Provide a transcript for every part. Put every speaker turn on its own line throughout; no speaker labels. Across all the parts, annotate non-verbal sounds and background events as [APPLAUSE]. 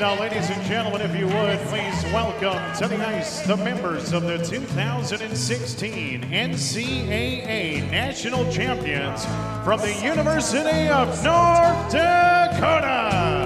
Now, ladies and gentlemen, if you would, please welcome to the ice the members of the 2016 NCAA National Champions from the University of North Dakota.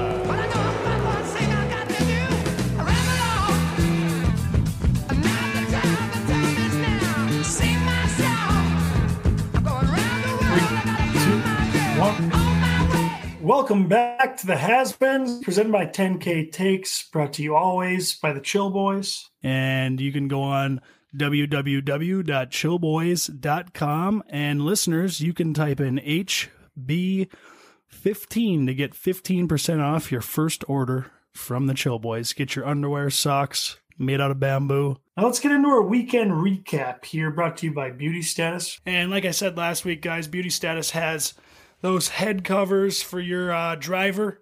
Welcome back to the Has Beens, presented by 10K Takes, brought to you always by the Chill Boys.
And you can go on www.chillboys.com. And listeners, you can type in HB15 to get 15% off your first order from the Chill Boys. Get your underwear, socks made out of bamboo.
Now let's get into our weekend recap here, brought to you by Beauty Status.
And like I said last week, guys, Beauty Status has those head covers for your uh, driver.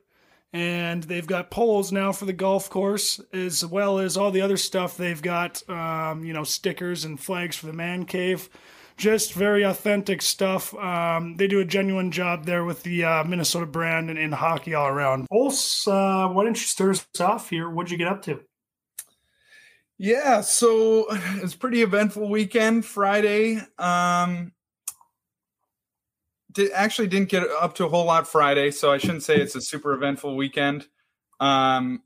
And they've got poles now for the golf course, as well as all the other stuff. They've got, um, you know, stickers and flags for the man cave. Just very authentic stuff. Um, they do a genuine job there with the uh, Minnesota brand and in hockey all around.
Ols, uh, why don't you start us off here? What'd you get up to?
Yeah, so [SIGHS] it's pretty eventful weekend. Friday, um, did, actually didn't get up to a whole lot Friday, so I shouldn't say it's a super eventful weekend. Um,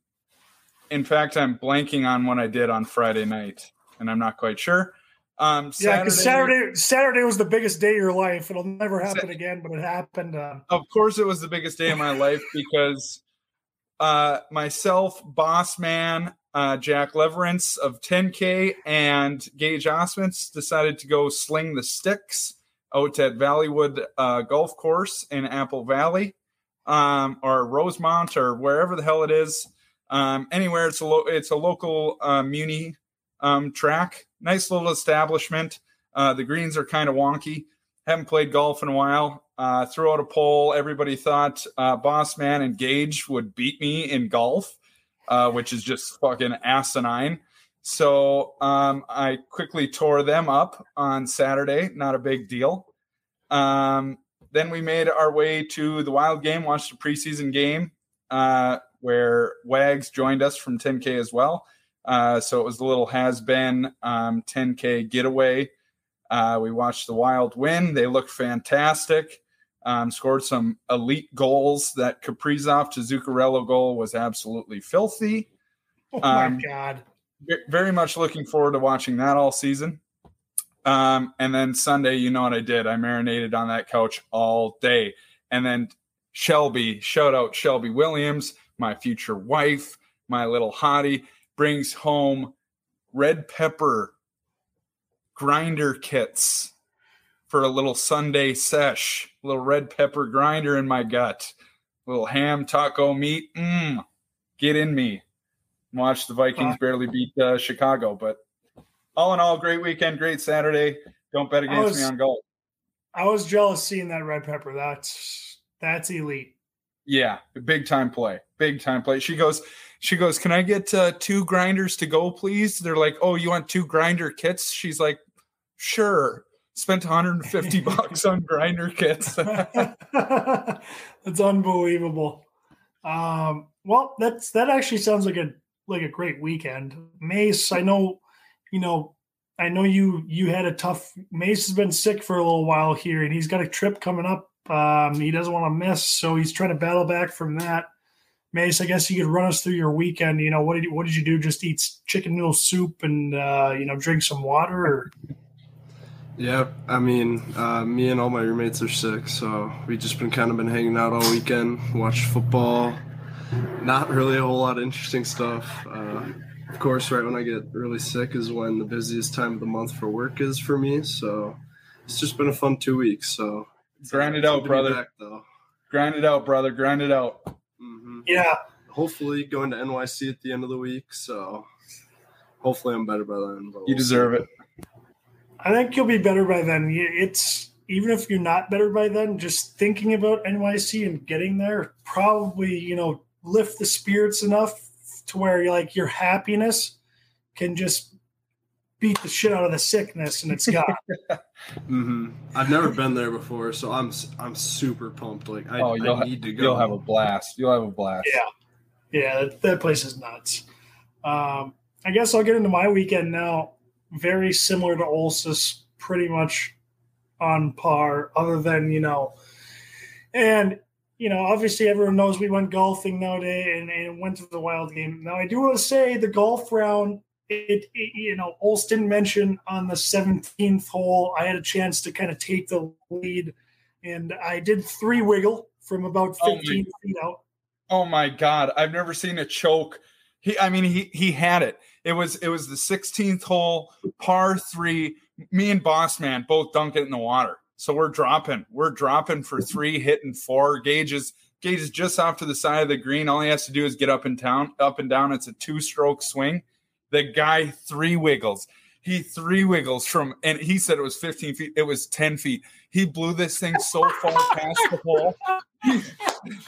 in fact, I'm blanking on what I did on Friday night, and I'm not quite sure. Um,
yeah, because Saturday Saturday was the biggest day of your life. It'll never happen again, but it happened. Uh,
of course, it was the biggest day of my life [LAUGHS] because uh, myself, boss man, uh, Jack Leverance of 10K, and Gage Ausmus decided to go sling the sticks out at Valleywood uh, Golf Course in Apple Valley, um, or Rosemount, or wherever the hell it is. Um, anywhere, it's a lo- it's a local uh, muni um, track. Nice little establishment. Uh, the greens are kind of wonky. Haven't played golf in a while. Uh, threw out a poll. Everybody thought uh, Boss Man and Gage would beat me in golf, uh, which is just fucking asinine. So um, I quickly tore them up on Saturday. Not a big deal. Um, then we made our way to the Wild game, watched a preseason game uh, where Wags joined us from 10K as well. Uh, so it was a little has been um, 10K getaway. Uh, we watched the Wild win. They looked fantastic. Um, scored some elite goals. That Kaprizov to Zuccarello goal was absolutely filthy.
Oh my um, god!
Very much looking forward to watching that all season. Um, and then Sunday, you know what I did? I marinated on that couch all day. And then Shelby, shout out Shelby Williams, my future wife, my little hottie, brings home red pepper grinder kits for a little Sunday sesh, a little red pepper grinder in my gut, little ham taco meat. Mmm, get in me watch the Vikings barely beat uh, Chicago. But all in all, great weekend, great Saturday. Don't bet against was, me on golf.
I was jealous seeing that red pepper. That's that's elite.
Yeah, big time play. Big time play. She goes, she goes, Can I get uh, two grinders to go, please? They're like, Oh, you want two grinder kits? She's like, Sure. Spent 150 [LAUGHS] bucks on grinder kits. [LAUGHS]
that's unbelievable. Um, well, that's that actually sounds like a like a great weekend. Mace, I know, you know, I know you you had a tough. Mace has been sick for a little while here, and he's got a trip coming up. Um, he doesn't want to miss, so he's trying to battle back from that. Mace, I guess you could run us through your weekend. You know, what did you, what did you do? Just eat chicken noodle soup and uh, you know drink some water, or
yeah, I mean, uh, me and all my roommates are sick, so we just been kind of been hanging out all weekend, watch football, not really a whole lot of interesting stuff. Uh, of course, right when I get really sick is when the busiest time of the month for work is for me. So it's just been a fun two weeks. So
grind it out, brother. Back, though. Grind it out, brother. Grind it out.
Mm-hmm. Yeah.
Hopefully, going to NYC at the end of the week. So hopefully, I'm better by then.
We'll you deserve it.
I think you'll be better by then. It's even if you're not better by then, just thinking about NYC and getting there probably, you know, lift the spirits enough to where you're like your happiness can just beat the shit out of the sickness and it's gone. [LAUGHS]
mm-hmm. I've never been there before, so I'm I'm super pumped. Like I,
oh,
I need to go.
You'll have a blast. You'll have a blast.
Yeah. Yeah, that, that place is nuts. Um, I guess I'll get into my weekend now. Very similar to Olsis, pretty much on par, other than, you know, and, you know, obviously everyone knows we went golfing nowadays and, and went to the wild game. Now, I do want to say the golf round, it, it you know, Olst didn't on the 17th hole, I had a chance to kind of take the lead, and I did three wiggle from about 15 oh feet out.
Oh my god, I've never seen a choke. He I mean he he had it. It was it was the 16th hole, par 3. Me and Boss Man both dunk it in the water. So we're dropping. We're dropping for 3 hitting 4 gauges. Gage is just off to the side of the green. All he has to do is get up and down, up and down. It's a two-stroke swing. The guy three wiggles he three wiggles from and he said it was 15 feet it was 10 feet he blew this thing so far past the hole he,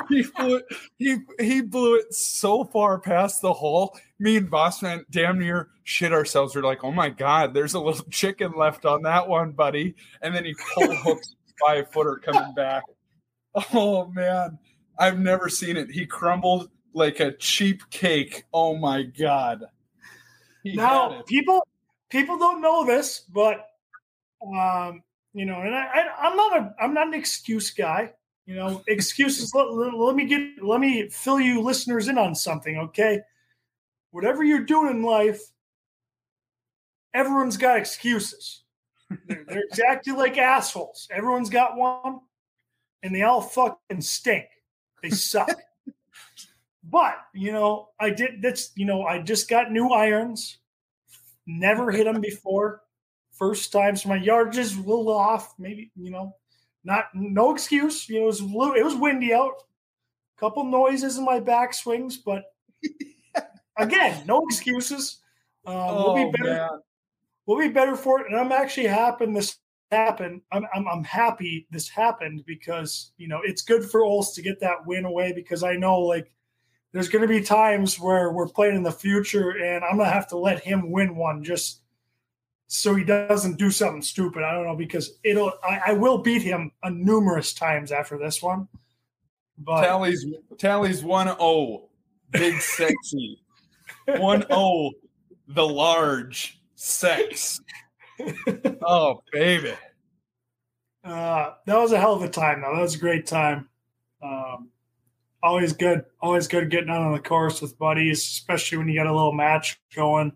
he, blew it, he, he blew it so far past the hole. Me and bossman damn near shit ourselves. We're like oh my god there's a little chicken left on that one buddy. And then he pulled hooks five footer coming back. Oh man. I've never seen it. He crumbled like a cheap cake. Oh my god.
He now people people don't know this, but um, you know, and I, I, am not a, I'm not an excuse guy. You know, excuses. let, let, me get, let me fill you listeners in on something. Okay, whatever you're doing in life, everyone's got excuses. they're, they're exactly like assholes. Everyone's got one, and they all fucking stink. They suck. [LAUGHS] but you know, I did. That's you know, I just got new irons. Never hit them before. First time, so my yardage is a little off. Maybe you know, not no excuse. You know, it was it was windy out. A Couple noises in my back swings, but [LAUGHS] again, no excuses. Um, oh, we'll be better. Man. We'll be better for it. And I'm actually happy this happened. I'm, I'm I'm happy this happened because you know it's good for Ols to get that win away because I know like there's going to be times where we're playing in the future and I'm going to have to let him win one just so he doesn't do something stupid. I don't know because it'll I, I will beat him a numerous times after this one.
But tallies tallies one oh big [LAUGHS] sexy one oh the large sex. [LAUGHS] oh baby.
Uh, that was a hell of a time though. That was a great time. Um, always good. Always good getting out on the course with buddies, especially when you got a little match going.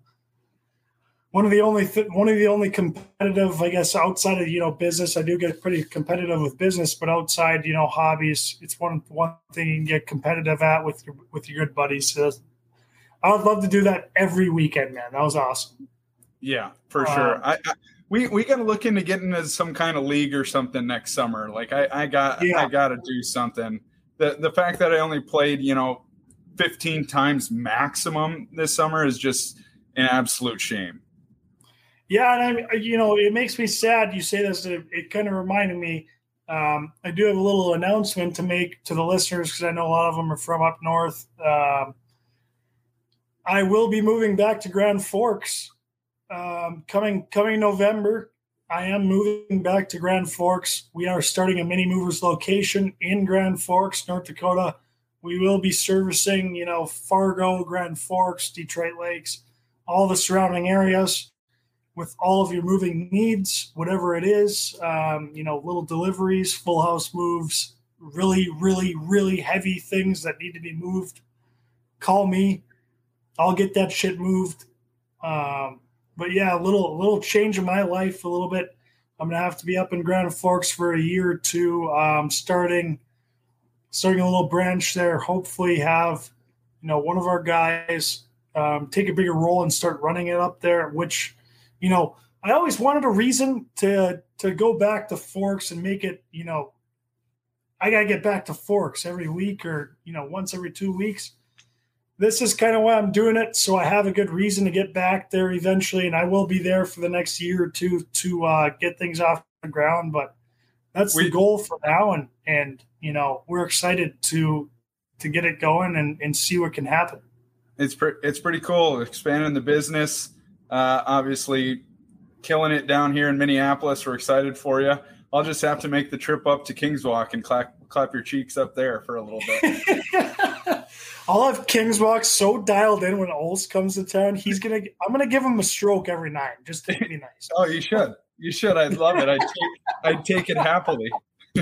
One of the only th- one of the only competitive, I guess, outside of you know business, I do get pretty competitive with business, but outside you know hobbies, it's one one thing you can get competitive at with your with your good buddies. So I would love to do that every weekend, man. That was awesome.
Yeah, for sure. Um, I, I we we got to look into getting into some kind of league or something next summer. Like I I got yeah. I got to do something the the fact that I only played, you know, 15 times maximum this summer is just an absolute shame.
Yeah, and I, you know, it makes me sad. You say this; it, it kind of reminded me. Um, I do have a little announcement to make to the listeners because I know a lot of them are from up north. Um, I will be moving back to Grand Forks um, coming coming November. I am moving back to Grand Forks. We are starting a mini movers location in Grand Forks, North Dakota. We will be servicing, you know, Fargo, Grand Forks, Detroit Lakes, all the surrounding areas with all of your moving needs, whatever it is. Um, you know, little deliveries, full house moves, really, really, really heavy things that need to be moved. Call me. I'll get that shit moved. Um, but yeah, a little a little change in my life, a little bit. I'm gonna have to be up in Grand Forks for a year or two, um, starting starting a little branch there. Hopefully, have you know one of our guys um, take a bigger role and start running it up there. Which you know, I always wanted a reason to to go back to Forks and make it. You know, I gotta get back to Forks every week or you know once every two weeks this is kind of why I'm doing it. So I have a good reason to get back there eventually, and I will be there for the next year or two to uh, get things off the ground. But that's we, the goal for now, and and you know we're excited to to get it going and, and see what can happen.
It's pre- it's pretty cool expanding the business. Uh, obviously, killing it down here in Minneapolis. We're excited for you. I'll just have to make the trip up to Kings Walk and clap clap your cheeks up there for a little bit. [LAUGHS]
I'll have Kingswalk so dialed in when Ols comes to town. He's gonna. I'm gonna give him a stroke every night just to be nice. [LAUGHS]
oh, you should. You should. I'd love it. I'd take. I'd take it happily. [LAUGHS]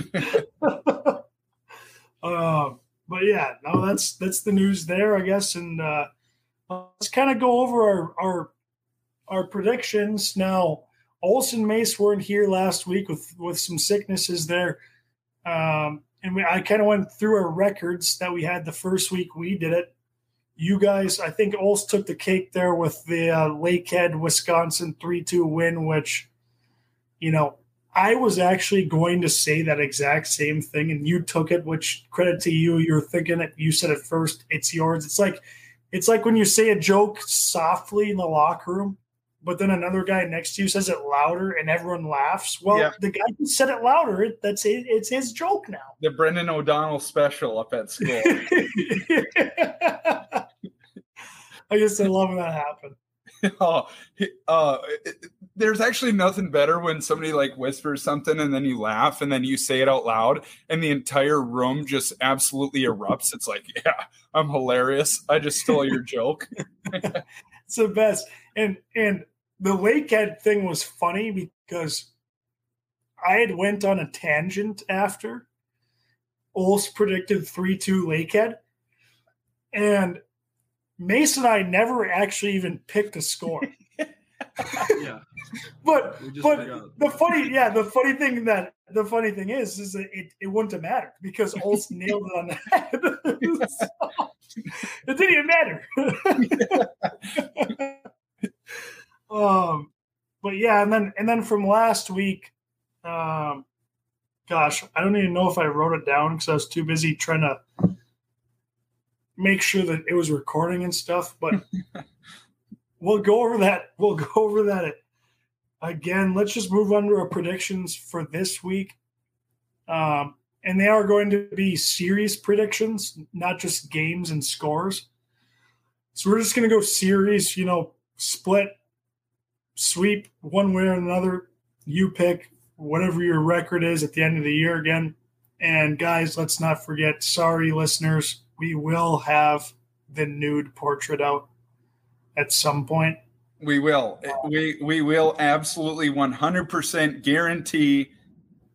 uh, but yeah, no, that's that's the news there, I guess. And uh, let's kind of go over our our our predictions now. Olson Mace weren't here last week with with some sicknesses there. Um, and we, I kind of went through our records that we had the first week we did it. You guys, I think Ols took the cake there with the uh, Lakehead, Wisconsin 3 2 win, which, you know, I was actually going to say that exact same thing, and you took it, which credit to you. You're thinking it, you said it first, it's yours. It's like, it's like when you say a joke softly in the locker room but then another guy next to you says it louder and everyone laughs. Well, yeah. the guy who said it louder, that's it, it's his joke now.
The Brendan O'Donnell special up at school. [LAUGHS]
I just I love when that happened. [LAUGHS]
Oh, uh, it, there's actually nothing better when somebody like whispers something and then you laugh and then you say it out loud and the entire room just absolutely erupts. It's like, [LAUGHS] yeah, I'm hilarious. I just stole your joke.
It's the best. And and the Lakehead thing was funny because I had went on a tangent after Ols predicted 3-2 Lakehead. And Mason and I never actually even picked a score. [LAUGHS] yeah. [LAUGHS] But but the funny yeah, the funny thing that the funny thing is is that it, it wouldn't have mattered because Ols [LAUGHS] nailed it on the head. so, [LAUGHS] it didn't even matter. Um, but yeah, and then and then from last week, um, gosh, I don't even know if I wrote it down because I was too busy trying to make sure that it was recording and stuff. But we'll go over that. We'll go over that again. Let's just move on to our predictions for this week. Um, and they are going to be series predictions, not just games and scores. So we're just going to go series, you know, split sweep one way or another. You pick whatever your record is at the end of the year again. And guys, let's not forget, sorry listeners, we will have the nude portrait out at some point.
We will. We we will absolutely 100% guarantee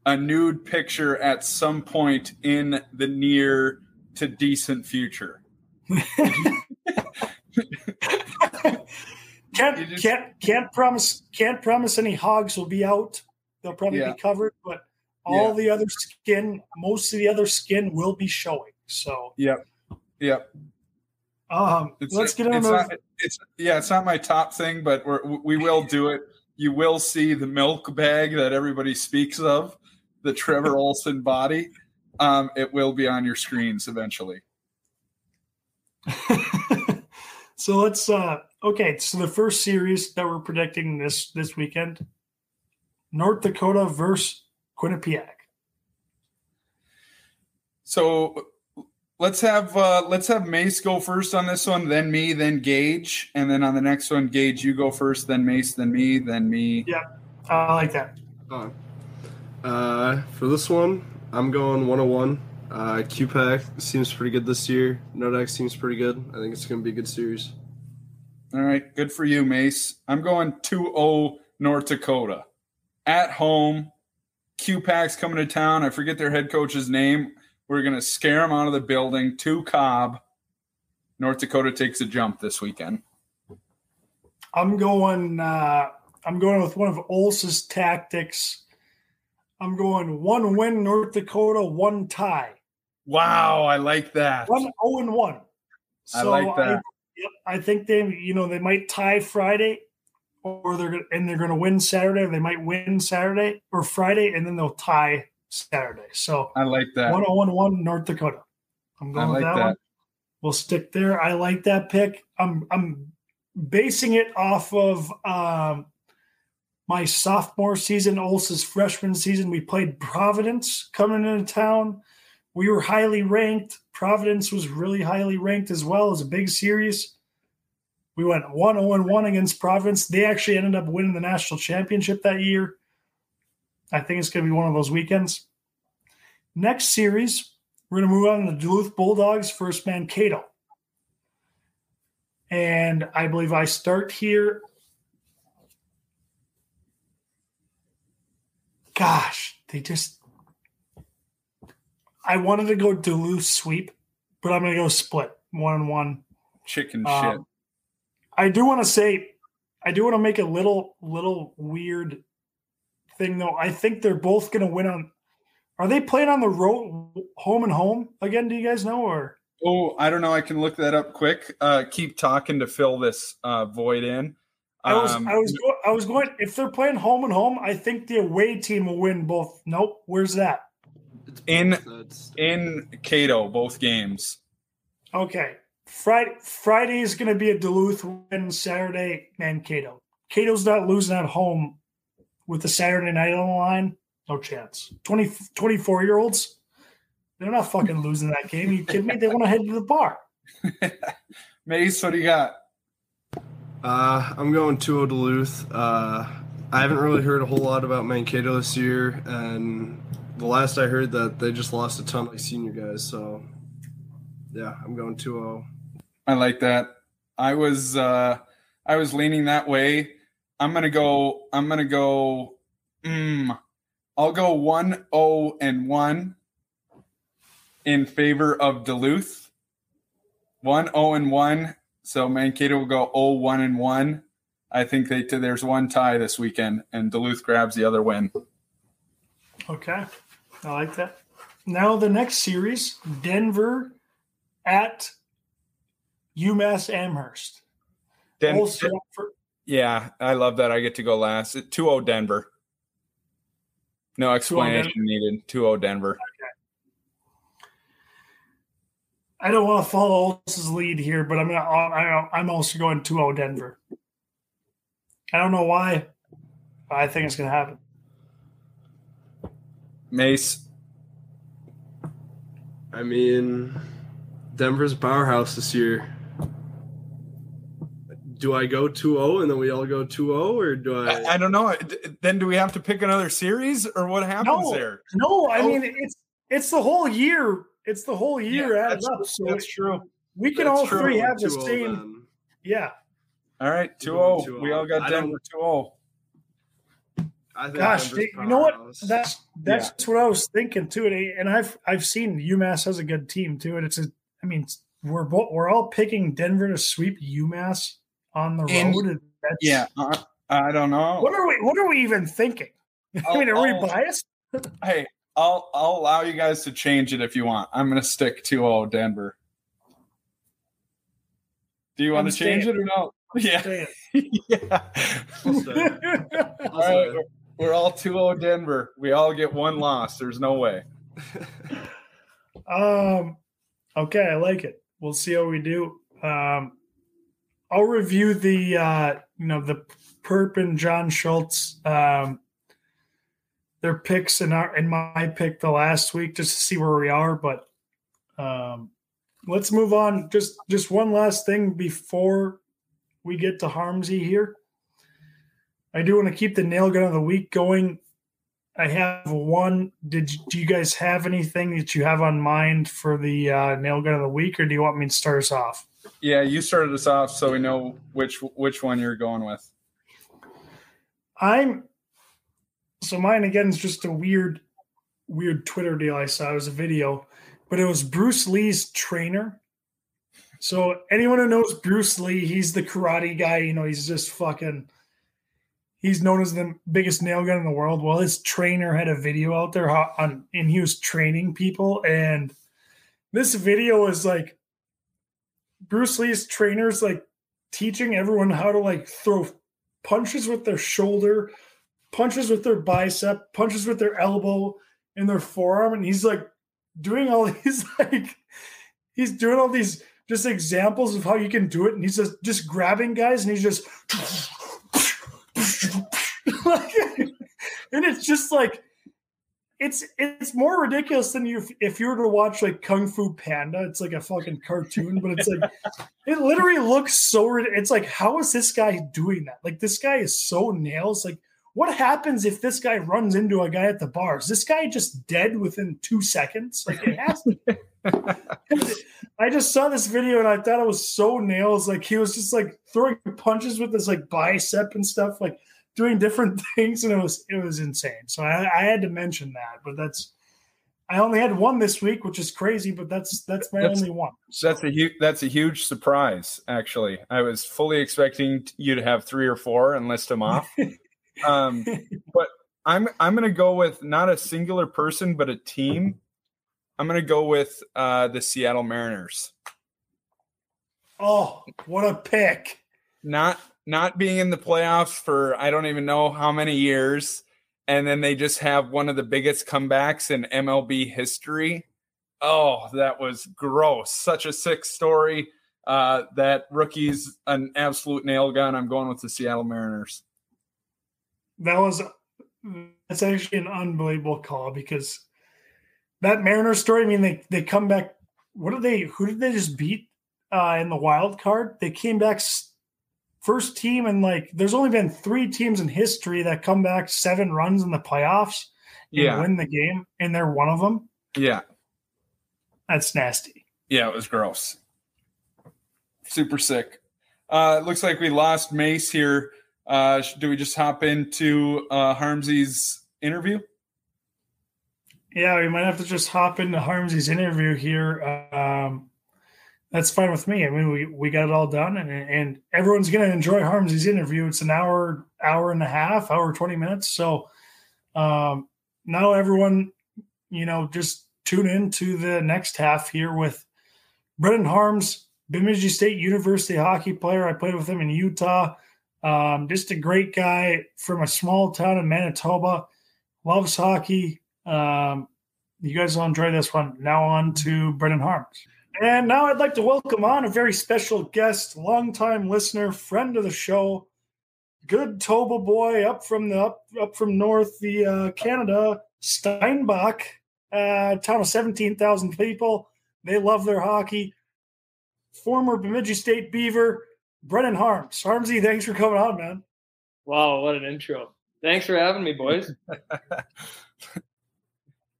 a nude picture at some point in the near to decent future. [LAUGHS]
Can't just, can't can't promise can't promise any hogs will be out. They'll probably yeah. be covered, but all yeah. the other skin, most of the other skin will be showing. So
yep, yep.
Um, it's, let's get on.
It's, not, it's yeah, it's not my top thing, but we're, we will do it. You will see the milk bag that everybody speaks of, the Trevor [LAUGHS] Olson body. Um, it will be on your screens eventually. [LAUGHS]
so let's uh Okay, so the first series that we're predicting this this weekend, North Dakota versus Quinnipiac.
So let's have uh, let's have Mace go first on this one, then me, then Gage, and then on the next one, Gage, you go first, then Mace, then me, then me.
Yeah, I like that.
Uh, for this one, I'm going 101. Uh, QPAC seems pretty good this year. Nodex seems pretty good. I think it's going to be a good series.
All right, good for you, Mace. I'm going 2-0 North Dakota. At home, QPAC's coming to town. I forget their head coach's name. We're going to scare them out of the building. To Cobb. North Dakota takes a jump this weekend.
I'm going. Uh, I'm going with one of Ols's tactics. I'm going one win North Dakota, one tie.
Wow, I like that.
One zero oh and one.
So I like that.
Yep, I think they, you know, they might tie Friday, or they're and they're going to win Saturday. They might win Saturday or Friday, and then they'll tie Saturday. So
I like that
1011 North Dakota. I'm going like with that, that, one. We'll stick there. I like that pick. I'm I'm basing it off of um, my sophomore season, Ols's freshman season. We played Providence coming into town. We were highly ranked. Providence was really highly ranked as well as a big series. We went 1 0 1 against Providence. They actually ended up winning the national championship that year. I think it's going to be one of those weekends. Next series, we're going to move on to the Duluth Bulldogs, first Mankato. And I believe I start here. Gosh, they just. I wanted to go Duluth sweep, but I'm going to go split one and one.
Chicken
Um,
shit.
I do want to say, I do want to make a little little weird thing though. I think they're both going to win on. Are they playing on the road, home and home again? Do you guys know or?
Oh, I don't know. I can look that up quick. Uh, keep talking to fill this uh, void in.
I was
Um,
I was go- I was going. If they're playing home and home, I think the away team will win both. Nope. Where's that?
It's
In- in Kato, both games.
Okay. Friday Friday is going to be a Duluth win. Saturday, Mankato. Kato's not losing at home with the Saturday night on the line. No chance. 20, 24 year olds, they're not fucking losing that game. you kidding me? They want to head to the bar. [LAUGHS]
Mace, what do you got?
Uh, I'm going 2 Duluth. Uh, I haven't really heard a whole lot about Mankato this year, and the last I heard that they just lost a ton of senior guys. So, yeah, I'm going 2
I like that. I was uh I was leaning that way. I'm gonna go. I'm gonna go. Mm, I'll go one zero and one in favor of Duluth. One zero and one. So Mankato will go 0 1 and one. I think they there's one tie this weekend, and Duluth grabs the other win.
Okay. I like that. Now the next series, Denver at UMass Amherst.
Den-
also for,
yeah, I love that. I get to go last. 2 0 Denver. No oh explanation needed. 2 0 Denver.
I don't want to follow Ols's lead here, but I'm gonna I, I'm also going 2-0 Denver. I don't know why. But I think it's gonna happen.
Mace.
I mean, Denver's powerhouse this year. Do I go 2-0 and then we all go 2-0 or do I,
I, I don't know. D- Then do we have to pick another series or what happens
No.
there?
No, I
Oh.
mean it's it's the whole year. It's the whole year
Yeah,
added
that's,
up. So
that's true.
we can
That's
all
true.
three have the
oh
same.
then.
Yeah.
All right, 2
We're
0. We all got
2-0. I
Denver 2 0.
I think
Gosh,
Denver's
you know what?
powerhouse.
That's that's what I was thinking too. And, and I've I've seen UMass has a good team too. And it's a I mean we're both we're all picking Denver to sweep UMass on the road. and that's,
Yeah. Uh, I don't know.
What are we what are we even thinking? [LAUGHS] I
I'll-
mean, are we
I'll-
biased? [LAUGHS]
Hey, I'll I'll allow you guys to change it if you want. I'm going to stick 2 0 Denver. Do you want
I'm
to change it or no? Yeah. [LAUGHS] Yeah.
I'll say. I'll
right.
say.
we're- We're all 2 0 Denver. We all get one loss. There's no way.
Um, okay, I like it. We'll see how we do. Um, I'll review the uh, you know the Perp and John Schultz um, their picks and our and my pick the last week just to see where we are. But um, let's move on. Just just one last thing before we get to Harmsy here. I do want to keep the nail gun of the week going. I have one. Did you, do you guys have anything that you have on mind for the uh, nail gun of the week, or do you want me to start us off?
Yeah, you started us off so we know which which one you're going with.
I'm so mine again is just a weird, weird Twitter deal I saw. It was a video, but it was Bruce Lee's trainer. So anyone who knows Bruce Lee, he's the karate guy. You know, he's just fucking. He's known as the biggest nail gun in the world. Well, his trainer had a video out there on, and he was training people. And this video is like Bruce Lee's trainers like teaching everyone how to like throw punches with their shoulder, punches with their bicep, punches with their elbow and their forearm. And he's like doing all [LAUGHS] these like he's doing all these just examples of how you can do it. And he's just just grabbing guys and he's just [LAUGHS] and it's just like it's it's more ridiculous than you if you were to watch like Kung Fu Panda. It's like a fucking cartoon, but it's like [LAUGHS] it literally looks so. It's like how is this guy doing that? Like this guy is so nails. Like what happens if this guy runs into a guy at the bar? Is this guy just dead within two seconds? Like it has to. [LAUGHS] I just saw this video and I thought it was so nails. Like he was just like throwing punches with his like bicep and stuff, like doing different [LAUGHS] things, and it was it was insane. So I, I had to mention that, but that's I only had one this week, which is crazy, but that's that's my that's, only one.
So. That's a huge that's a huge surprise. Actually, I was fully expecting you to have three or four and list them off. [LAUGHS] um, but I'm I'm going to go with not a singular person, but a team. I'm going to go with uh, the Seattle Mariners.
Oh, what a pick!
Not not being in the playoffs for I don't even know how many years and then they just have one of the biggest comebacks in MLB history. Oh, that was gross. Such a sick story. Uh, that rookie's an absolute nail gun. I'm going with the Seattle Mariners.
That was that's actually an unbelievable call because that Mariners story. I mean, they they come back. What did they? Who did they just beat uh, in the wild card? They came back first team and like there's only been three teams in history that come back seven runs in the playoffs
yeah.
win the game, and they're one of them.
Yeah.
That's nasty.
Yeah, it was gross. Super sick. Uh looks like we lost Mace here. Uh do we just hop into uh Harmsy's interview?
Yeah, we might have to just hop into Harmsy's interview here. Um that's fine with me. I mean, we, we got it all done, and and everyone's going to enjoy Harmsy's interview. It's an hour, hour and a half, hour twenty minutes. So um, now everyone, you know, just tune in to the next half here with Brendan Harms, Bemidji State University hockey player. I played with him in Utah. Um, just a great guy from a small town in Manitoba. Loves hockey. Um, you guys will enjoy this one. Now on to Brendan Harms. And now I'd like to welcome on a very special guest, longtime listener, friend of the show, good Toba boy up from the up, up from north the uh, Canada, Steinbach, uh, town of seventeen thousand people. They love their hockey. Former Bemidji State Beaver, Brendan Harms. Harmsy, thanks for coming on, man.
Wow, what an intro! Thanks for having me, boys. [LAUGHS]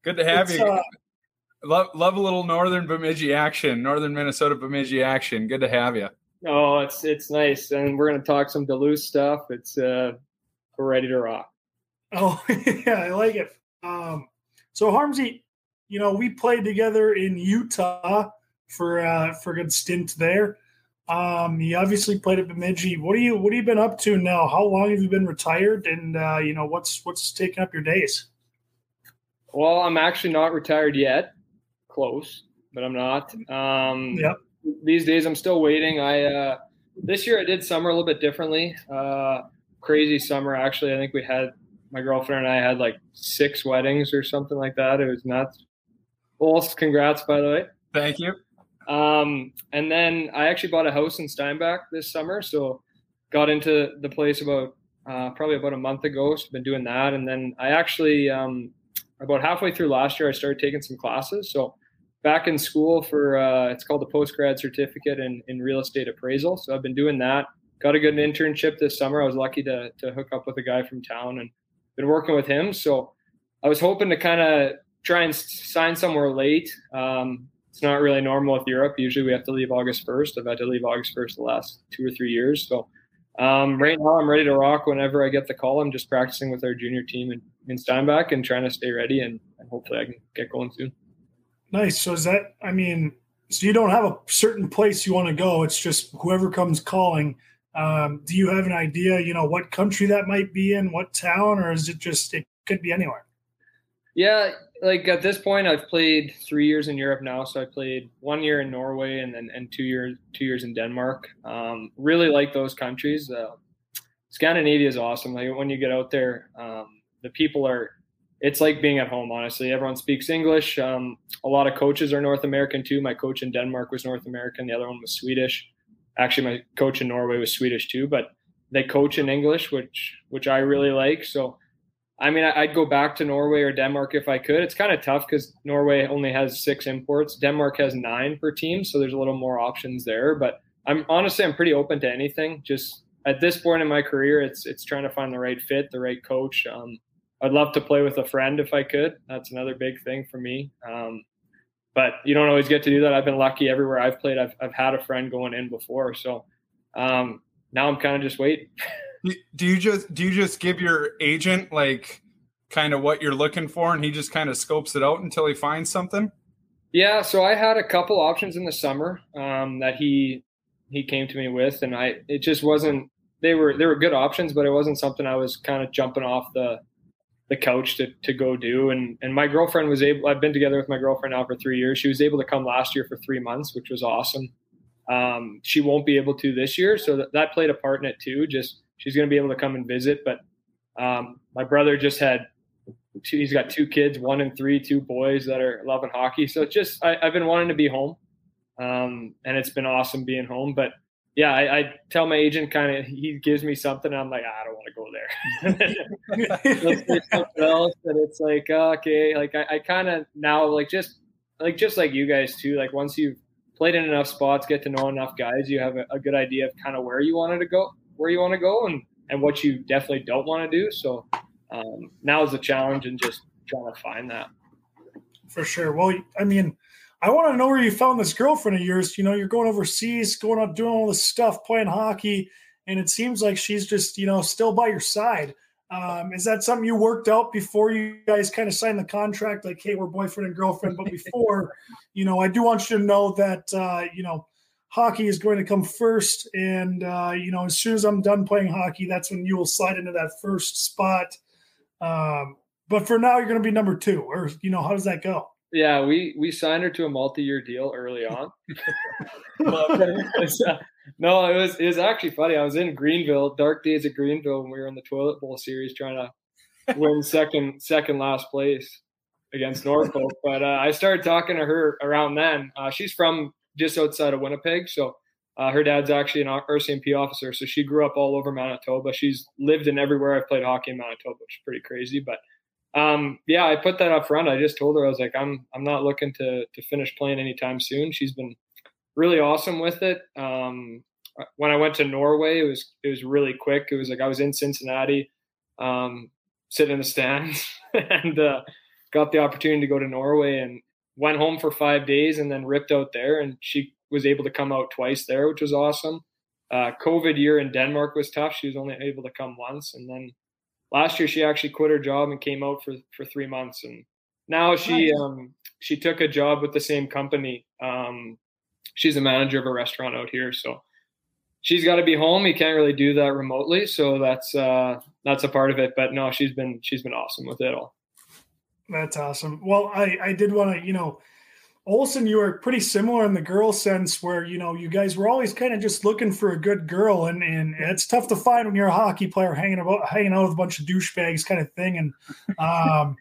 Good to have it's, you. Uh, Love love a little northern Bemidji action, northern Minnesota Bemidji action. Good to have you.
Oh, it's it's nice, and we're going to talk some Duluth stuff. It's uh, we're ready to rock.
Oh [LAUGHS] yeah, I like it. Um, so Harmsy, you know, we played together in Utah for uh, for a good stint there. Um, you obviously played at Bemidji. What are you What have you been up to now? How long have you been retired? And uh, you know, what's what's taking up your days?
Well, I'm actually not retired yet close, but I'm not. Um,
yep.
These days, I'm still waiting. I uh, this year I did summer a little bit differently. Uh, crazy summer, actually. I think we had my girlfriend and I had like six weddings or something like that. It was nuts. Well, congrats, by the way.
Thank you.
Um, and then I actually bought a house in Steinbach this summer, so got into the place about uh, probably about a month ago. So been doing that, and then I actually um, about halfway through last year I started taking some classes. So back in school for uh, it's called the post grad certificate in, in real estate appraisal. So I've been doing that. Got a good internship this summer. I was lucky to to hook up with a guy from town and been working with him. So I was hoping to kind of try and sign somewhere late. Um, it's not really normal with Europe. Usually we have to leave August 1st. I've had to leave August 1st the last two or three years. So um, right now I'm ready to rock whenever I get the call. I'm just practicing with our junior team in, in Steinbach and trying to stay ready and, and hopefully I can get going soon.
Nice. So is that? I mean, so you don't have a certain place you want to go. It's just whoever comes calling. Um, do you have an idea? You know what country that might be in, what town, or is it just it could be anywhere?
Yeah, like at this point, I've played three years in Europe now. So I played one year in Norway and then and two years two years in Denmark. Um, really like those countries. Uh, Scandinavia is awesome. Like when you get out there, um, the people are it's like being at home, honestly. Everyone speaks English. Um, a lot of coaches are North American too. My coach in Denmark was North American. The other one was Swedish. Actually, my coach in Norway was Swedish too, but they coach in English, which which I really like. So, I mean, I'd go back to Norway or Denmark if I could. It's kind of tough because Norway only has six imports. Denmark has nine per team, so there's a little more options there. But I'm honestly I'm pretty open to anything. Just at this point in my career, it's it's trying to find the right fit, the right coach. Um, I'd love to play with a friend if I could. That's another big thing for me. Um, but you don't always get to do that. I've been lucky everywhere I've played. I've I've had a friend going in before, so um, now I'm kind of just waiting. [LAUGHS]
do you just do you just give your agent like kind of what you're looking for, and he just kind of scopes it out until he finds something?
Yeah, so I had a couple options in the summer um, that he he came to me with, and I it just wasn't. They were they were good options, but it wasn't something I was kind of jumping off the the couch to to go do. And and my girlfriend was able. I've been together with my girlfriend now for three years. She was able to come last year for three months, which was awesome. Um, she won't be able to this year, so that, that played a part in it too. Just she's going to be able to come and visit, but um, my brother just had two, he's got two kids, one and three, two boys that are loving hockey. So it's just I, have been wanting to be home, um, and it's been awesome being home. But yeah, I, I tell my agent kind of he gives me something, and I'm like ah, I don't want to go there. something else, and it's like okay, like I, I kind of now like just like just like you guys too. Like once you've played in enough spots, get to know enough guys, you have a, a good idea of kind of where you wanted to go, where you want to go, and and what you definitely don't want to do. So um, now is the challenge and just trying to find that.
For sure. Well, I mean, I want to know where you found this girlfriend of yours. You know, you're going overseas, going out doing all this stuff, playing hockey, and it seems like she's just, you know, still by your side. Um, is that something you worked out before you guys kind of signed the contract? Like, hey, we're boyfriend and girlfriend. But before, you know, I do want you to know that, uh, you know, hockey is going to come first. And, uh, you know, as soon as I'm done playing hockey, that's when you will slide into that first spot. Um, but for now, you're going to be number two, or you know, how does that go?
Yeah, we we signed her to a multi-year deal early [LAUGHS] on. [LAUGHS] it was, uh, no, it was it was actually funny. I was in Greenville, dark days at Greenville, when we were in the toilet bowl series, trying to win [LAUGHS] second second last place against Norfolk. But uh, I started talking to her around then. Uh, she's from just outside of Winnipeg, so uh, her dad's actually an RCMP officer, so she grew up all over Manitoba. She's lived in everywhere I've played hockey in Manitoba, which is pretty crazy. But um, yeah, I put that up front. I just told her I was like, I'm I'm not looking to to finish playing anytime soon. She's been really awesome with it. Um, when I went to Norway, it was it was really quick. It was like I was in Cincinnati, um, sitting in the stands, [LAUGHS] and uh, got the opportunity to go to Norway and went home for five days and then ripped out there. And she was able to come out twice there, which was awesome. Uh, COVID year in Denmark was tough. She was only able to come once, and then last year she actually quit her job and came out for for three months, and now she um, she took a job with the same company. Um, she's a manager of a restaurant out here, so she's got to be home. You can't really do that remotely, so that's uh, that's a part of it. But no, she's been she's been awesome with it all.
That's awesome. Well, I I did want to you know Olson, you were pretty similar in the girl sense, where you know you guys were always kind of just looking for a good girl, and and it's tough to find when you're a hockey player hanging about hanging out with a bunch of douchebags, kind of thing. And um,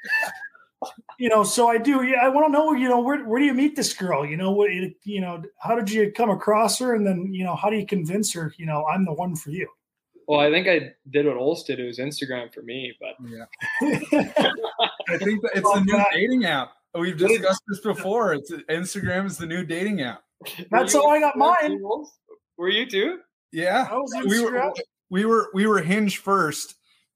[LAUGHS] you know, so I do. Yeah, I want to know. You know, where where do you meet this girl? You know, what you know, how did you come across her, and then you know, how do you convince her? You know, I'm the one for you.
Well, I think I did what Olst did. It was Instagram for me, but
yeah, [LAUGHS] I think it's the new dating app. We've discussed this before. It's Instagram is the new dating app.
That's how I got mine.
Were you too?
Yeah, we were we were we were Hinge first,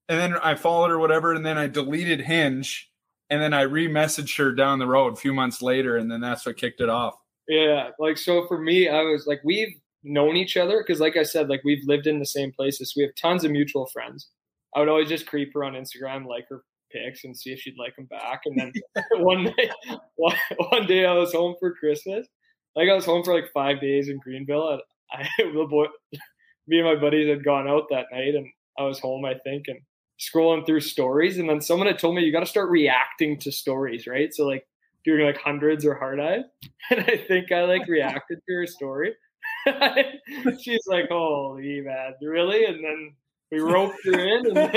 and then I followed her whatever, and then I deleted Hinge, and then I re-messaged her down the road a few months later, and then that's what kicked it off.
Yeah, like so for me, I was like, we've known each other because, like I said, like we've lived in the same places. So we have tons of mutual friends. I would always just creep her on Instagram, like her pics and see if she'd like them back. And then [LAUGHS] one one, one, day I was home for Christmas. Like I was home for like five days in Greenville. And I, [LAUGHS] the boy, me and my buddies had gone out that night, and I was home, I think, and scrolling through stories. And then someone had told me you got to start reacting to stories, right? So like doing like hundreds or hard eyes. [LAUGHS] And I think I like reacted to her story. She's like, "Holy man, really?" And then we roped her in, and
then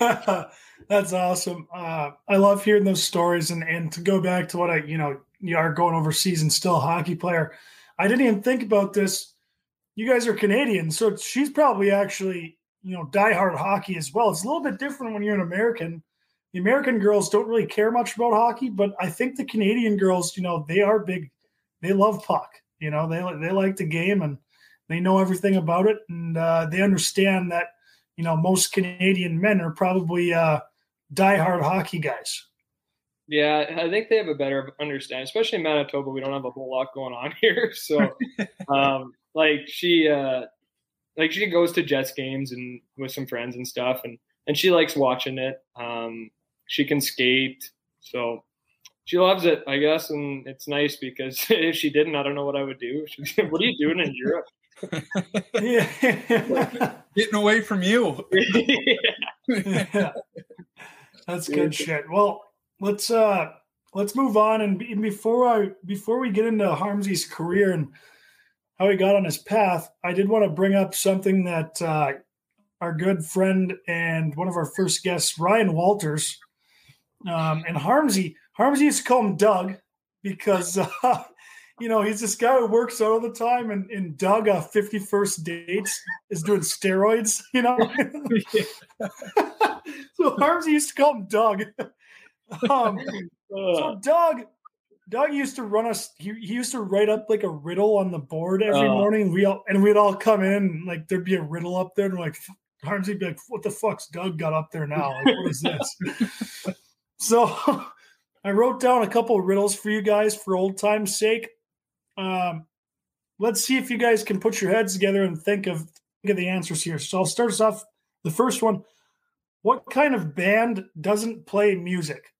[LAUGHS] [LAUGHS] That's awesome. Uh, I love hearing those stories, and and to go back to what I, you know, you are going overseas and still a hockey player. I didn't even think about this. You guys are Canadian, so she's probably actually, you know, diehard hockey as well. It's a little bit different when you're an American. The American girls don't really care much about hockey, but I think the Canadian girls, you know, they are big. They love puck. You know, they they like the game, and they know everything about it, and uh, they understand that you know most Canadian men are probably uh, diehard hockey guys.
Yeah, I think they have a better understanding, especially in Manitoba. We don't have a whole lot going on [LAUGHS] here, so [LAUGHS] um, like she, uh, like she goes to Jets games and with some friends and stuff, and and she likes watching it. Um, she can skate, so she loves it, I guess, and it's nice because [LAUGHS] if she didn't, I don't know what I would do. She's, what are you doing in Europe?
Yeah.
Getting away from you.
yeah. [LAUGHS] That's good shit. Well, let's uh let's move on and before I before we get into Harmsy's career and how he got on his path, I did want to bring up something that uh, our good friend and one of our first guests, Ryan Walters, um, and Harmsy. Harmsy used to call him Doug because uh, you know he's this guy who works out all the time, and, and Doug, uh, Fifty First Dates, is doing steroids. [LAUGHS] You know, [LAUGHS] so Harmsy used to call him Doug. [LAUGHS] um, so Doug, Doug used to run us. He, he used to write up like a riddle on the board every
Oh.
morning. We all and we'd all come in and like there'd be a riddle up there, and we're like Harmsy'd be like, "What the fuck's Doug got up there now? Like, what is this?" so I wrote down a couple of riddles for you guys for old time's sake. Um, let's see if you guys can put your heads together and think of think of the answers here. So I'll start us off. The first one: What kind of band doesn't play music?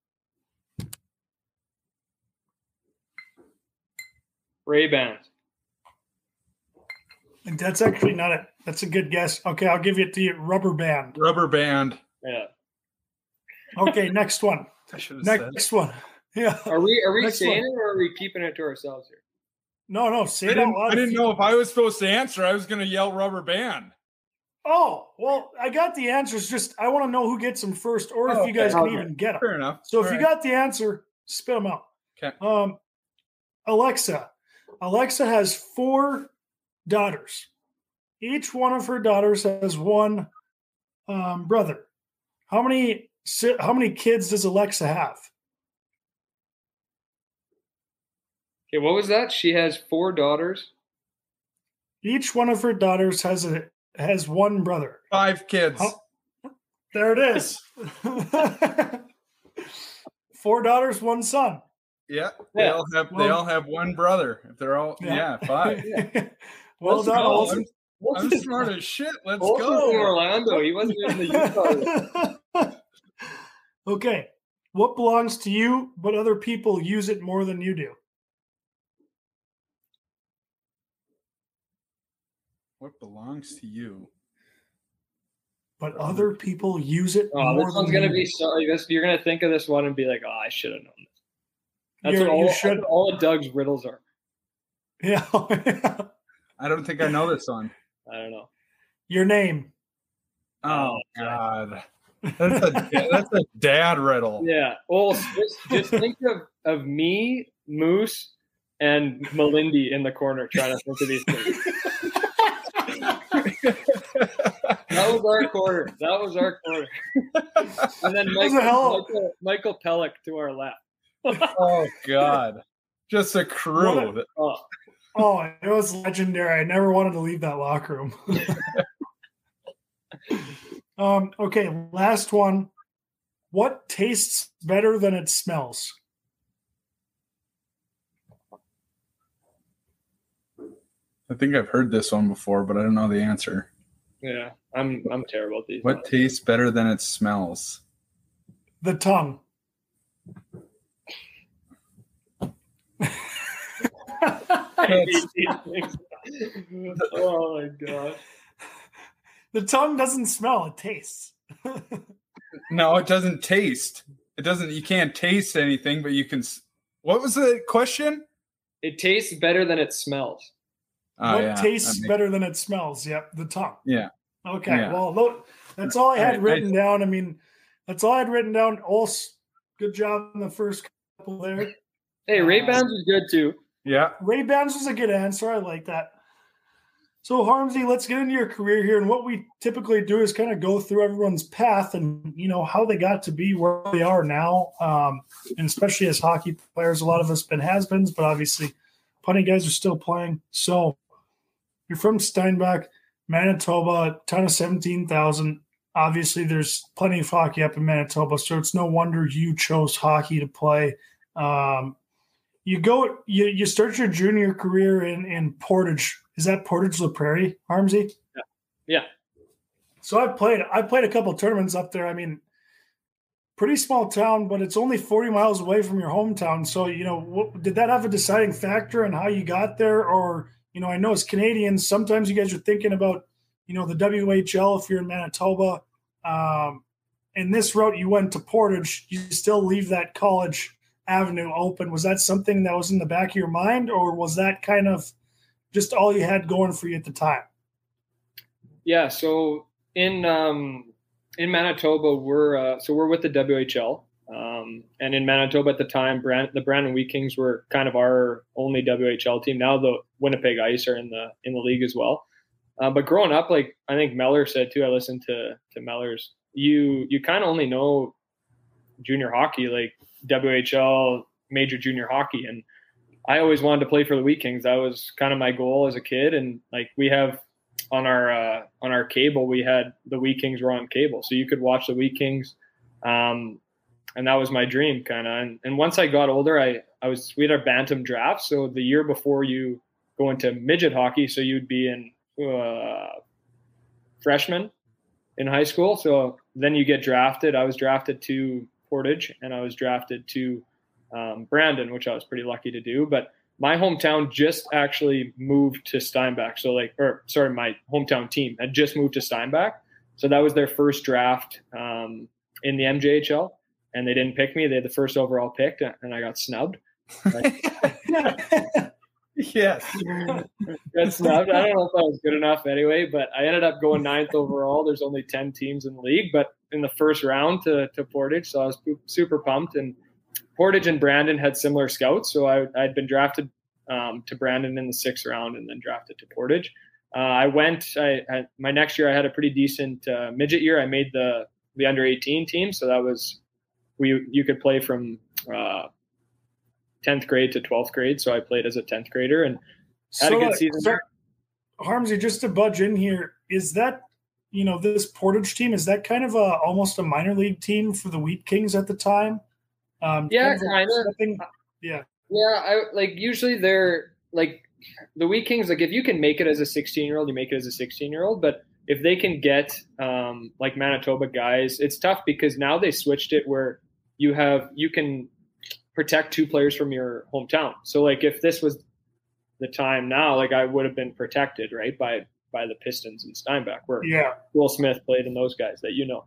Ray Bans.
And that's actually not it. That's a good guess. Okay, I'll give it to you. Rubber band.
Rubber band.
Yeah.
Okay, next one. [LAUGHS]
I should have said.
Next one. [LAUGHS] Yeah.
Are we are we
Next
saying
one.
it or are we keeping it to ourselves here?
No, no. Say
I didn't. I didn't know if I was supposed to answer. I was going to yell rubber band.
Oh, well, I got the answers. Just I want to know who gets them first, or if
Oh,
you guys
okay.
can even get them.
Fair enough.
So if
All
you got the answer, spit them out.
Okay.
Um, Alexa. Alexa has four daughters. Each one of her daughters has one um, brother. How many how many kids does Alexa have?
Okay, what was that? She has four daughters.
Each one of her daughters has a has one brother.
five kids.
How- There it is. [LAUGHS] Four daughters, one son.
Yeah, they
Yeah.
all have they all have one brother. If they're all yeah, five. [LAUGHS]
well
Let's
done.
go.
Olson.
I'm smart as shit. Let's
Olson's from
go.
Orlando. He wasn't in the Utah. [LAUGHS]
okay. What belongs to you, but other people use it more than you do?
What belongs to you?
But other people use it
Oh,
more
this one's gonna
you
be so. Like this, you're gonna think of this one and be like, "Oh, I should have known this." That's
You're-
what all,
you
that's
should.
what all of Doug's riddles are.
Yeah. [LAUGHS]
I don't think I know this one.
I don't know.
Your name.
Oh
Oh,
God, that's a [LAUGHS] that's a dad riddle.
Yeah. Well, just, just think of of me, Moose, and Melindy in the corner trying to think of these things. [LAUGHS] That was our quarter. That was our quarter. And then Michael,
hell-
Michael, Michael Pellick to our left.
oh God, just a crew. that-
Oh,
Oh, it was legendary. I never wanted to leave that locker room. [LAUGHS] um, okay, last one. What tastes better than it smells?
I think I've heard this one before, but I don't know the answer.
yeah. I'm I'm terrible at these.
What tastes better than it smells?
The tongue.
I hate these things. oh my god.
the tongue doesn't smell, it tastes. [LAUGHS]
No, it doesn't taste. It doesn't. You can't taste anything, but you can. What was the question?
It tastes better than it smells.
Oh,
what
yeah,
tastes
makes-
better than it smells? Yep, the tongue.
Yeah.
Okay,
Yeah.
well, look, that's all I had
Alright,
written down. I mean, that's all I had written down. Also, good job in the first couple there.
Hey, Ray
Uh,
Bans was good too.
Yeah.
Ray Bans was a good answer. I like that. So, Harmsy, let's get into your career here. And what we typically do is kind of go through everyone's path and, you know, how they got to be where they are now. Um, and especially as hockey players, a lot of us been has beens, but obviously, plenty guys are still playing. So, you're from Steinbach, Manitoba, town of 17,000. obviously there's plenty of hockey up in Manitoba, so it's no wonder you chose hockey to play. Um, you go, you, you start your junior career in, in Portage. Is that Portage La Prairie, Harmsy?
Yeah. yeah.
So I played, I played a couple tournaments up there. I mean, pretty small town, but it's only 40 miles away from your hometown. So, you know, what, did that have a deciding factor in how you got there? Or, you know, I know as Canadians, sometimes you guys are thinking about you know, the WHL if you're in Manitoba. Um, in this route you went to Portage, you still leave that college avenue open. Was that something that was in the back of your mind, or was that kind of just all you had going for you at the time?
Yeah. So in um, in Manitoba, we're uh, so we're with the WHL, um, and in Manitoba at the time, Brand, the Brandon Wheat Kings were kind of our only WHL team. Now the Winnipeg Ice are in the in the league as well. Uh, but growing up, like I think Meller said too, I listened to to Meller's. You you kind of only know junior hockey, like WHL, major junior hockey, and I always wanted to play for the Wheat Kings. That was kind of my goal as a kid, and like we have on our uh, on our cable, we had the Wheat Kings were on cable, so you could watch the Wheat Kings, um, and that was my dream, kind of. And, and once I got older, I I was we had our bantam draft, so the year before you go into midget hockey, so you'd be in uh, freshman in high school. So then you get drafted. I was drafted to Portage and I was drafted to um, Brandon, which I was pretty lucky to do. But my hometown just actually moved to Steinbach. So like, or sorry, my hometown team had just moved to Steinbach. So that was their first draft um, in the MJHL, and they didn't pick me. They had the first overall pick, and I got snubbed. [LAUGHS]
Yes. [LAUGHS]
Good stuff. I don't know if I was good enough anyway, but I ended up going ninth overall. There's only 10 teams in the league, but in the first round to, to Portage. So I was super pumped. And Portage and Brandon had similar scouts. So I, I'd been drafted um, to Brandon in the sixth round and then drafted to Portage. Uh, I went, I, I, my next year, I had a pretty decent uh, midget year. I made the, the under 18 team. So that was, we, you could play from, uh, 10th grade to 12th grade. So I played as a 10th grader and had so, a good season. So,
Harmsy, just to budge in here, is that, you know, this Portage team, is that kind of a almost a minor league team for the Wheat Kings at the time?
Um, yeah, kind of.
Yeah.
Yeah. I like usually they're like the Wheat Kings, like if you can make it as a 16 year old, you make it as a 16 year old. But if they can get um, like Manitoba guys, it's tough because now they switched it where you have, you can protect two players from your hometown. So like if this was the time now, like I would have been protected, right, by by the Pistons and Steinbach, where
yeah.
Will Smith played and those guys that you know.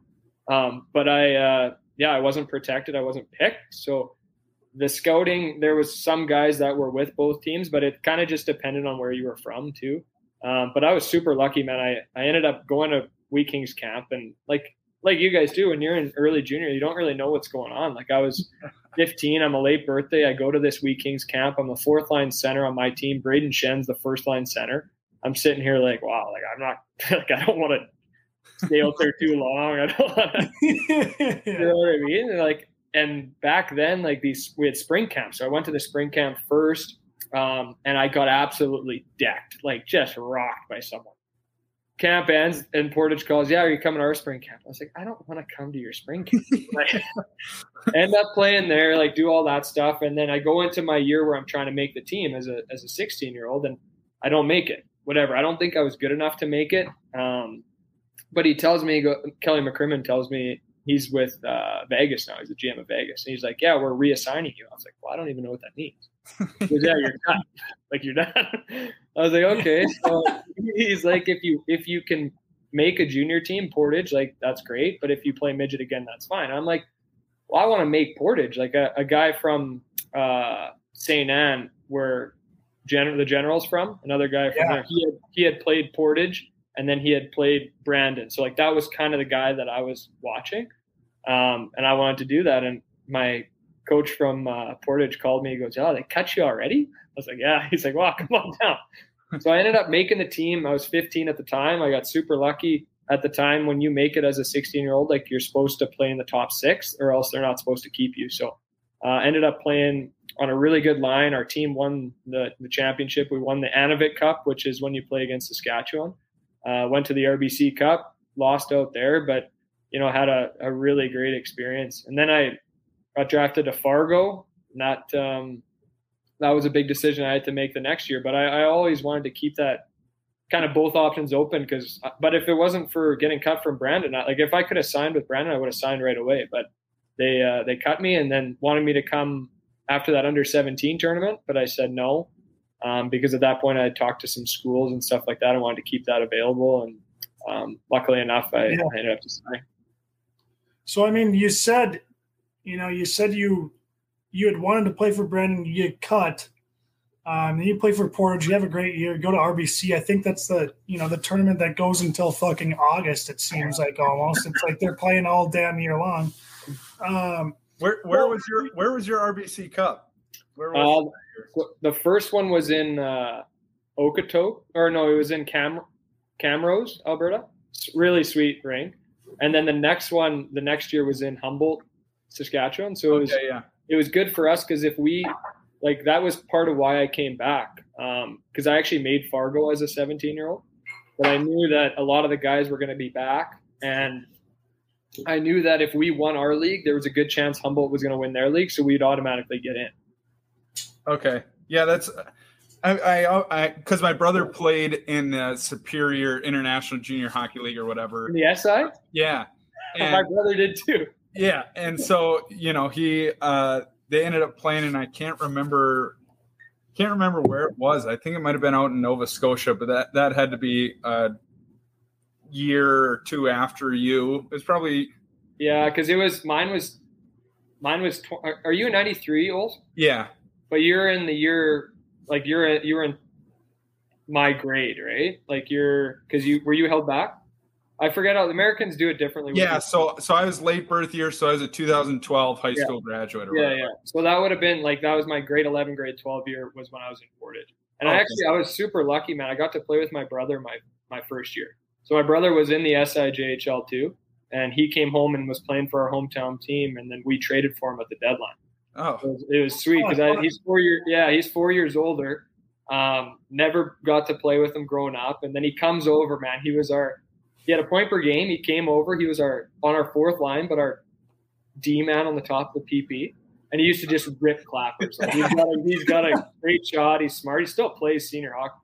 Um, but I uh, yeah, I wasn't protected, I wasn't picked. So the scouting, there was some guys that were with both teams, but it kind of just depended on where you were from too. Um, but I was super lucky, man. I, I ended up going to Wheat Kings camp and like like you guys do when you're in early junior, you don't really know what's going on. Like I was [LAUGHS] 15, I'm a late birthday. I go to this Wheat Kings camp. I'm the fourth line center on my team. Brayden Schenn's the first line center. I'm sitting here like, wow, like I'm not [LAUGHS] like I don't want to stay out there too long. I don't want to, [LAUGHS] you know what I mean? And like, and back then, like these, we had spring camp. So I went to the spring camp first, um, and I got absolutely decked, like just rocked by someone camp ends and Portage calls, yeah, are you coming to our spring camp? I was like, I don't want to come to your spring camp. [LAUGHS] [LAUGHS] end up playing there, like do all that stuff. And then I go into my year where I'm trying to make the team as a, as a 16 year old and I don't make it, whatever. I don't think I was good enough to make it. Um, but he tells me, Kelly McCrimmon tells me he's with uh, Vegas now. He's the GM of Vegas. And he's like, yeah, we're reassigning you. I was like, well, I don't even know what that means. Goes, yeah, you're done. [LAUGHS] like you're done. [LAUGHS] I was like, okay. So he's like, if you if you can make a junior team Portage, like that's great. But if you play midget again, that's fine. I'm like, well, I want to make Portage like a, a guy from uh, Saint Anne, where Gen- the general's from. Another guy from yeah. there. He had he had played Portage, and then he had played Brandon. So like that was kind of the guy that I was watching, um, and I wanted to do that. And my coach from uh, Portage called me. He goes, "Oh, they cut you already?" I was like, "Yeah." [LAUGHS] He's like, "Wow, come on down." [LAUGHS] so I ended up making the team. I was 15 at the time. I got super lucky at the time when you make it as a 16 year old. Like you're supposed to play in the top six, or else they're not supposed to keep you. So uh, ended up playing on a really good line. Our team won the, the championship. We won the Anavet Cup, which is when you play against Saskatchewan. Uh, went to the RBC Cup, lost out there, but you know, had a, a really great experience. And then I got drafted to Fargo. And that um, that was a big decision I had to make the next year. But I, I always wanted to keep that kind of both options open because. But if it wasn't for getting cut from Brandon, like if I could have signed with Brandon, I would have signed right away. But they uh, they cut me and then wanted me to come after that under 17 tournament, but I said no um, because at that point I had talked to some schools and stuff like that. I wanted to keep that available, and um, luckily enough, I, yeah. I ended up deciding.
So I mean, you said, you know, you said you you had wanted to play for Brandon, you get cut. Um, then you play for Portage. You have a great year. Go to RBC. I think that's the you know the tournament that goes until fucking August. It seems like almost. It's like they're playing all damn year long. Um,
where where well, was your where was your RBC Cup? Where was
uh, the first one was in uh, or no, it was in Cam Camrose, Alberta. It's really sweet rink. And then the next one, the next year was in Humboldt, Saskatchewan. So it was
okay, yeah.
it was good for us because if we like that was part of why I came back because um, I actually made Fargo as a 17 year old, but I knew that a lot of the guys were going to be back, and I knew that if we won our league, there was a good chance Humboldt was going to win their league, so we'd automatically get in.
Okay, yeah, that's I I because my brother played in the Superior International Junior Hockey League or whatever.
In the SI.
Yeah, [LAUGHS]
and, my brother did too.
Yeah, and so you know he uh, they ended up playing, and I can't remember can't remember where it was. I think it might have been out in Nova Scotia, but that that had to be a year or two after you. It was probably
yeah, because it was mine was mine was. Tw- are you in '93, old?
Yeah,
but you're in the year like you're you were in my grade, right? Like you're because you were you held back. I forget how the Americans do it differently.
Yeah, so so I was late birth year, so I was a 2012 high
yeah.
school graduate.
yeah, whatever. yeah. So that would have been like that was my grade 11, grade 12 year was when I was in Portage, and I actually I was super lucky, man. I got to play with my brother my my first year. So my brother was in the SIJHL too, and he came home and was playing for our hometown team, and then we traded for him at the deadline.
Oh,
it was, it was sweet because oh, he's four years. Yeah, he's four years older. Um, never got to play with him growing up, and then he comes over. Man, he was our. He had a point per game. He came over. He was our on our fourth line, but our D man on the top of the PP, and he used to just rip clappers. Like he's got a, he's got a great shot. He's smart. He still plays senior hockey.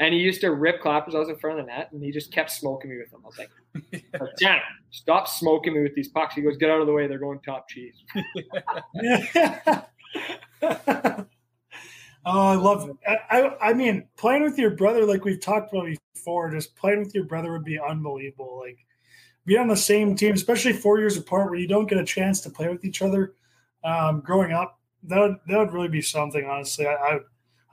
And he used to rip clappers. I was in front of the net, and he just kept smoking me with them. I was like, [LAUGHS] "Damn, stop smoking me with these pucks." He goes, "Get out of the way. They're going top cheese." [LAUGHS]
oh, I love. It. I I mean, playing with your brother, like we've talked about before, just playing with your brother would be unbelievable. Like, be on the same team, especially four years apart, where you don't get a chance to play with each other. Um, growing up, that would, that would really be something. Honestly, I, I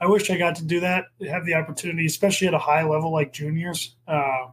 I wish I got to do that, have the opportunity, especially at a high level like juniors. Uh,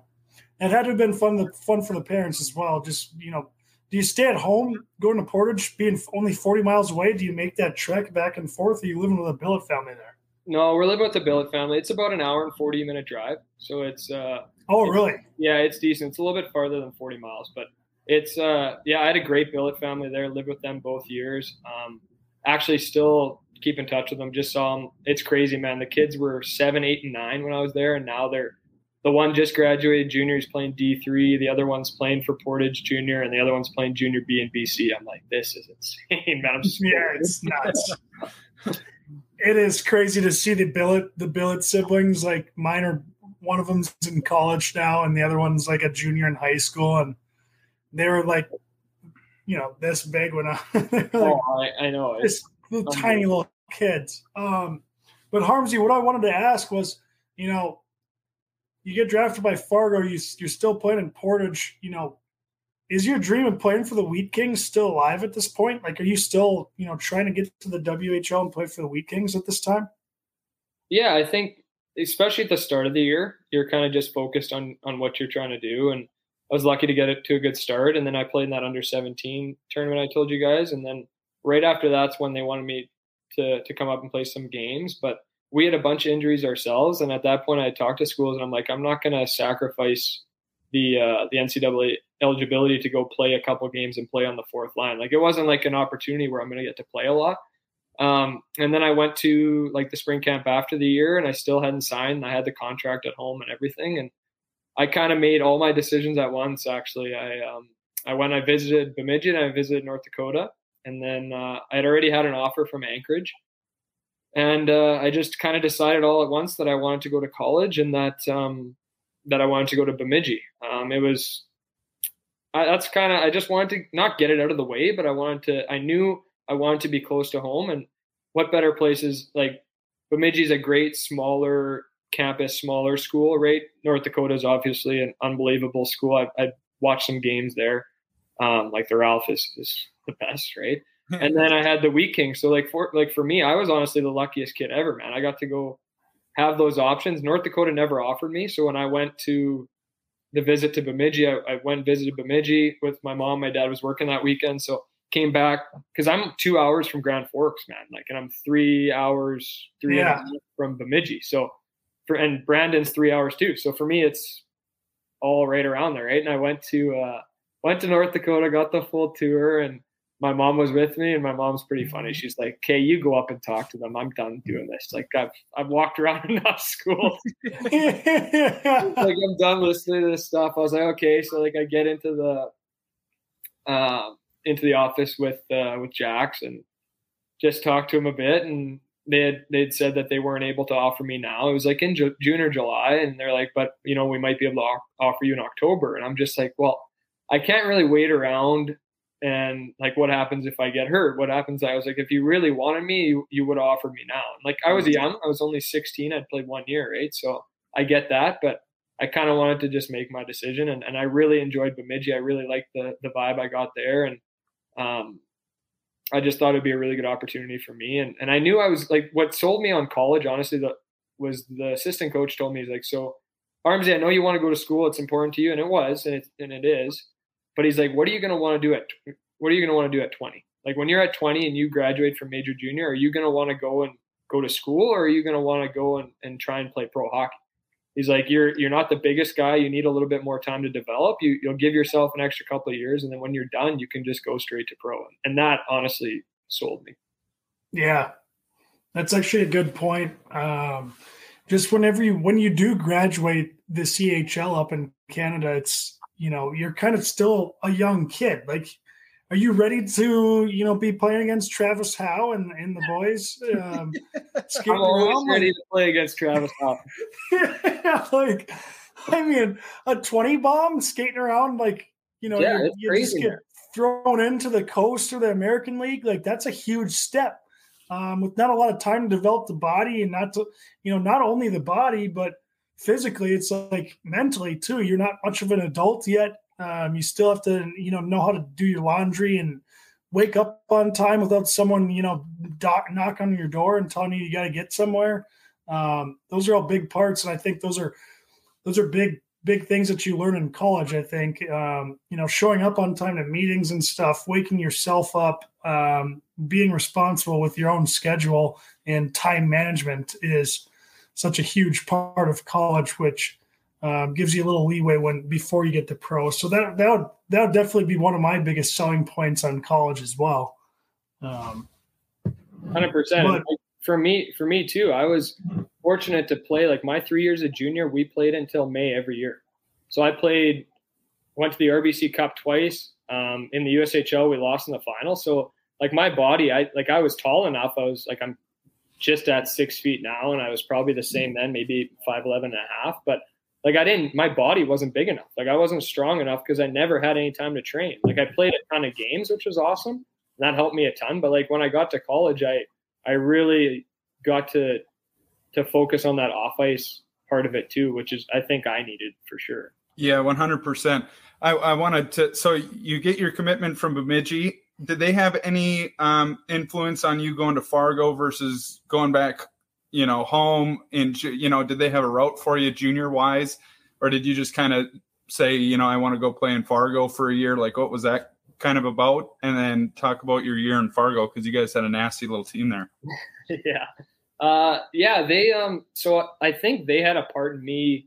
it had to have been fun, the, fun for the parents as well. Just you know, do you stay at home, going to Portage, being only forty miles away? Do you make that trek back and forth? Or are you living with a billet family there?
No, we're living with the billet family. It's about an hour and forty minute drive, so it's. Uh,
oh,
it's,
really?
Yeah, it's decent. It's a little bit farther than forty miles, but it's. Uh, yeah, I had a great billet family there. Lived with them both years. Um, actually, still keep in touch with them. Just saw them. It's crazy, man. The kids were seven, eight, and nine when I was there, and now they're the one just graduated junior. He's playing D three. The other one's playing for Portage Junior, and the other one's playing junior B in BC. I'm like, this is insane, [LAUGHS] man. I'm
yeah, it's nuts. it is crazy to see the billet the billet siblings. Like mine are one of them's in college now, and the other one's like a junior in high school, and they were like, you know, this big when I. [LAUGHS]
like, oh, I, I know.
It's, little tiny little kids. Um, but Harmsy, what I wanted to ask was, you know, you get drafted by Fargo, you, you're still playing in Portage. You know, is your dream of playing for the Wheat Kings still alive at this point? Like, are you still, you know, trying to get to the WHL and play for the Wheat Kings at this time?
Yeah, I think especially at the start of the year, you're kind of just focused on on what you're trying to do. And I was lucky to get it to a good start. And then I played in that under 17 tournament I told you guys, and then right after that's when they wanted me to to come up and play some games. But we had a bunch of injuries ourselves, and at that point, I talked to schools, and I'm like, I'm not going to sacrifice the uh, the NCAA eligibility to go play a couple games and play on the fourth line. Like it wasn't like an opportunity where I'm going to get to play a lot. Um, and then I went to like the spring camp after the year, and I still hadn't signed. I had the contract at home and everything, and I kind of made all my decisions at once. Actually, I um, I went, I visited Bemidji, and I visited North Dakota, and then uh, I had already had an offer from Anchorage, and uh, I just kind of decided all at once that I wanted to go to college and that um, that I wanted to go to Bemidji. Um, it was I, that's kind of I just wanted to not get it out of the way, but I wanted to. I knew I wanted to be close to home, and what better places like Bemidji is a great smaller campus, smaller school, right? North Dakota is obviously an unbelievable school. I've watched some games there. Um, like the Ralph is, is the best, right? [LAUGHS] and then I had the Wheat King. So like for like for me, I was honestly the luckiest kid ever, man. I got to go have those options. North Dakota never offered me. So when I went to the visit to Bemidji, I, I went visited Bemidji with my mom. My dad was working that weekend, so came back because I'm two hours from Grand Forks, man. Like, and I'm three hours, three yeah. from Bemidji. So for and Brandon's three hours too. So for me, it's all right around there, right? And I went to uh, went to North Dakota, got the full tour, and my mom was with me, and my mom's pretty funny. She's like, "Okay, you go up and talk to them. I'm done doing this. Like, I've I've walked around [LAUGHS] enough schools. [LAUGHS] like, I'm done listening to this stuff." I was like, "Okay." So like, I get into the uh, into the office with uh, with Jax and just talk to him a bit, and they had they'd said that they weren't able to offer me now. It was like in Ju- June or July, and they're like, "But you know, we might be able to offer you in October." And I'm just like, "Well." I can't really wait around and like what happens if i get hurt? What happens? I was like if you really wanted me you, you would offer me now. And like i was young. I was only 16 i'd played one year right? So i get that but i kind of wanted to just make my decision and, and i really enjoyed bemidji. I really liked the the vibe i got there and um i just thought it'd be a really good opportunity for me and and i knew i was like what sold me on college honestly the was the assistant coach told me he's like so armsy i know you want to go to school. It's important to you and it was and it, and it is but he's like, what are you going to want to do at what are you going to want to do at 20? Like when you're at 20 and you graduate from major junior, are you going to want to go and go to school or are you going to want to go and, and try and play pro hockey? He's like, you're you're not the biggest guy. You need a little bit more time to develop. You you'll give yourself an extra couple of years, and then when you're done, you can just go straight to pro. And that honestly sold me.
Yeah, that's actually a good point. Um, just whenever you when you do graduate the CHL up in Canada, it's you know, you're kind of still a young kid. Like, are you ready to, you know, be playing against Travis Howe and, and the boys? Um, [LAUGHS]
I'm always around? ready to play against Travis Howe.
yeah, [LAUGHS] like, I mean, a 20 bomb skating around, like, you know, yeah, you just get thrown into the coast or the American League. Like, that's a huge step. Um, with not a lot of time to develop the body and not to, you know, not only the body, but physically, it's like mentally too. You're not much of an adult yet. Um, you still have to, you know, know how to do your laundry and wake up on time without someone, you know, knock on your door and telling you you got to get somewhere. Um, those are all big parts, and I think those are those are big big things that you learn in college. I think um, you know, showing up on time to meetings and stuff, waking yourself up, um, being responsible with your own schedule and time management is such a huge part of college, which um, gives you a little leeway when before you get to pro. So that that would that would definitely be one of my biggest selling points on college as well. Um,
Hundred percent. For me, for me too. I was fortunate to play like my three years of junior. We played until May every year. So I played, went to the RBC Cup twice. Um, in the USHL, we lost in the final. So like my body, I like I was tall enough. I was like I'm just at six feet now, and I was probably the same then, maybe five eleven and a half. But like I didn't, my body wasn't big enough. Like I wasn't strong enough because I never had any time to train. Like I played a ton of games, which was awesome. And that helped me a ton. But like when I got to college, I I really got to to focus on that off ice part of it too, which is I think I needed for sure.
Yeah, one hundred percent. I, I wanted to. So you get your commitment from Bemidji did they have any um, influence on you going to Fargo versus going back, you know, home? And you know, did they have a route for you junior wise, or did you just kind of say, you know, I want to go play in Fargo for a year? Like, what was that kind of about? And then talk about your year in Fargo because you guys had a nasty little team there. [LAUGHS]
yeah, uh, yeah. They um. So I think they had a part in me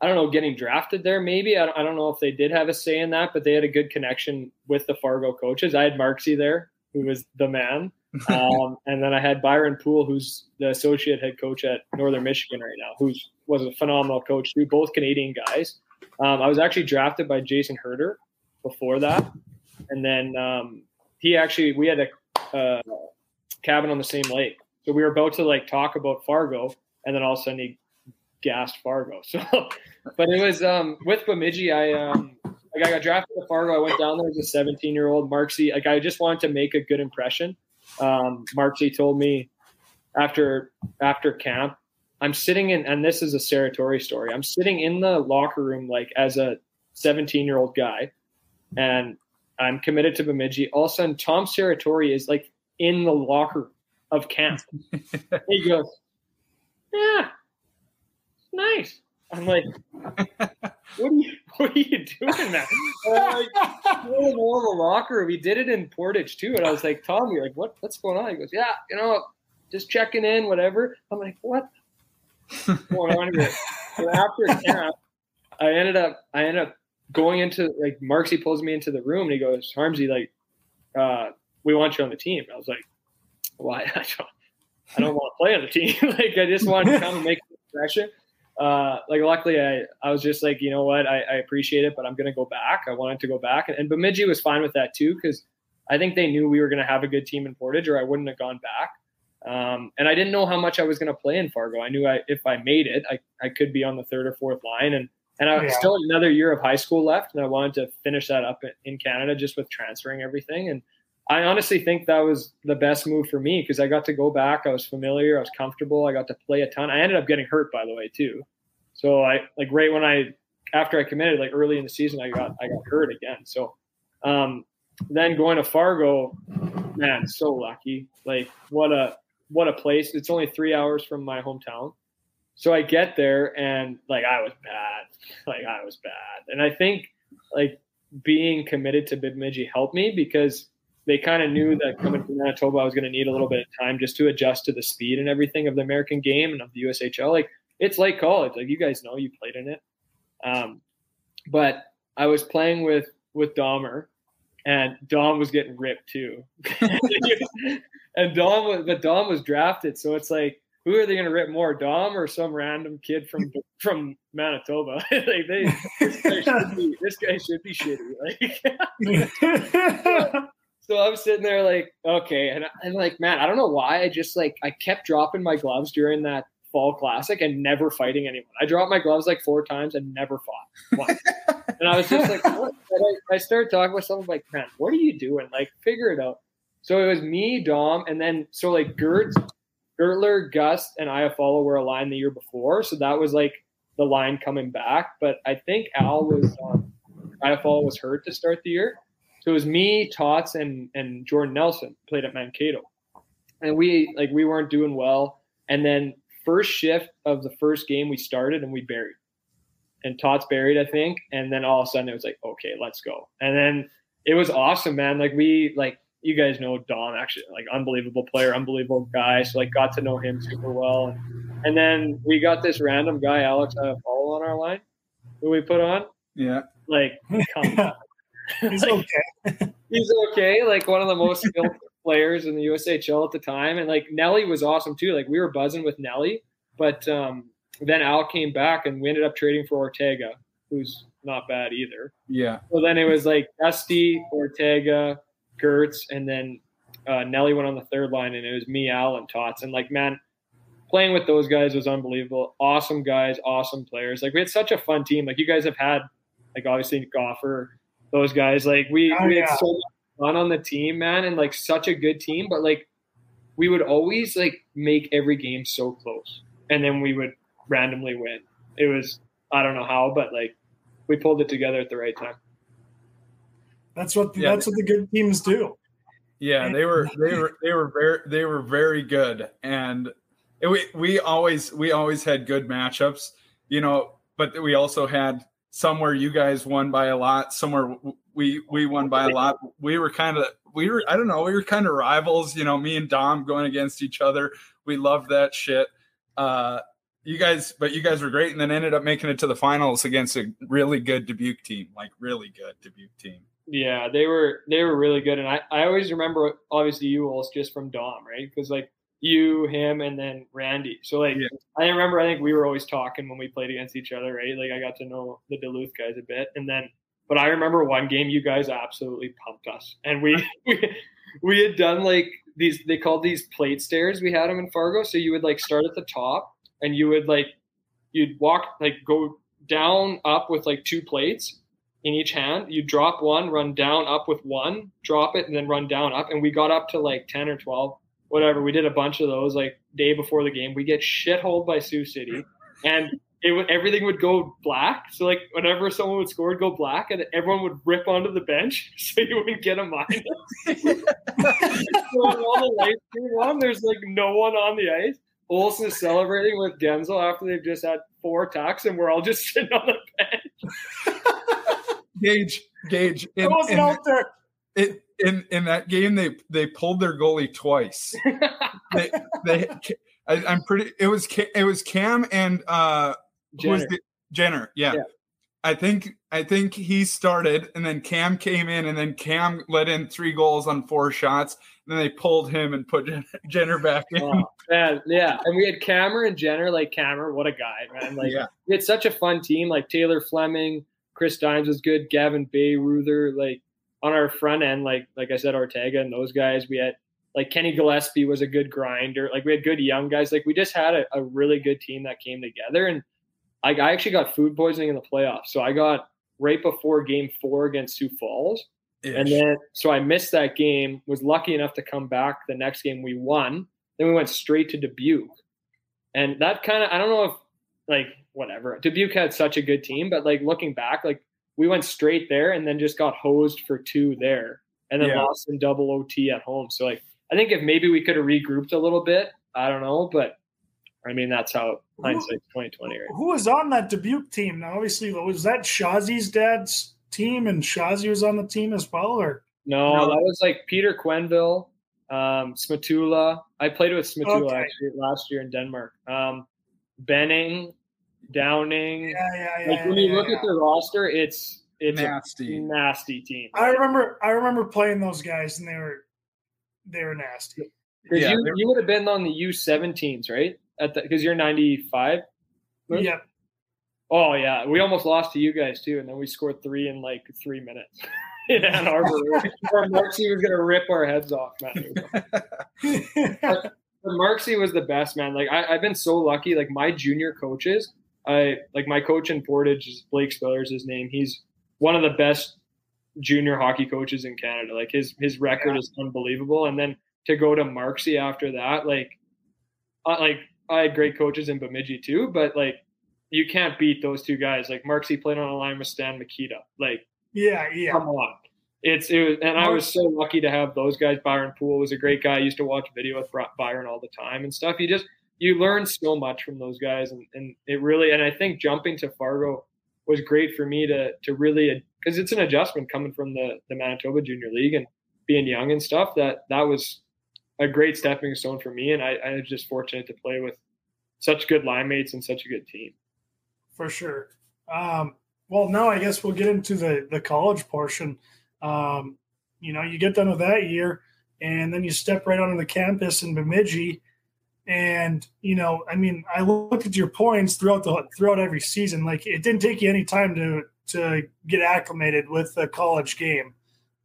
I don't know, getting drafted there maybe. I don't, I don't know if they did have a say in that, but they had a good connection with the Fargo coaches. I had Marksy there, who was the man. [LAUGHS] Um, and then I had Byron Poole, who's the associate head coach at Northern Michigan right now, who was a phenomenal coach too, both Canadian guys. Um, I was actually drafted by Jason Herter before that, and then um, he actually we had a uh, cabin on the same lake, so we were about to like talk about Fargo, and then all of a sudden he gassed Fargo. [LAUGHS] So, but it was um, with Bemidji. I um, like I got drafted to Fargo. I went down there as a 17 year old. Marksy, like I just wanted to make a good impression. Um, Marksy told me after after camp, I'm sitting in, and this is a Serratore story. I'm sitting in the locker room like as a 17 year old guy, and I'm committed to Bemidji. All of a sudden, Tom Serratore is like in the locker of camp. [LAUGHS] he goes, "Yeah, nice." I'm like, "What are you? What are you doing, man?" I'm like, "We're in more of a locker. We did it in Portage too." And I was like, "Tom, you're like, what? What's going on?" He goes, "Yeah, you know, just checking in, whatever." I'm like, "What? What's going on here?" So after camp, I ended up, I ended up going into like Marksy pulls me into the room and he goes, Harmsy, like, uh, we want you on the team. I was like, why? [LAUGHS] I don't, I don't want to play on the team. [LAUGHS] like, I just wanted to come and make an impression. Uh, like, luckily, I, I was just like, you know what, I, I appreciate it, but I'm going to go back. I wanted to go back. And, and Bemidji was fine with that too, because I think they knew we were going to have a good team in Portage or I wouldn't have gone back. Um, and I didn't know how much I was going to play in Fargo. I knew I, if I made it, I, I could be on the third or fourth line. And and I
Yeah.
still another year of high school left, and I wanted to finish that up in Canada just with transferring everything. And I honestly think that was the best move for me because I got to go back. I was familiar. I was comfortable. I got to play a ton. I ended up getting hurt, by the way, too. So I like right when I after I committed, like early in the season, I got I got hurt again. So um, then going to Fargo, man, so lucky. Like what a what a place. It's only three hours from my hometown. So I get there and like I was bad. Like I was bad. And I think like being committed to Bemidji helped me because they kind of knew that coming from Manitoba I was going to need a little bit of time just to adjust to the speed and everything of the American game and of the USHL. Like it's like college. Like you guys know you played in it. Um, but I was playing with with Dahmer and Dom was getting ripped too. [LAUGHS] and Dom was but Dom was drafted, so it's like who are they going to rip more, Dom or some random kid from from Manitoba? [LAUGHS] like they, this guy should be this guy should be shitty. Like, [LAUGHS] so I'm sitting there like, okay, and I'm like, man, I don't know why. I just like I kept dropping my gloves during that fall classic and never fighting anyone. I dropped my gloves like four times and never fought once. [LAUGHS] and I was just like, [LAUGHS] what? I, I started talking with someone like, man, what are you doing? Like, figure it out. So it was me, Dom, and then so like Gertz, Gertler, Gus, and Iafallo were aligned the year before, so that was like the line coming back. But I think Al was um, Iafallo was hurt to start the year, so it was me, Tots, and and Jordan Nelson played at Mankato, and we like we weren't doing well. And then first shift of the first game we started and we buried, and Tots buried I think, and then all of a sudden it was like okay, let's go, and then it was awesome, man. Like we like you guys know Dom actually like unbelievable player, unbelievable guy. So like got to know him super well. And, then we got this random guy, Alex Iafallo on our line, who we put on.
Yeah.
Like come [LAUGHS] on. [LAUGHS]
He's okay. [LAUGHS]
he's okay. Like one of the most skilled [LAUGHS] players in the USHL at the time. And like Nelly was awesome too. Like we were buzzing with Nelly, but um, then Al came back and we ended up trading for Ortega, who's not bad either.
Yeah.
So then it was like Dusty, Ortega, Gertz, and then uh, Nelly went on the third line, and it was me, Al, and Tots. And like, man, playing with those guys was unbelievable. Awesome guys, awesome players. Like we had such a fun team. Like you guys have had, like obviously Goffer, those guys. Like we
Oh,
we
yeah.
had so much fun on the team, man, and like such a good team. But like we would always like make every game so close, and then we would randomly win. It was I don't know how, but like we pulled it together at the right time.
That's what
Yeah.
that's what the good teams do.
Yeah, they were they were they were very they were very good, and it, we we always we always had good matchups, you know. But we also had somewhere you guys won by a lot, somewhere we we won by a lot. We were kind of we were I don't know we were kind of rivals, you know. Me and Dom going against each other. We loved that shit. Uh, you guys, but you guys were great, and then ended up making it to the finals against a really good Dubuque team, like really good Dubuque team.
Yeah, they were they were really good, and I, I always remember obviously you all just from Dom, right? Because like you, him, and then Randy. So like
Yeah.
I remember I think we were always talking when we played against each other, right? Like I got to know the Duluth guys a bit, and then But I remember one game you guys absolutely pumped us, and we we, [LAUGHS] [LAUGHS] we had done like these. They called these plate stairs. We had them in Fargo, so you would like start at the top, and you would like you'd walk like go down up with like two plates in each hand. You drop one, run down up with one, drop it, and then run down up. And we got up to like ten or twelve, whatever. We did a bunch of those like day before the game. We get shitholed by Sioux City, and it would everything would go black. So like whenever someone would score, it'd go black, and everyone would rip onto the bench [LAUGHS] so you wouldn't get a minus. [LAUGHS] so while the lights came on, there's like no one on the ice. Olson is celebrating with Denzel after they've just had four attacks, and we're all just [LAUGHS] sitting on the bench.
Gage, Gage.
I wasn't out there.
It, in in that game, they they pulled their goalie twice. [LAUGHS] they, they I, am pretty. It was it was Cam and uh,
Jenner.
the Jenner? Yeah.
Yeah.
I think I think he started, and then Cam came in, and then Cam let in three goals on four shots. And then they pulled him and put Jenner back in.
Oh, man, yeah, and we had Cameron and Jenner. Like Cameron, what a guy, man! Like
Yeah.
we had such a fun team. Like Taylor Fleming, Chris Dimes was good. Gavin Bayreuther, Like on our front end, like like I said, Ortega and those guys. We had like Kenny Gillespie was a good grinder. Like we had good young guys. Like we just had a, a really good team that came together. And I, I actually got food poisoning in the playoffs. So I got right before Game Four against Sioux Falls. And then, so I missed that game. Was lucky enough to come back the next game. We won. Then we went straight to Dubuque, and that kind of I don't know if like whatever Dubuque had such a good team, but like looking back, like we went straight there and then just got hosed for two there, and then
Yeah.
lost in double OT at home. So like I think if maybe we could have regrouped a little bit, I don't know, but I mean that's how hindsight's twenty twenty, right?
Who was on that Dubuque team? Now, obviously, was that Shazi's dad's team, and Shazi was on the team as well, or
No,
No.
that was like Peter Quenneville, um, Smatula. I played with Smatula
Okay.
actually last year in Denmark. Um, Benning, Downing.
yeah, yeah, yeah.
like when
yeah,
you look
yeah.
at the roster, it's it's
nasty.
a nasty team.
I remember, I remember playing those guys, and they were, they were nasty.
'Cause
Yeah,
you, you would have been on the U17s, right? At the because you're 95. Right?
Yep.
Oh yeah, we almost lost to you guys too, and then we scored three in like three minutes [LAUGHS] in Ann Arbor. or Marcy was gonna rip our heads off, man. [LAUGHS] But Marksy was the best man. Like I, I've been so lucky. Like my junior coaches, I like my coach in Portage is Blake Spiller's his name. He's one of the best junior hockey coaches in Canada. Like his his record is unbelievable. And then to go to Marksy after that, like I, like I had great coaches in Bemidji too, but like you can't beat those two guys. Like Marksy played on a line with Stan Mikita. Like
yeah, yeah.
come on. It's it was, and I was so lucky to have those guys. Byron Poole was a great guy. I used to watch video with Byron all the time and stuff. You just you learn so much from those guys, and, and it really. And I think jumping to Fargo was great for me to to really because it's an adjustment coming from the the Manitoba Junior League and being young and stuff. That that was a great stepping stone for me, and I, I was just fortunate to play with such good line mates and such a good team.
for sure. Um, well, now I guess we'll get into the the college portion. Um, you know, you get done with that year, and then you step right onto the campus in Bemidji. And you know, I mean, I looked at your points throughout the throughout every season. Like it didn't take you any time to to get acclimated with the college game.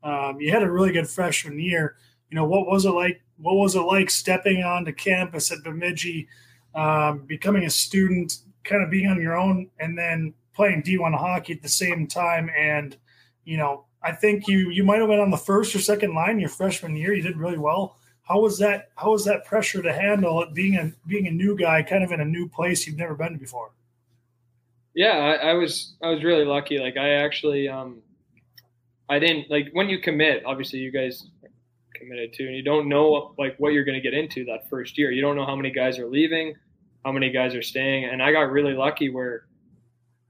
Um, you had a really good freshman year. You know, what was it like? What was it like stepping onto campus at Bemidji, um, becoming a student, kind of being on your own, and then playing D1 hockey at the same time? And you know, I think you you might have been on the first or second line your freshman year. You did really well. How was that? How was that pressure to handle it being a being a new guy, kind of in a new place you've never been to before?
Yeah, I, I was I was really lucky. Like I actually um I didn't like when you commit, obviously you guys committed to and you don't know like what you're gonna get into that first year. You don't know how many guys are leaving, how many guys are staying. And I got really lucky where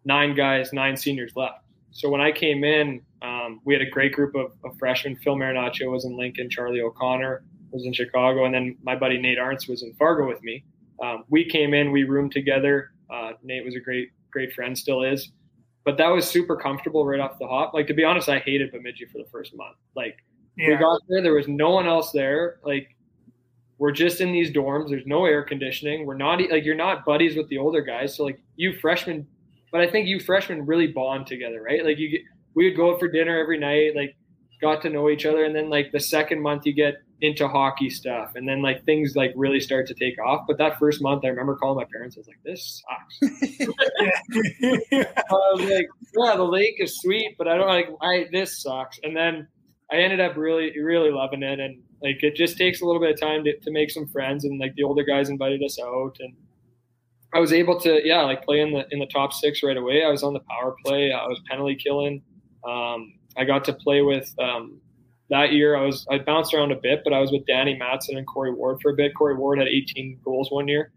nine guys, nine seniors left. So when I came in, um, we had a great group of, of freshmen. Phil Marinaccio was in Lincoln, Charlie O'Connor was in Chicago, and then my buddy Nate Arntz was in Fargo with me. Um, we came in, we roomed together. Uh, Nate was a great, great friend, still is. But that was super comfortable right off the hop. Like to be honest, I hated Bemidji for the first month. Like we got there, there was no one else there. Like we're just in these dorms. There's no air conditioning. We're not like you're not buddies with the older guys. So like you freshmen, but I think you freshmen really bond together, right? Like you get we would go out for dinner every night, like got to know each other. And then like the second month you get into hockey stuff and then like things like really start to take off. But that first month I remember calling my parents, I was like, this sucks. [LAUGHS] I was like, yeah, the lake is sweet, but I don't like I this sucks. And then I ended up really, really loving it. And like it just takes a little bit of time to, to make some friends and like the older guys invited us out and I was able to, yeah, like play in the in the top six right away. I was on the power play. I was penalty killing. Um, I got to play with um, that year. I was I bounced around a bit, but I was with Danny Matson and Corey Ward for a bit. Corey Ward had 18 goals one year.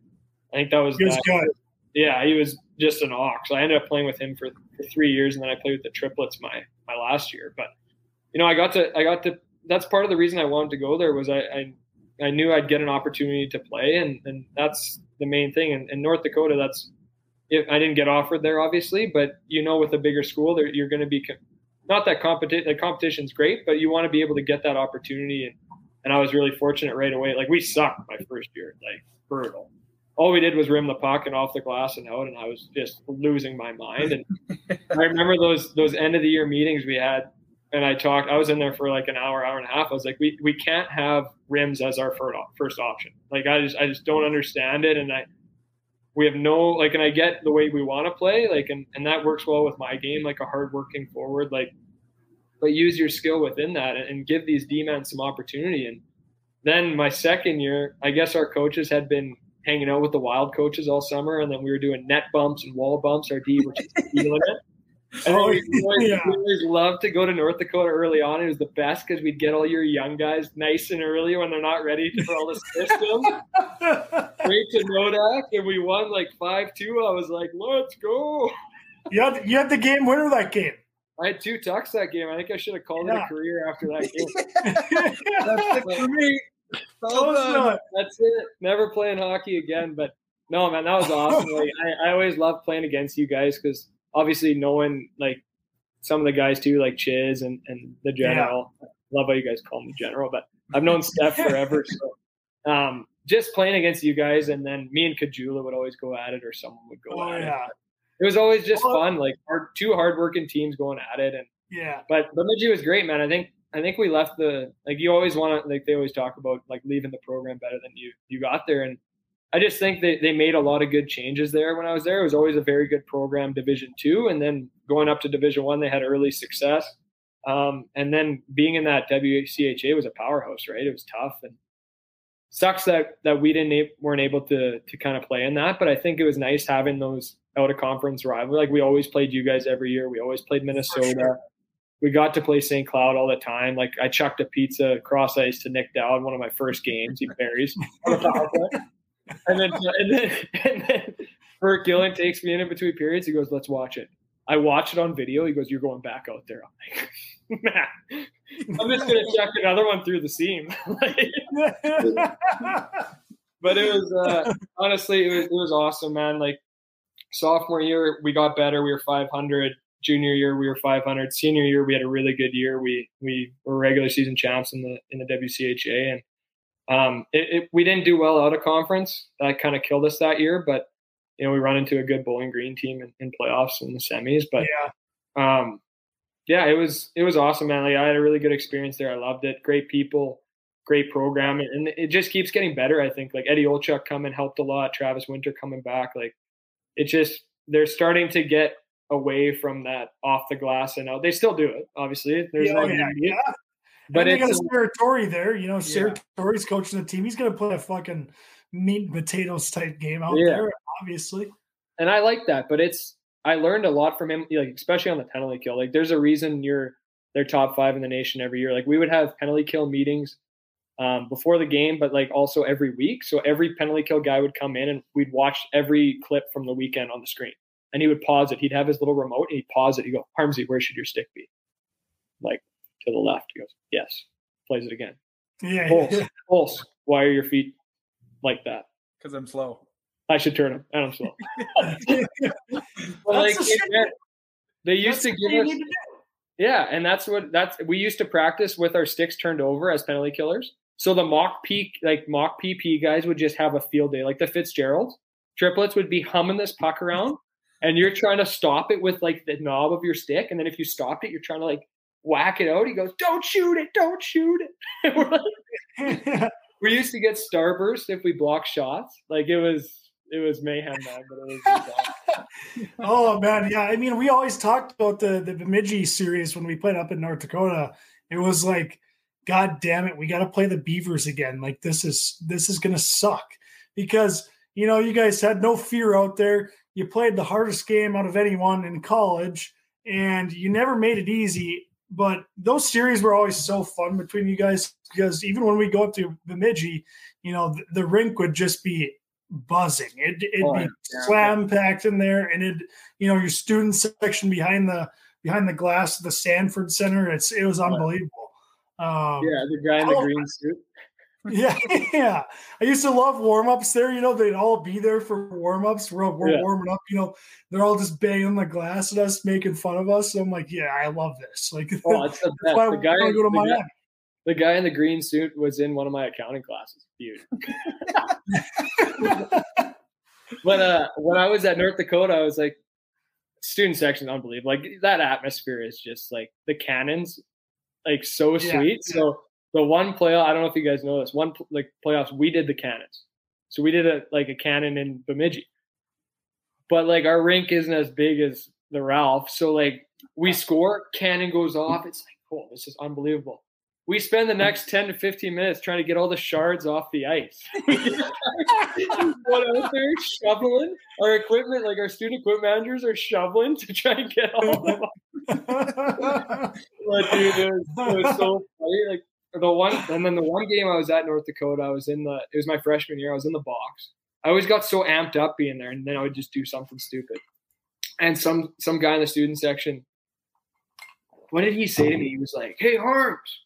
I think that was,
He was
that.
good.
Yeah, he was just an ox. I ended up playing with him for, for three years, and then I played with the triplets my my last year. But you know, I got to I got to. That's part of the reason I wanted to go there was I I, I knew I'd get an opportunity to play, and and that's the main thing. And in North Dakota, that's if I didn't get offered there, obviously, but you know, with a bigger school, there you're going to be not that competition. The competition's great, but you want to be able to get that opportunity. And and I was really fortunate right away. Like we sucked my first year, like brutal. All we did was rim the puck and off the glass and out, and I was just losing my mind. And I remember those those end of the year meetings we had, and I talked. I was in there for like an hour, hour and a half. I was like, we we can't have rims as our first first option. Like I just I just don't understand it, and I we have no like, and I get the way we want to play, like, and and that works well with my game, like a hard working forward, like, but use your skill within that and, and give these D men some opportunity. And then my second year, I guess our coaches had been hanging out with the wild coaches all summer, and then we were doing net bumps and wall bumps. Our D just feeling it. [LAUGHS]
Oh,
we, always,
yeah.
we always loved to go to North Dakota early on. It was the best because we'd get all your young guys nice and early when they're not ready for all the system. [LAUGHS] Straight to Nodak, and we won like five two. I was like, let's go.
you had you had the game winner that game.
I had two tucks that game. I think I should have called it a career after that game. [LAUGHS]
That's it for me. Well
That's it. Never playing hockey again. But no, man, that was awesome. Like, I, I always love playing against you guys because obviously knowing like some of the guys too, like Chiz and, and the general. Love how you guys call me general, but I've known Steph [LAUGHS] forever. So um, just playing against you guys, and then me and Kajula would always go at it, or someone would go
Oh
at it.
yeah,
It was always just
Well-
fun, like hard, two hardworking teams going at it, and
yeah.
but Bemidji was great, man. I think I think we left the like you always want to like they always talk about like leaving the program better than you you got there, and I just think they they made a lot of good changes there when I was there. It was always a very good program, Division two, and then going up to Division one, they had early success, um, and then being in that WCHA was a powerhouse, right? It was tough and sucks that that we didn't weren't able to to kind of play in that, but I think it was nice having those out of conference rivalry. Like we always played you guys every year. We always played Minnesota
sure.
we got to play St. Cloud all the time. Like I chucked a pizza cross ice to Nic Dowd one of my first games. He [LAUGHS] buries [LAUGHS] [LAUGHS] And then and then and then Gillen takes me in in between periods. He goes, "Let's watch it." I watch it on video. He goes, "You're going back out there." I'm like, [LAUGHS] "Man, I'm just gonna chuck another one through the seam." [LAUGHS] But it was uh, honestly it was, it was awesome, man. Like sophomore year, we got better. We were 500. Junior year, we were 500. Senior year, we had a really good year. We we were regular season champs in the in the WCHA, and um, it, it, we didn't do well out of conference. That kind of killed us that year. But you know, we run into a good Bowling Green team in, in playoffs and the semis. But
yeah,
um, yeah, it was it was awesome, man. Like I had a really good experience there. I loved it. Great people, great program, and it just keeps getting better. I think like Eddie Olchuk coming helped a lot. Travis Winter coming back, like it just they're starting to get away from that off the glass and out. They still do it, obviously. There's
yeah,
no
oh, yeah,
but
and they got a Sarah there. You know, Sarah
Yeah.
Coaching the team. He's going to play a fucking meat and potatoes type game out
Yeah.
there, obviously.
and I like that. But it's I learned a lot from him, like especially on the penalty kill. Like there's a reason you're they're top five in the nation every year. Like we would have penalty kill meetings um, before the game, but like also every week. So every penalty kill guy would come in and we'd watch every clip from the weekend on the screen. And he would pause it. He'd have his little remote and he'd pause it. He'd go, Harmsy, where should your stick be? Like to the left. He goes, Yes. Plays it again.
Yeah,
Pulse.
yeah. [LAUGHS]
Pulse. Why are your feet like that?
Because I'm slow.
I should turn them. And I'm slow. [LAUGHS] Like
the
it they used
That's
to give us
to
yeah, and that's what that's we used to practice with our sticks turned over as penalty killers. So the mock peak like mock PP guys would just have a field day, like the Fitzgerald triplets would be humming this puck around, and you're trying to stop it with like the knob of your stick, and then if you stopped it, you're trying to like whack it out. He goes, "Don't shoot it! Don't shoot it!" [LAUGHS] we're like, [LAUGHS] we used to get starburst if we block shots. Like it was it was mayhem, man. But it was [LAUGHS]
oh man, yeah. I mean, we always talked about the the Bemidji series when we played up in North Dakota. It was like, God damn it, we got to play the Beavers again. Like this is this is gonna suck because you know you guys had no fear out there. You played the hardest game out of anyone in college, and you never made it easy. But those series were always so fun between you guys because even when we go up to Bemidji, you know the, the rink would just be buzzing. It, it'd oh, be yeah. slam packed in there, and it, you know, your student section behind the behind the glass of the Sanford Center. It's it was unbelievable.
Um, yeah, the guy in the green suit. [LAUGHS]
Yeah, yeah. I used to love warm ups there. You know, they'd all be there for warm ups. We're, we're yeah. warming up. You know, they're all just banging the glass at us, making fun of us. So I'm like, yeah, I love this. [LAUGHS] Like,
oh, it's the best. the guy, go to Miami. The guy in the green suit was in one of my accounting classes. Dude. [LAUGHS] but uh, when I was at North Dakota, I was like, student section, unbelievable. Like that atmosphere is just like the cannons, like so sweet. Yeah. So the one playoff, I don't know if you guys know this. One like playoffs, we did the cannons. So we did a like a cannon in Bemidji, but like our rink isn't as big as the Ralph. So like we score, cannon goes off. It's like, oh, this is unbelievable we spend the next 10 to 15 minutes trying to get all the shards off the ice. [LAUGHS] [LAUGHS] What out there shoveling our equipment, like our student equipment managers are shoveling to try and get all of them. [LAUGHS] but dude, it was, it was so funny. Like the one, and then the one game I was at North Dakota, I was in the, it was my freshman year, I was in the box. I always got so amped up being there, and then I would just do something stupid. And some some guy in the student section, what did he say to me? He was like, "Hey, Harms,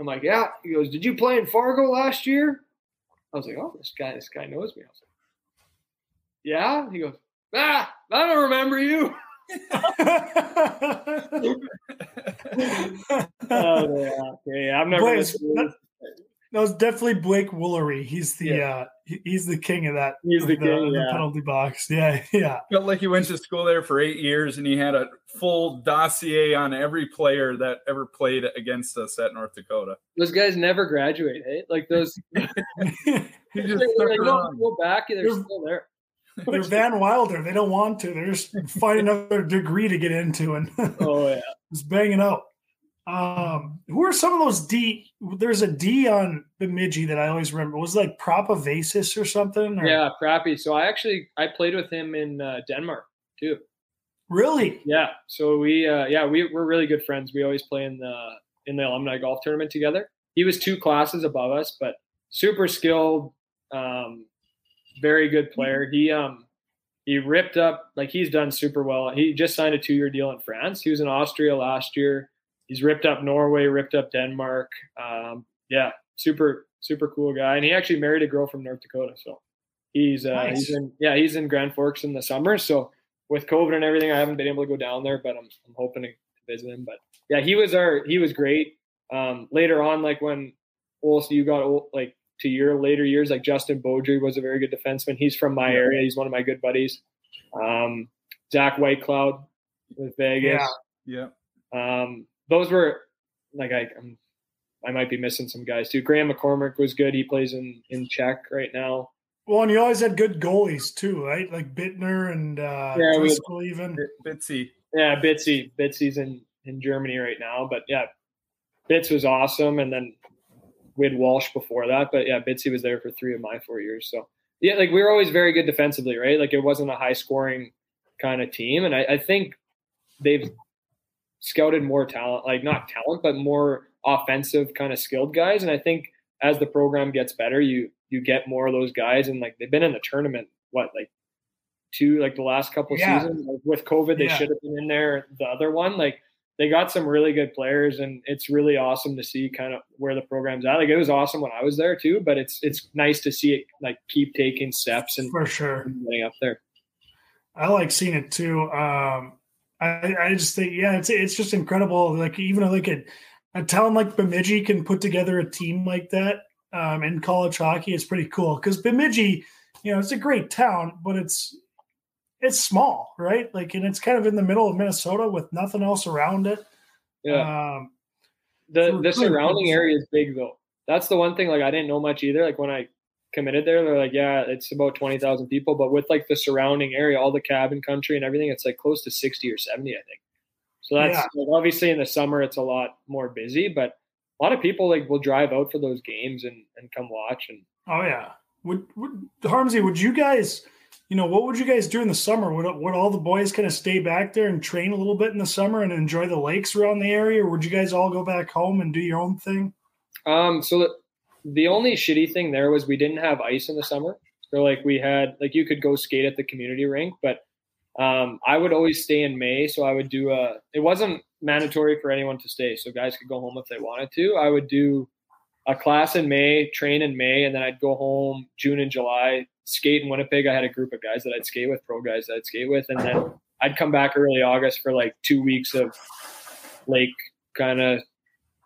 I'm like, yeah. He goes, did you play in Fargo last year? I was like, oh, this guy, this guy knows me. I was like, yeah. He goes, ah, I don't remember you. [LAUGHS] oh yeah, yeah. I've never.
That was definitely Blake Woolery. He's the yeah. uh he's the king of that.
He's the, the king,
the penalty box. [LAUGHS] Yeah, yeah.
Felt like he went to school there for eight years and he had a full dossier on every player that ever played against us at North Dakota.
Those guys never graduate, hey? Like those [LAUGHS] they like, don't go back, they're, they're still there. [LAUGHS]
They're Van Wilder. They don't want to. They're just finding another degree to get into and [LAUGHS]
oh yeah,
just banging out. Um, who are some of those D? There's a D on Bemidji that I always remember. It was like Prapavessis or something. Or?
Yeah, Prappy. So I actually I played with him in uh, Denmark too.
Really?
Yeah. So we uh, yeah we we're really good friends. We always play in the in the alumni golf tournament together. He was two classes above us, but super skilled, um, very good player. He um he ripped up like he's done super well. He just signed a two year deal in France. He was in Austria last year he's ripped up Norway, ripped up Denmark. Um, yeah, super super cool guy, and he actually married a girl from North Dakota. So he's uh, nice. he's in yeah he's in Grand Forks in the summer. So with COVID and everything, I haven't been able to go down there, but I'm I'm hoping to visit him. But yeah, he was our he was great. Um, later on, like when also you got old, like to your later years, like Justin Baudry was a very good defenseman. He's from my area. He's one of my good buddies. Um, Zach Whitecloud with Vegas.
Yeah.
Yeah. Um, those were like I I'm, I might be missing some guys too. Graham McCormick was good. He plays in in Czech right now.
Well, and you always had good goalies too, right? Like Bitzer and uh, yeah, Driscoll even
Bitsy.
Yeah, Bitsy. Bitsy's in in Germany right now, but yeah, Bits was awesome, and then we had Walsh before that, but yeah, Bitsy was there for three of my four years. So yeah, like we were always very good defensively, right? Like it wasn't a high scoring kind of team, and I, I think they've scouted more talent, like not talent, but more offensive kind of skilled guys. And I think as the program gets better, you you get more of those guys. And like they've been in the tournament, what like two like the last couple yeah. seasons like with COVID, they yeah. should have been in there. The other one, like they got some really good players, and it's really awesome to see kind of where the program's at. Like it was awesome when I was there too, but it's it's nice to see it like keep taking steps and
for sure
getting up there.
I like seeing it too. Um, I, I just think, yeah, it's it's just incredible. Like even like a, a town like Bemidji can put together a team like that um, in college hockey. It's pretty cool because Bemidji, you know, it's a great town, but it's it's small, right? Like, and it's kind of in the middle of Minnesota with nothing else around it.
Yeah.
Um,
the the surrounding area is big though. That's the one thing. Like I didn't know much either. Like when I committed there, they're like, yeah, it's about twenty thousand people, but with like the surrounding area, all the cabin country and everything, it's like close to sixty or seventy, I think. So that's
Yeah.
like, obviously in the summer it's a lot more busy, but a lot of people like will drive out for those games and and come watch and
oh yeah. Would, would Harmsy, would you guys, you know, what would you guys do in the summer? Would would all the boys kind of stay back there and train a little bit in the summer and enjoy the lakes around the area, or would you guys all go back home and do your own thing?
Um, so the, the only shitty thing there was we didn't have ice in the summer. So like we had like you could go skate at the community rink, but um, I would always stay in May. So I would do a. It wasn't mandatory for anyone to stay, so guys could go home if they wanted to. I would do a class in May, train in May, and then I'd go home June and July, skate in Winnipeg. I had a group of guys that I'd skate with, pro guys that I'd skate with, and then I'd come back early August for like two weeks of lake kind of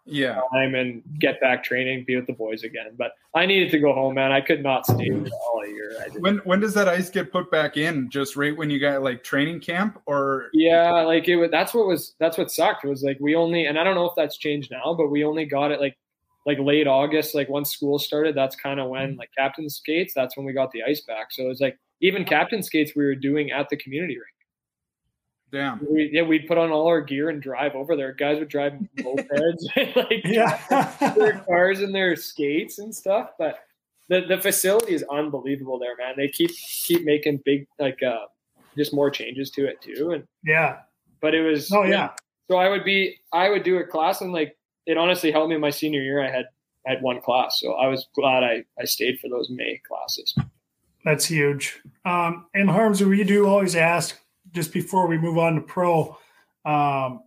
Yeah.
time and get back training, be with the boys again. But I needed to go home, man. I could not stay all year. I
When when does that ice get put back in? Just right when you got like training camp or
yeah, like it was. That's what was. That's what sucked. Was like we only, and I don't know if that's changed now, but we only got it like like late August. Like once school started, that's kind of when like captain skates. That's when we got the ice back. So it was like even captain skates we were doing at the community rink.
damn.
We, yeah, we'd put on all our gear and drive over there. Guys would drive mopeds, [LAUGHS] like
Yeah.
their cars and their skates and stuff. But the the facility is unbelievable there, man. They keep keep making big like uh just more changes to it too. And
yeah.
but it was
Oh yeah.
So I would be I would do a class and like it honestly helped me my senior year. I had I had one class, so I was glad I I stayed for those May classes.
That's huge. Um, and Harms, we do always ask just before we move on to pro, um,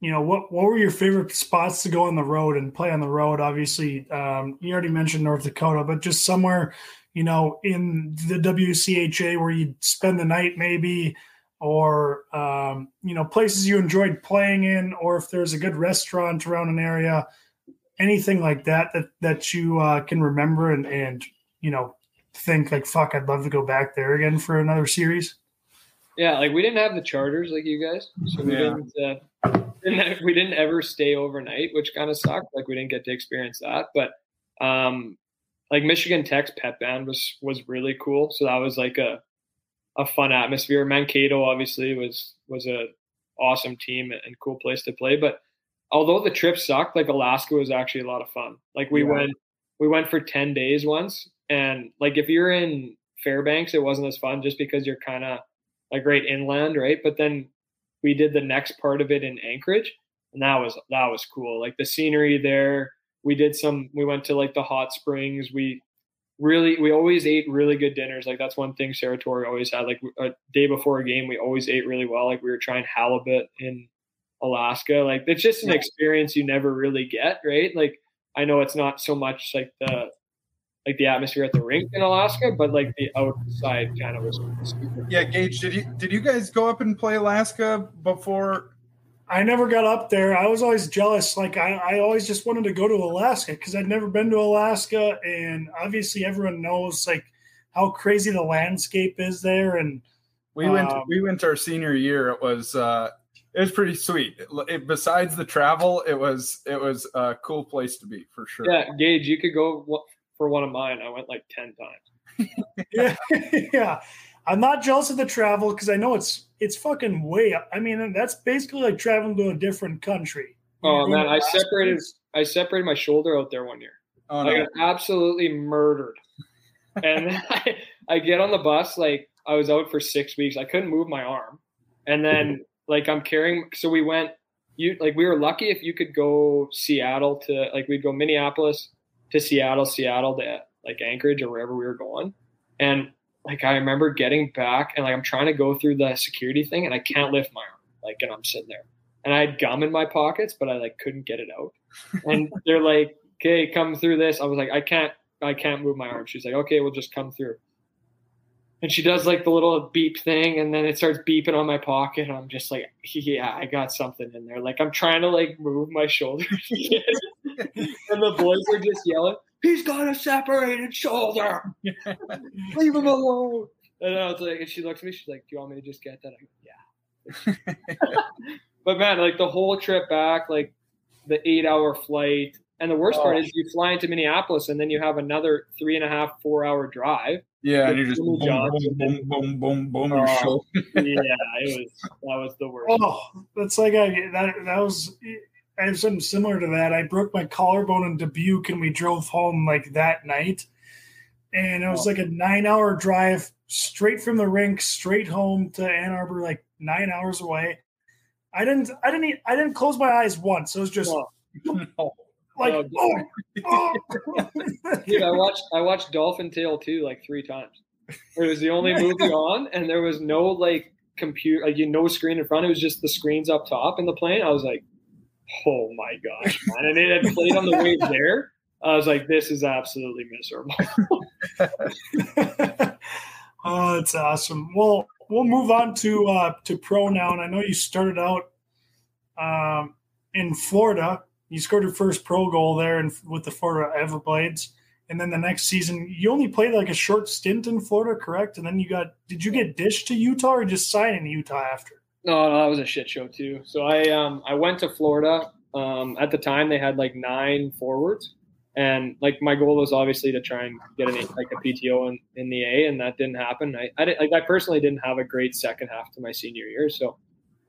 you know, what what were your favorite spots to go on the road and play on the road? Obviously, um, you already mentioned North Dakota, but just somewhere, you know, in the WCHA where you'd spend the night maybe, or um, you know, places you enjoyed playing in, or if there's a good restaurant around an area, anything like that that that you uh, can remember and and you know think like fuck i'd love to go back there again for another series
Yeah, like we didn't have the charters like you guys, so we
Yeah.
didn't, uh, [LAUGHS] didn't we didn't ever stay overnight, which kind of sucked. Like we didn't get to experience that. But um, like Michigan Tech's pep band was was really cool. So that was like a a fun atmosphere. Mankato obviously was was a awesome team and cool place to play. But although the trip sucked, like Alaska was actually a lot of fun. Like we
Yeah.
went we went for ten days once, and like if you're in Fairbanks, it wasn't as fun just because you're kind of like right inland, right? But then we did the next part of it in Anchorage, and that was that was cool. Like the scenery there. We did some. We went to like the hot springs. We really we always ate really good dinners. Like that's one thing Sarah always had. Like a day before a game, we always ate really well. Like we were trying halibut in Alaska. Like it's just an experience you never really get, right? Like I know it's not so much like the like the atmosphere at the rink in Alaska, but like the outside kind of was super
Yeah, Gage, did you did you guys go up and play Alaska before?
I never got up there i was always jealous like i, I always just wanted to go to alaska because i'd never been to alaska and obviously everyone knows like how crazy the landscape is there and
We went
Um,
we went our senior year. It was uh it was pretty sweet. It, it- besides the travel, it was it was a cool place to be for sure.
Yeah, Gage, you could go for one of mine. I went like ten times. [LAUGHS]
yeah yeah i'm not jealous of the travel because i know it's it's fucking way up i mean that's basically like traveling to a different country
Oh man, I separated.
it's-
I separated my shoulder out there one year.
Oh,
I got absolutely murdered. [LAUGHS] and I, I get on the bus like I was out for six weeks. I couldn't move my arm, and then like I'm carrying. So we went. You like we were lucky if you could go Seattle to like we'd go Minneapolis to Seattle, Seattle to like Anchorage or wherever we were going, and like I remember getting back and like I'm trying to go through the security thing and I can't lift my arm like and I'm sitting there. And I had gum in my pockets but I like couldn't get it out. And [LAUGHS] they're like okay come through this. I was like I can't I can't move my arm. She's like okay we'll just come through. And she does like the little beep thing and then it starts beeping on my pocket and I'm just like yeah I got something in there. Like I'm trying to like move my shoulder [LAUGHS] and the boys are just yelling he's got a separated shoulder [LAUGHS] leave him alone And I was like, and she looks at me. She's like, "Do you want me to just get that?" I go, "Yeah." [LAUGHS] but man, like the whole trip back, like the eight-hour flight, and the worst part
Oh.
is you fly into Minneapolis and then you have another three and a half, four-hour drive.
Yeah, and you're just
Jimmy
boom, boom, boom, boom, boom, boom.
Oh. [LAUGHS] yeah, it was that was the worst.
Oh, that's like I that that was I have something similar to that. I broke my collarbone in Dubuque and we drove home like that night. And it was like a nine hour drive straight from the rink, straight home to Ann Arbor, like nine hours away. I didn't I didn't I didn't close my eyes once. It was just.
No. [LAUGHS]
like
Oh,
oh, oh. [LAUGHS]
Dude, I watched I watched Dolphin Tale 2 like three times. It was the only [LAUGHS] movie on, and there was no like computer, like you no screen in front. It was just the screens up top in the plane. I was like, oh my gosh, man! And it had played on the way there. I was like, this is absolutely miserable. [LAUGHS]
oh, that's awesome. Well, we'll move on to uh, to pro now. And I know you started out um, in Florida. You scored your first pro goal there in, with the Florida Everblades, and then the next season you only played like a short stint in Florida, correct? And then you got did you get dished to Utah or just sign in Utah after?
No, no, that was a shit show too. So I um I went to Florida. Um, at the time they had like nine forwards, and like my goal was obviously to try and get an like a PTO in, in the A, and that didn't happen. I I, like, I personally didn't have a great second half to my senior year, so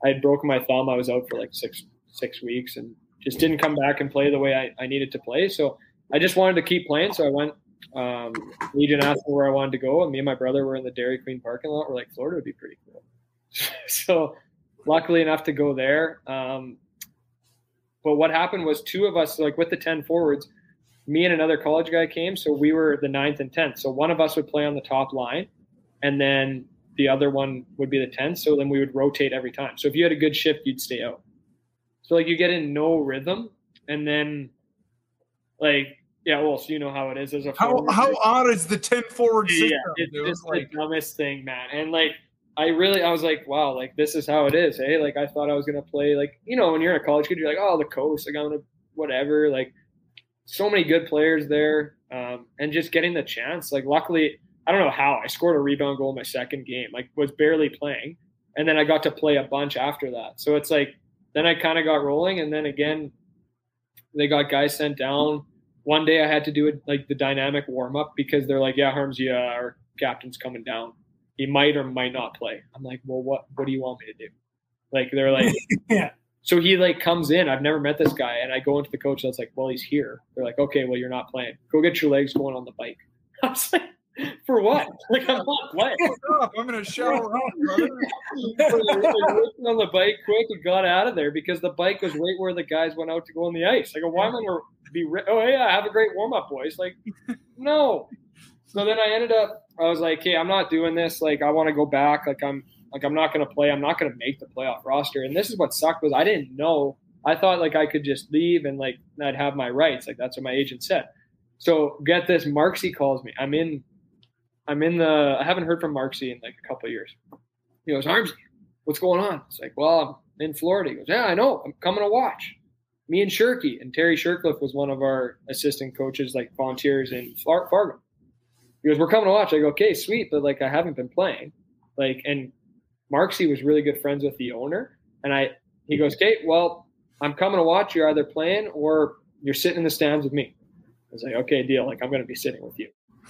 I had broken my thumb. I was out for like six six weeks and just didn't come back and play the way I, I needed to play. So I just wanted to keep playing. So I went. Um, Legion asked me where I wanted to go, and me and my brother were in the Dairy Queen parking lot. We're like, Florida would be pretty cool. [LAUGHS] so luckily enough to go there. Um, but what happened was two of us, like with the 10 forwards, me and another college guy came. So we were the ninth and 10th. So one of us would play on the top line and then the other one would be the 10th. So then we would rotate every time. So if you had a good shift, you'd stay out. So like you get in no rhythm and then like, yeah, well, so you know how it is as a
How how odd is the ten forward system?
Yeah, it's
dude?
just
like
the dumbest thing, man. And like, I really, I was like, wow, like this is how it is. Hey, like I thought I was gonna play, like you know, when you're in a college kid, you're like, oh, the coast, like I'm gonna whatever. Like, so many good players there, um, and just getting the chance. Like, luckily, I don't know how I scored a rebound goal in my second game. Like, was barely playing, and then I got to play a bunch after that. So it's like, then I kind of got rolling, and then again, they got guys sent down one day I had to do it like the dynamic warm up because they're like, yeah, Harms, yeah, our captain's coming down. He might or might not play. I'm like, well, what what do you want me to do? Like they're like, [LAUGHS]
Yeah.
So he like comes in. I've never met this guy, and I go into the coach. Was like, well, he's here. They're like, okay, well, you're not playing. Go get your legs going on the bike. [LAUGHS] I was like, for what? Like I'm not playing.
"Stop, I'm gonna shower brother. [LAUGHS]
on the bike quick and got out of there because the bike was right where the guys went out to go on the ice. I go, why am I gonna be? Ri- oh yeah, have a great warm up, boys. Like, no. So then I ended up. I was like, hey, I'm not doing this. Like, I want to go back. Like, I'm like I'm not gonna play. I'm not gonna make the playoff roster. And this is what sucked was I didn't know. I thought like I could just leave and like I'd have my rights. Like that's what my agent said. So get this, Marksy calls me. I'm in. I'm in the. I haven't heard from Marksy in like a couple years. He goes, Armsy, what's going on? It's like, well, I'm in Florida. He goes, yeah, I know. I'm coming to watch. Me and Shirky and Terry Shirkliff was one of our assistant coaches, like volunteers in Far- Fargo. He goes, we're coming to watch. I go, okay, sweet, but like I haven't been playing. Like, and Marksy was really good friends with the owner, and I. He goes, okay, well, I'm coming to watch. You're either playing or you're sitting in the stands with me. I was like, okay, deal. Like I'm going to be sitting with you.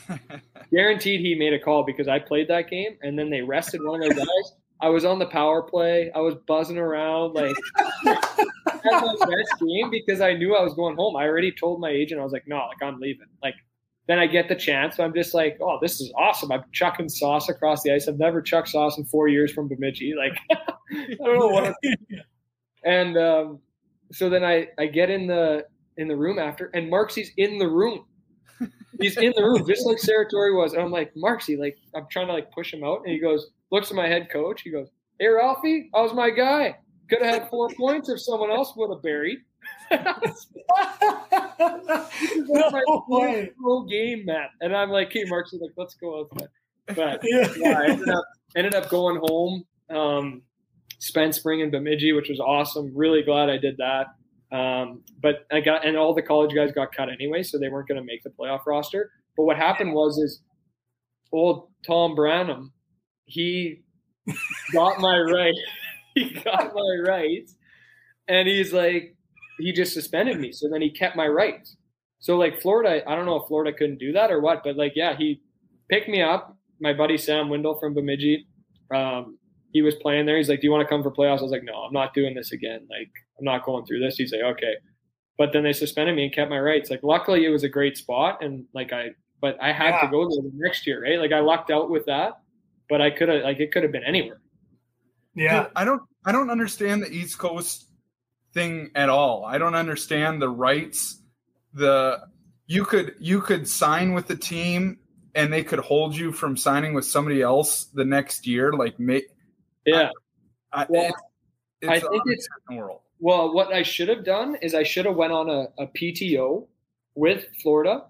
[LAUGHS] Guaranteed he made a call because I played that game and then they rested one of their guys. I was on the power play. I was buzzing around like [LAUGHS] had my best game because I knew I was going home. I already told my agent I was like, no, like I'm leaving. Like then I get the chance. I'm just like, oh, this is awesome. I'm chucking sauce across the ice. I've never chucked sauce in four years from Bemidji. [LAUGHS] Like I don't know what. [LAUGHS] And um, so then I I get in the in the room after, and Marksy's in the room. He's in the room, just like Serratore was. And I'm like, Marksy, like I'm trying to like push him out, and he goes, looks at my head coach. He goes, Hey Ralphie, I was my guy. Could have had four points if someone else would have buried.
No way.
whole game, man. And I'm like, hey, Marksy, like, let's go outside. But
Yeah.
yeah, I ended up ended up going home. Um, spent spring in Bemidji, which was awesome. Really glad I did that. Um, but I got and all the college guys got cut anyway, so they weren't going to make the playoff roster. But what happened was is old Tom Branham he got my [LAUGHS] right. [LAUGHS] he got my right. and he's like, he just suspended me. So then he kept my rights. So like Florida, I don't know if Florida couldn't do that or what, but like yeah, he picked me up. My buddy Sam Windle from Bemidji, um, he was playing there. He's like, "Do you want to come for playoffs?" I was like, "No, I'm not doing this again. Like, I'm not going through this." He's like, "Okay," but then they suspended me and kept my rights. Like, luckily it was a great spot, and like I, but I had
Yeah.
to go there the next year, right? Like I lucked out with that, but I could have like it could have been anywhere.
Yeah.
I don't I don't understand the East Coast thing at all. I don't understand the rights. The you could you could sign with the team and they could hold you from signing with somebody else the next year. Like make
Yeah.
I,
Well,
it's,
I think it's-
world.
Well, what I should have done is I should have went on a, a PTO with Florida.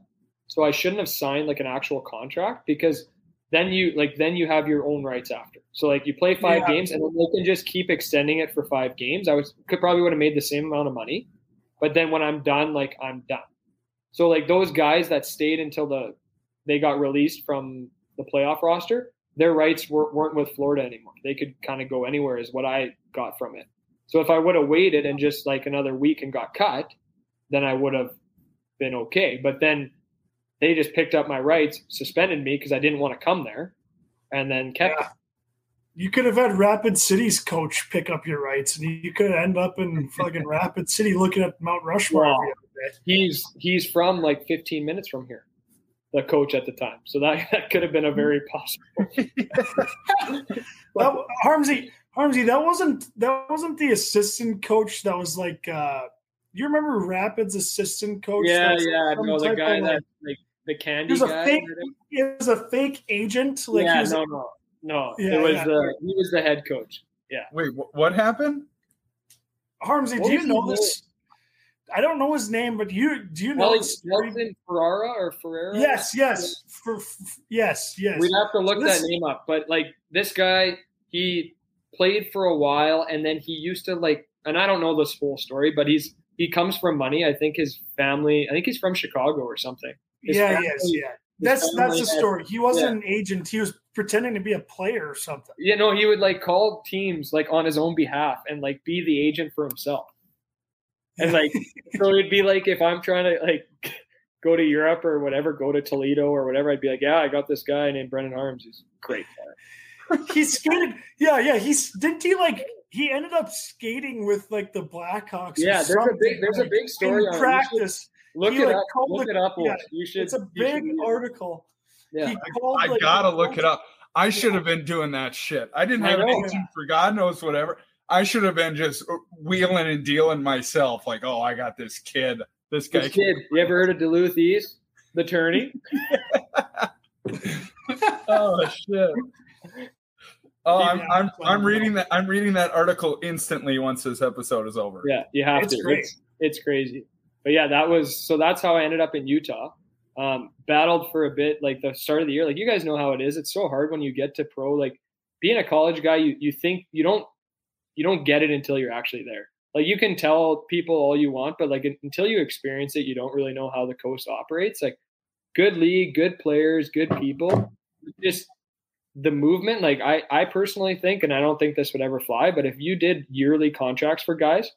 So I shouldn't have signed like an actual contract because then you like then you have your own rights after. So like you play five
Yeah.
games and then they can just keep extending it for five games. I was could probably would have made the same amount of money, but then when I'm done, like I'm done. So like those guys that stayed until the they got released from the playoff roster, their rights were, weren't with Florida anymore. They could kind of go anywhere, is what I got from it. So if I would have waited and just like another week and got cut, then I would have been okay. But then they just picked up my rights, suspended me because I didn't want to come there, and then kept.
Yeah. You could have had Rapid City's coach pick up your rights, and you could end up in fucking Rapid City looking at Mount Rushmore
Wow.
every other day.
He's he's from like 15 minutes from here, the coach at the time. So that, [LAUGHS] that could have been a very possible. [LAUGHS]
That, Harmsy, Harmsy, that wasn't that wasn't the assistant coach. That was like, uh you remember Rapid's assistant coach?
yeah,
That's
yeah.
some
No, the guy that
like-
like the
he
candy
was a
guy.
fake. [LAUGHS] He was a fake agent. Like he
yeah,
was,
no, no, no.
Yeah,
it was
yeah.
the he was the head coach. Yeah.
Wait, wh- what happened?
Harmsy,
What
do you know
his
this? I don't know his name, but you do you know
Well,
this story?
Nelson Ferrara or Ferrera?
Yes, yes, for f- yes, yes.
We'd have to look
This-
that name up. But like this guy, he played for a while and then he used to like and I don't know this whole story, but he's he comes from money. I think his family I think he's from Chicago or something. His
yeah,
family-
yes, yeah. That's that's the story. He wasn't
yeah.
an agent. He was pretending to be a player or something.
You know, he would like call teams like on his own behalf and like be the agent for himself. And like [LAUGHS] so it'd be like if I'm trying to like go to Europe or whatever, go to Toledo or whatever, I'd be like, Yeah, I got this guy named Brendan Harms. He's great
he skated. Yeah, yeah. He's didn't he like he ended up skating with like the Blackhawks. or
Yeah, there's a big there's a big story
in
on it. You should
practice.
Look
He,
it
like,
up. Look
the-
it up.
yeah,
Wolf. you should.
It's a big article.
Yeah.
He called,
I
like,
gotta look it up. I should have been doing that shit. I didn't have an
know.
agent for God knows whatever. I should have been just wheeling and dealing myself. Like, oh, I got this kid. This guy.
This kid, you ever heard of Duluth East, the tourney? [LAUGHS]
oh shit. [LAUGHS] Oh, I'm, I'm I'm reading that I'm reading that article instantly once this episode is over.
Yeah, you have
It's
to.
great.
It's it's crazy. But yeah, that was so that's how I ended up in Utah. Um, battled for a bit, like the start of the year. Like you guys know how it is. It's so hard when you get to pro. Like being a college guy, you you think you don't you don't get it until you're actually there. Like you can tell people all you want, but like until you experience it, you don't really know how the coast operates. Like good league, good players, good people. Just the movement, like I, I personally think, and I don't think this would ever fly, but if you did yearly contracts for guys,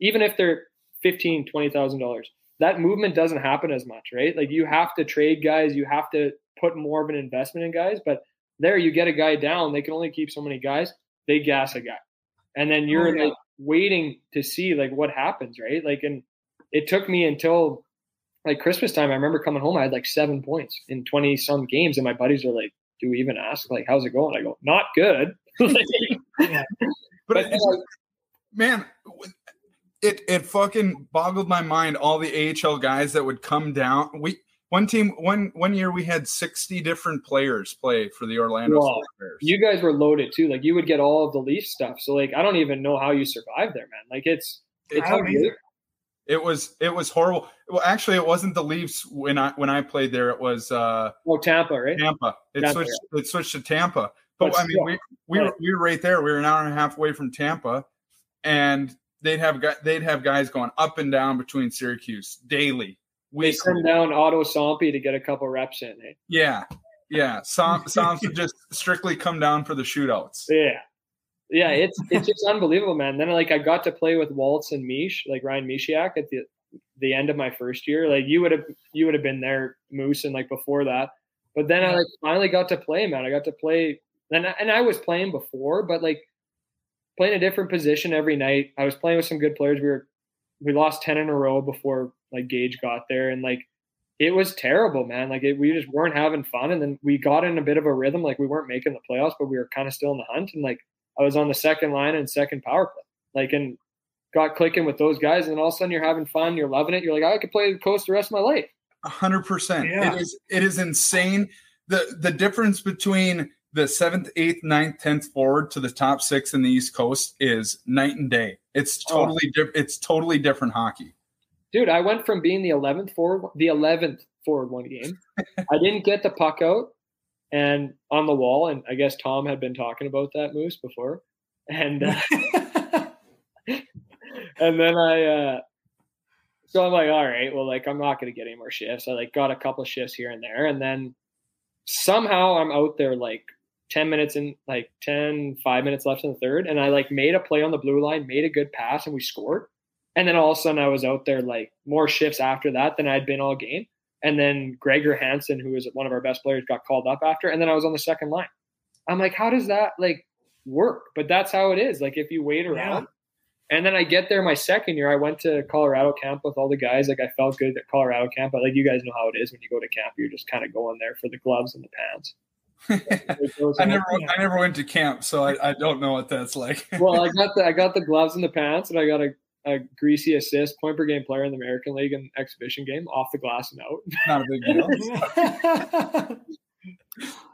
even if they're fifteen, twenty thousand dollars, that movement doesn't happen as much, right? Like you have to trade guys, you have to put more of an investment in guys, but there you get a guy down, they can only keep so many guys, they gas a guy. And then you're
Oh, yeah.
like waiting to see like what happens, right? Like and it took me until like Christmas time. I remember coming home, I had like seven points in 20 some games, and my buddies were like, Do we even ask? Like, how's it going? I go, Not good. [LAUGHS] [LAUGHS] Like,
But,
But,
it's, man, it it fucking boggled my mind. All the AHL guys that would come down. We one team one one year we had sixty different players play for the Orlando. Bears.
you guys were loaded too. Like you would get all of the Leaf stuff. So like I don't even know how you survive there, man. Like it's it's
It was it was horrible. Well, actually, it wasn't the Leafs when I when I played there. It was uh,
Oh, Tampa, right?
Tampa. It
Tampa,
switched. It switched to Tampa. But,
But
I mean,
still,
we we were, we were right there. We were an hour and a half away from Tampa, and they'd have they'd have guys going up and down between Syracuse daily.
They
Weekly.
send down Otto Somppi to get a couple reps in. Hey?
Yeah, Yeah, Psalms would just strictly come down for the shootouts.
Yeah. Yeah, it's it's just unbelievable, man. Then like I got to play with Waltz and Mish, like Ryan Misiak at the the end of my first year. Like you would have you would have been there, Moose, and like before that. But then I like finally got to play, man. I got to play, and I, and I was playing before, but like playing a different position every night. I was playing with some good players. We were we lost ten in a row before like Gage got there, and like it was terrible, man. Like it, we just weren't having fun, and then we got in a bit of a rhythm. Like we weren't making the playoffs, but we were kind of still in the hunt, and like I was on the second line and second power play, like and got clicking with those guys, and then all of a sudden you're having fun, you're loving it. You're like, I could play the coast the rest of my life.
A hundred percent. It is it is insane. The the difference between the seventh, eighth, ninth, tenth forward to the top six in the East Coast is night and day. It's
Oh.
totally different. It's totally different hockey.
Dude, I went from being the 11th forward, the 11th forward one game. [LAUGHS] I didn't get the puck out and on the wall, and I guess Tom had been talking about that moose before, and uh, [LAUGHS] and then I, uh, so I'm like, all right, well, like I'm not going to get any more shifts. I like got a couple of shifts here and there, and then somehow I'm out there like 10 minutes in, like 10, five minutes left in the third, and I like made a play on the blue line, made a good pass, and we scored. And then all of a sudden I was out there like more shifts after that than I'd been all game. And then Gregor Hansen, who was one of our best players, got called up after, and then I was on the second line. I'm like, how does that like work? But that's how it is. Like if you wait around. And then I get there my second year. I went to Colorado camp with all the guys. Like I felt good at Colorado camp, but like you guys know how it is when you go to camp, you're just kind of going there for the gloves and the pants. [LAUGHS]
I never I never went to camp, so I, I don't know what that's like.
well, I [LAUGHS] got the I got the gloves and the pants, and I got a, a greasy assist, point per game player in the American League and exhibition game, off the glass and out.
Not a big deal.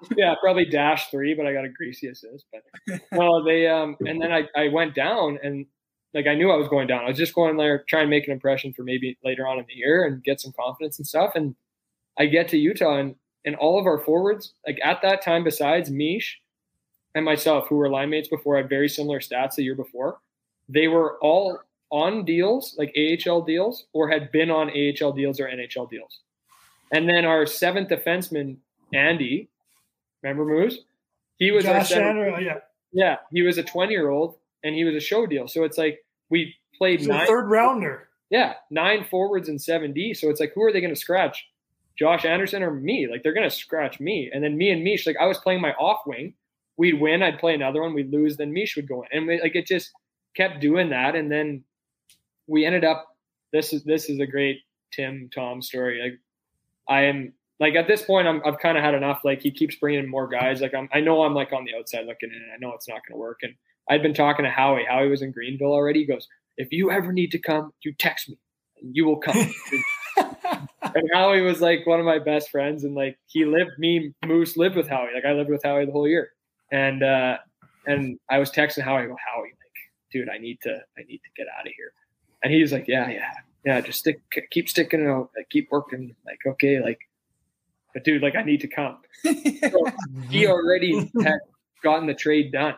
[LAUGHS]
yeah, probably dash three, but I got a greasy assist. But well, they um, and then I I went down and like I knew I was going down. I was just going there trying to make an impression for maybe later on in the year and get some confidence and stuff. And I get to Utah and and all of our forwards, like at that time, besides Mish and myself, who were line mates before, had very similar stats the year before. They were all on deals, like AHL deals, or had been on AHL deals or NHL deals. And then our seventh defenseman, Andy, remember Moose? He was
Josh Anderson, yeah.
yeah, he was a 20 year old and he was a show deal. So it's like we played
He's a
nine,
third rounder.
yeah, nine forwards and seven D. So it's like, who are they going to scratch? Josh Anderson or me? Like they're going to scratch me. And then me and Mish, like I was playing my off wing. We'd win, I'd play another one, we'd lose, then Mish would go in. And we, like it just kept doing that. And then we ended up, this is, this is a great Tim Tom story. Like I am like at this point, I'm, I've kind of had enough. Like he keeps bringing in more guys. Like I'm, I know I'm like on the outside looking in, and I know it's not going to work. And I'd been talking to Howie. Howie was in Greenville already. He goes, "If you ever need to come, you text me, and you will come." [LAUGHS] and Howie was like one of my best friends, and like he lived me Moose lived with Howie. Like I lived with Howie the whole year, and uh, and I was texting Howie. I go, Howie, like, dude, I need to, I need to get out of here. And he's like, yeah, yeah, yeah, just stick, keep sticking it out, like, keep working. Like, okay, like, but dude, like, I need to come. So he [LAUGHS] already had gotten the trade done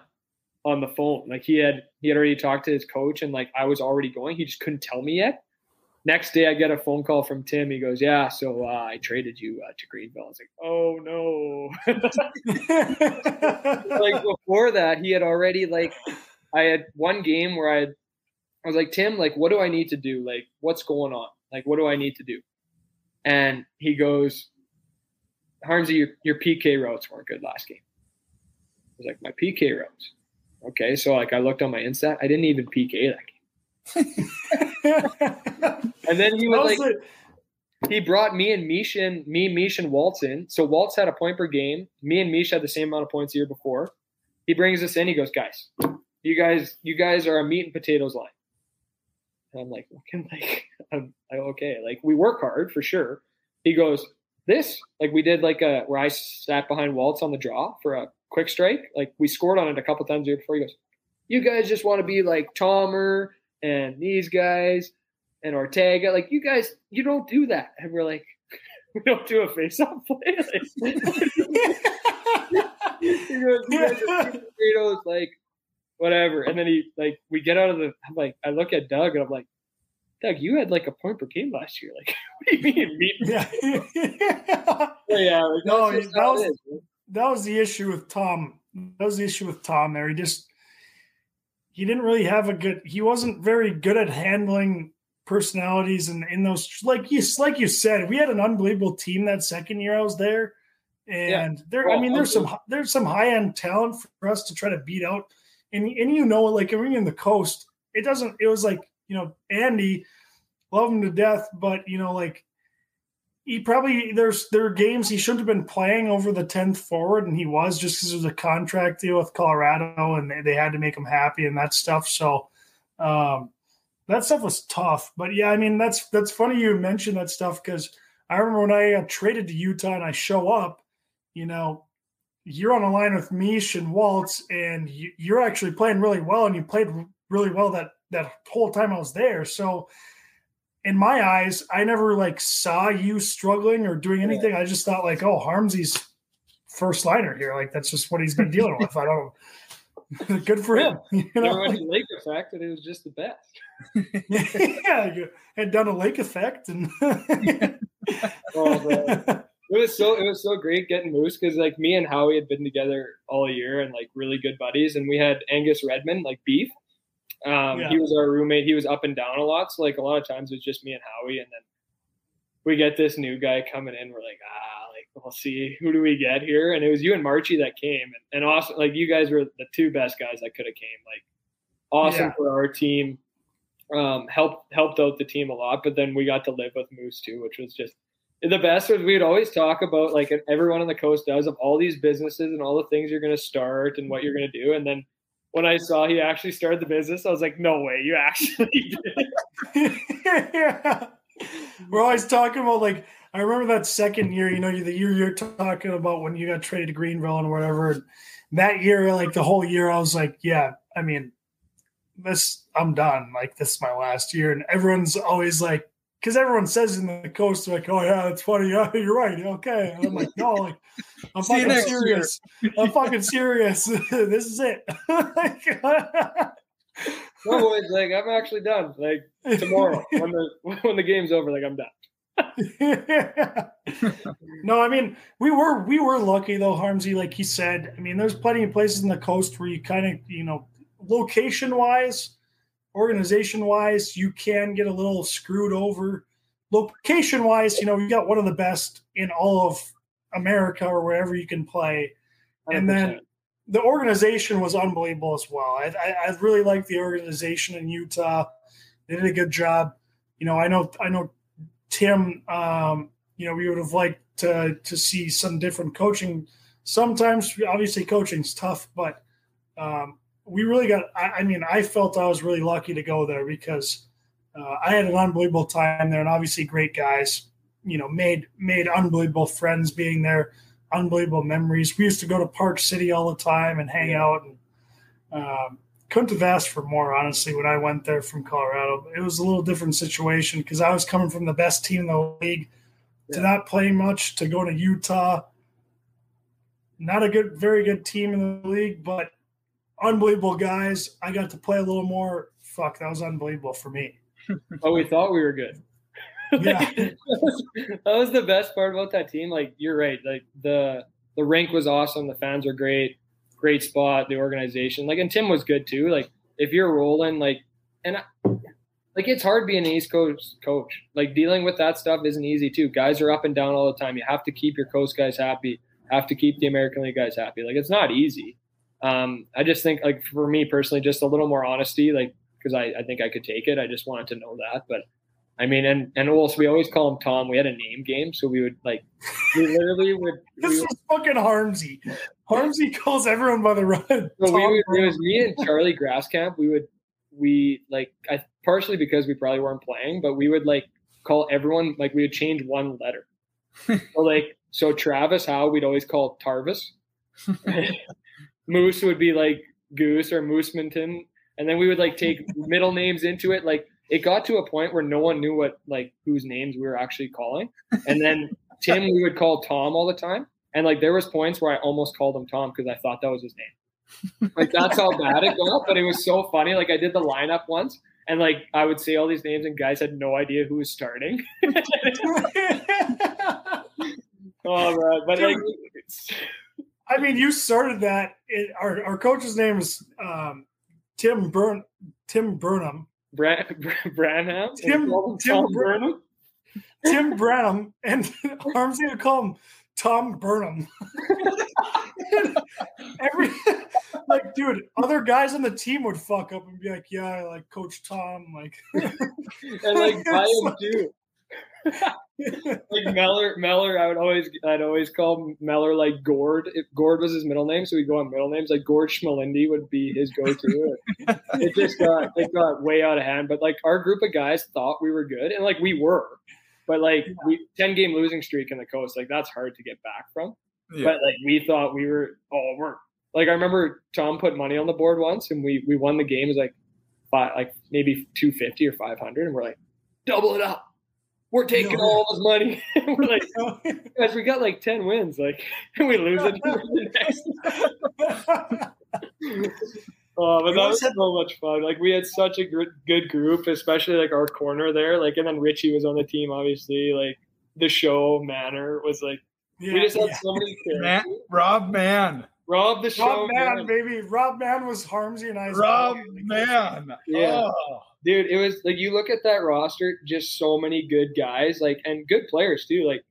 on the phone. Like he had, he had already talked to his coach, and like I was already going. He just couldn't tell me yet. Next day, I get a phone call from Tim. He goes, "Yeah, so uh, I traded you uh, to Greenville." I was like, "Oh no!" [LAUGHS] like before that, he had already like I had one game where I had I was like, Tim, like, what do I need to do? Like, what's going on? Like, what do I need to do? And he goes, Harmsy, your, your PK routes weren't good last game. I was like, my PK routes. Okay, so like I looked on my Instat, I didn't even PK that game. [LAUGHS] And then he was like, he brought me and Mish in, me, Mish, and Waltz in. So Waltz had a point per game. Me and Mish had the same amount of points the year before. He brings us in. He goes, guys, you guys, you guys are a meat and potatoes line. And I'm like, [LAUGHS] like, I'm like, okay, like we work hard for sure. He goes, this, like we did like a where I sat behind Waltz on the draw for a quick strike. Like we scored on it a couple times before. He goes, you guys just want to be like Tomer and these guys and Ortega. Like you guys, you don't do that. And we're like, [LAUGHS] we don't do a face-off play. [LAUGHS] Like, he goes, you guys are potatoes, like whatever. And then he like we get out of the I'm like I look at Doug and I'm like, Doug, you had like a point per game last year. [LAUGHS] Like, what do you mean? Me? [LAUGHS]
Yeah. [LAUGHS]
yeah, like,
No, that was-
is,
that was the issue with Tom. That was the issue with Tom there. He just he didn't really have a good he wasn't very good at handling personalities and in those like you like you said, we had an unbelievable team that second year I was there. And there I mean there's some there's some high end talent for us to try to beat out. And and you know like everything in the coast, it doesn't it was like, you know, Andy love him to death, but you know, like he probably there's there are games he shouldn't have been playing over the tenth forward, and he was just because it was a contract deal with Colorado, and they, they had to make him happy and that stuff. So um, that stuff was tough. But yeah, I mean that's that's funny you mentioned that stuff because I remember when I got traded to Utah and I show up, you know, you're on a line with Mish and Waltz, and you, you're actually playing really well, and you played really well that that whole time I was there. So in my eyes, I never like saw you struggling or doing anything. I just thought like, oh, Harmsy's first liner here. Like that's just what he's been dealing with. I don't. [LAUGHS] Good for him. [LAUGHS] You
There
know?
was a lake effect, and it was just the best. [LAUGHS]
yeah, you had done a lake effect, and
Oh. It was so it was so great getting Moose because like me and Howie had been together all year and like really good buddies, and we had Angus Redmond like beef. Um,
Yeah.
He was our roommate. He was up and down a lot, so like a lot of times it was just me and Howie, and then we get this new guy coming in. We're like, ah, like we'll see who do we get here, and it was you and Marchie that came, and, and also like you guys were the two best guys that could have came. Like awesome
Yeah.
for our team. Um, helped helped out the team a lot, but then we got to live with Moose too, which was just the best was we'd always talk about like everyone on the coast does of all these businesses and all the things you're going to start and what you're going to do and then when i saw he actually started the business i was like no way you actually [LAUGHS] did
yeah. [LAUGHS] We're always talking about like I remember that second year, you know, the year you're talking about when you got traded to Greenville and whatever. And that year, like the whole year, I was like, yeah, I mean, this I'm done. Like this is my last year, and everyone's always like, because everyone says in the coast, like, oh yeah, it's funny. Yeah, you're right. Okay, and I'm like, no, [LAUGHS] like I'm
See
fucking serious. I'm fucking serious. [LAUGHS] this is it. [LAUGHS]
no boys like i'm actually done like tomorrow when the when the game's over like i'm done
no, I mean we were we were lucky though, Harmsy. Like he said, I mean, there's plenty of places in the coast where you kind of you know, location wise, organization wise, you can get a little screwed over. Location wise, you know, you got one of the best in all of America or wherever you can play, and then the organization was unbelievable as well. I, I, I really like the organization in Utah. They did a good job. You know, I know I know Tim. Um, you know, we would have liked to to see some different coaching. Sometimes, obviously, coaching's tough, but um, we really got. I, I mean, I felt I was really lucky to go there because uh, I had an unbelievable time there, and obviously, great guys. You know, made made unbelievable friends being there unbelievable memories. We used to go to Park City all the time and hang out, and um, couldn't have asked for more. Honestly, when I went there from Colorado, it was a little different situation because I was coming from the best team in the league to not play much to go to Utah. Not a good, very good team in the league, but unbelievable guys. I got to play a little more. Fuck, that was unbelievable for me.
oh we thought we were good
Yeah. [LAUGHS]
that was- the best part about that team. Like you're right. Like the the rink was awesome. The fans were great. Great spot. The organization. Like and Tim was good too. Like if you're rolling, like and I, like it's hard being an East Coast coach. Like dealing with that stuff isn't easy too. Guys are up and down all the time. You have to keep your coast guys happy. Have to keep the American League guys happy. Like it's not easy. Um, I just think like for me personally, just a little more honesty. Like because I, I think I could take it. I just wanted to know that, but I mean, and and also we always call him Tom. We had a name game, so we would like we [LAUGHS] literally would.
This
We,
was fucking Harmsy. Harmsy calls everyone by the run. [LAUGHS]
so we would, it was me and Charlie Grasscamp. We would we like I partially because we probably weren't playing, but we would like call everyone like we would change one letter. [LAUGHS] so like so Travis Howe we'd always call Tarvis. Moose would be like Goose or Moosemanton, and then we would like take [LAUGHS] middle names into it. Like it got to a point where no one knew what like whose names we were actually calling, and then [LAUGHS] Tim we would call Tom all the time, and like there was points where I almost called him Tom because I thought that was his name. Like that's how bad it got, but it was so funny. Like I did the lineup once, And like I would say all these names, and guys had no idea who was starting. [LAUGHS] oh man, but
Dude.
like,
I mean, you started that. It, our our coach's name is um, Tim Burn Tim Burnham.
Bran, [LAUGHS] Branham,
Tim-
Tom
Tim
Burnham.
Tim Branham and [LAUGHS] Armsy would call him Tom Burnham. [LAUGHS] Every like, dude, other guys on the team would fuck up and be like, "Yeah, I like Coach Tom." Like,
and like by him too. [LAUGHS] like Meller, Meller, I would always, I'd always call Meller like Gord. If Gord was his middle name, so we'd go on middle names. Like Gord Schmalindi would be his go-to. it [LAUGHS] just got, it got way out of hand. But like our group of guys thought we were good, and like we were. But like we ten game losing streak in the coast, like that's hard to get back from.
Yeah.
But like we thought we were, oh, we're like I remember Tom put money on the board once, and we we won the game. It was like five, like maybe two fifty or five hundred, and we're like, double it up. We're taking
No.
all this money. [LAUGHS] we're like, [LAUGHS] guys, we got like ten wins, like, [LAUGHS] we lose it. Oh, but that was so much fun. Like we had such a good good group, especially like our corner there. Like, and then Richie was on the team, obviously. Like the show manner was like
yeah,
we just had
yeah.
so many
Man,
characters.
Rob Man.
Rob the show
Rob Man,
man.
baby. Rob Man was Harmsy and I's
Rob. Man.
Yeah.
Oh.
dude it was like you look at that roster just so many good guys like and good players too like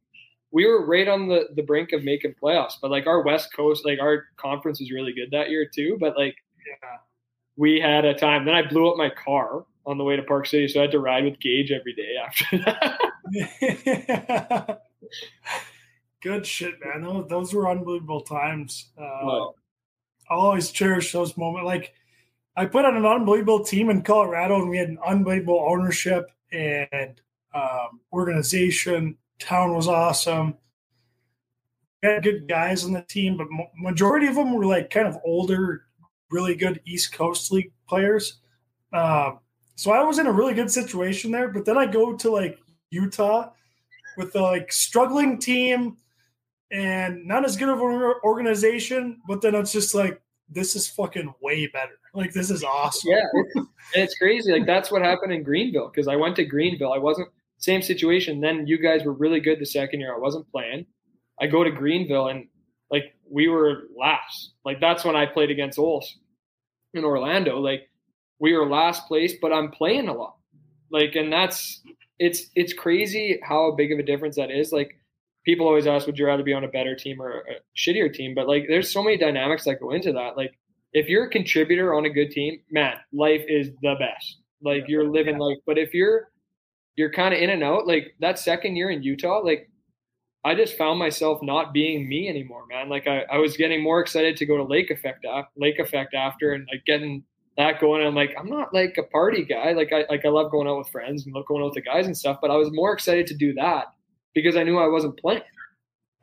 we were right on the the brink of making playoffs but like our west coast like our conference was really good that year too but like
Yeah.
we had a time then i blew up my car on the way to park city so i had to ride with gage every day after that [LAUGHS] [LAUGHS]
Good shit, man. Those, those were unbelievable times. Uh,
But,
I'll always cherish those moments. Like I put on an unbelievable team in Colorado, and we had an unbelievable ownership and um, organization. Town was awesome. We had good guys on the team, but mo- majority of them were like kind of older, really good East Coast League players. Um, so I was in a really good situation there. But then I go to like Utah with a like struggling team and not as good of an organization, but then it's just like this is fucking way better. Like this is awesome.
yeah it's, crazy. Like that's what happened in greenville because i went to greenville. I wasn't same situation. Then you guys were really good the second year. I wasn't playing. I go to greenville and like we were last. Like that's when i played against ols in orlando. Like we were last place but i'm playing a lot. Like and that's it's it's crazy how big of a difference that is. Like people always ask would you rather be on a better team or a shittier team but like there's so many dynamics that go into that like if you're a contributor on a good team, man, life is the best. Like you're living life. But if you're you're kind of in and out, like that second year in Utah, like I just found myself not being me anymore, man. Like I, I was getting more excited to go to Lake Effect Lake Effect after and like getting that going. I'm like, I'm not like a party guy. Like I like I love going out with friends and love going out with the guys and stuff, but I was more excited to do that because I knew I wasn't playing.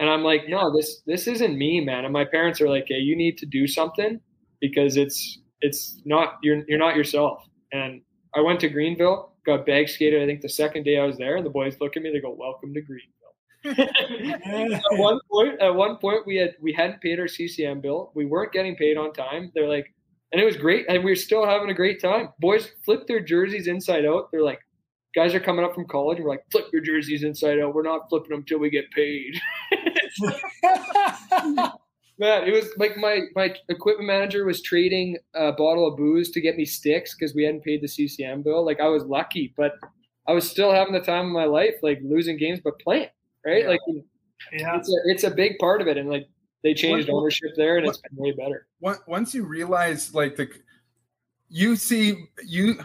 And I'm like, no, this this isn't me, man. And my parents are like, hey, you need to do something because it's it's not you're you're not yourself. And I went to Greenville, got bag skated. I think the second day I was there, and the boys look at me, they go, "Welcome to Greenville." [LAUGHS] at one point, at one point, we had we hadn't paid our CCM bill. We weren't getting paid on time. They're like, and it was great, and we were still having a great time. Boys flipped their jerseys inside out. They're like, guys are coming up from college, we're like, flip your jerseys inside out. We're not flipping them till we get paid. [LAUGHS] Man, it was like my my equipment manager was trading a bottle of booze to get me sticks because we hadn't paid the CCM bill. Like I was lucky, but I was still having the time of my life, like losing games but playing. Right,
Yeah.
like
yeah.
it's a it's a big part of it, and like they changed
What-
ownership there, and it's been way better.
Once- Once you realize, like the, you see you,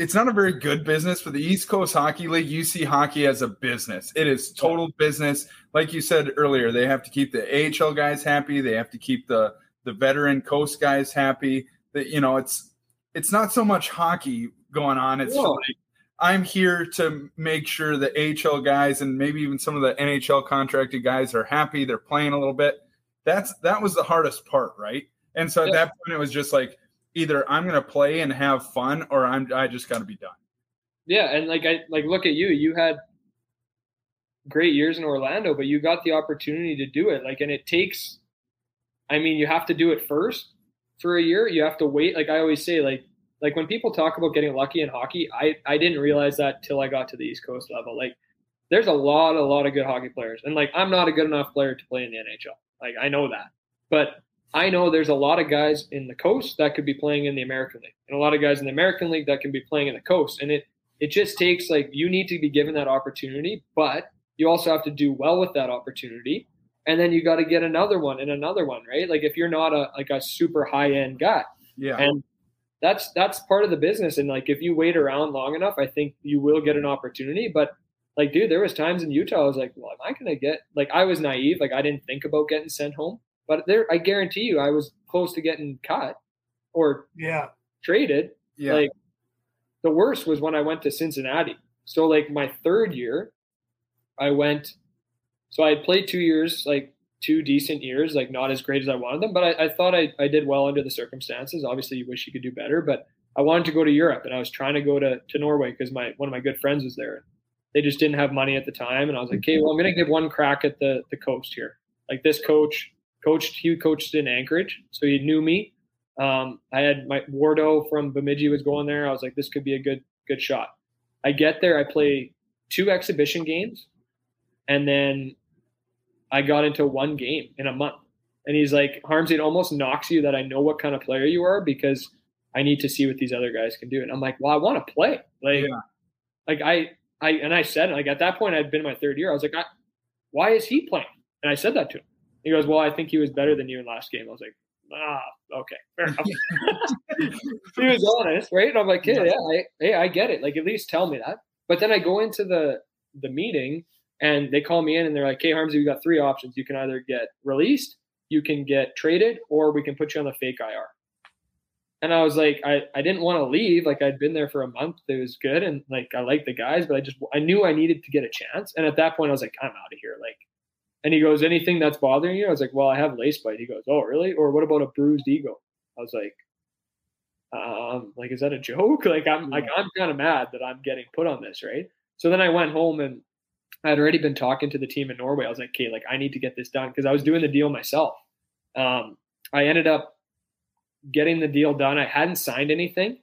it's not a very good business for the East Coast Hockey League. You see hockey as a business. It is total business. Like you said earlier, they have to keep the AHL guys happy. They have to keep the the veteran coast guys happy. That you know, it's it's not so much hockey going on. It's like I'm here to make sure the AHL guys and maybe even some of the NHL contracted guys are happy. They're playing a little bit. That's that was the hardest part, right? And so at
Yeah.
that point, it was just like either I'm going to play and have fun, or I'm I just got to be done.
Yeah, and like I like look at you. You had great years in Orlando, but you got the opportunity to do it. Like, and it takes. I mean, you have to do it first for a year. You have to wait. Like I always say, like Like when people talk about getting lucky in hockey, I I didn't realize that till I got to the East Coast level. Like there's a lot, a lot of good hockey players, and like I'm not a good enough player to play in the NHL. Like I know that, but I know there's a lot of guys in the coast that could be playing in the American League, and a lot of guys in the American League that can be playing in the coast. And it it just takes like you need to be given that opportunity, but you also have to do well with that opportunity, and then you got to get another one and another one, right? Like if you're not a like a super high end guy,
Yeah.
and that's that's part of the business. And like if you wait around long enough, I think you will get an opportunity. But like, dude, there was times in Utah I was like, well, am I gonna get like I was naive, like I didn't think about getting sent home. But there, I guarantee you, I was close to getting cut or
Yeah.
traded.
yeah.
Like the worst was when I went to Cincinnati. So like my third year, I went. So I had played two years, like two decent years, like not as great as I wanted them, but I, I thought I, I did well under the circumstances. Obviously, you wish you could do better, but I wanted to go to Europe, and I was trying to go to to Norway because my one of my good friends was there. They just didn't have money at the time, and I was like, okay, well, I'm gonna give one crack at the the coast here. Like this coach coached, he coached in Anchorage, so he knew me. Um, I had my Wardo from Bemidji was going there. I was like, this could be a good good shot. I get there, I play two exhibition games, and then I got into one game in a month. And he's like, Harms, it almost knocks you that I know what kind of player you are because I need to see what these other guys can do. And I'm like, well, I want to play. Like,
Yeah.
like I, I, and I said, like at that point, I'd been in my third year. I was like, I, why is he playing? And I said that to him. He goes, well, I think he was better than you in last game. I was like, ah, okay, fair enough. [LAUGHS] he was honest, right? And I'm like, yeah, yeah, I, hey, I get it. Like, at least tell me that. But then I go into the the meeting and they call me in and they're like, hey, Harmsy, we got three options. You can either get released, you can get traded, or we can put you on the fake IR. And I was like, I, I didn't want to leave. Like I'd been there for a month. It was good. And like, I liked the guys, but I just, I knew I needed to get a chance. And at that point I was like, I'm out of here. Like, and he goes, anything that's bothering you? I was like, well, I have lace bite. He goes, oh, really? Or what about a bruised ego? I was like, um, like, is that a joke? [LAUGHS] Like, I'm like, I'm kind of mad that I'm getting put on this, right? So then I went home and I had already been talking to the team in Norway. I was like, okay, like I need to get this done because I was doing the deal myself. Um, I ended up getting the deal done. I hadn't signed anything.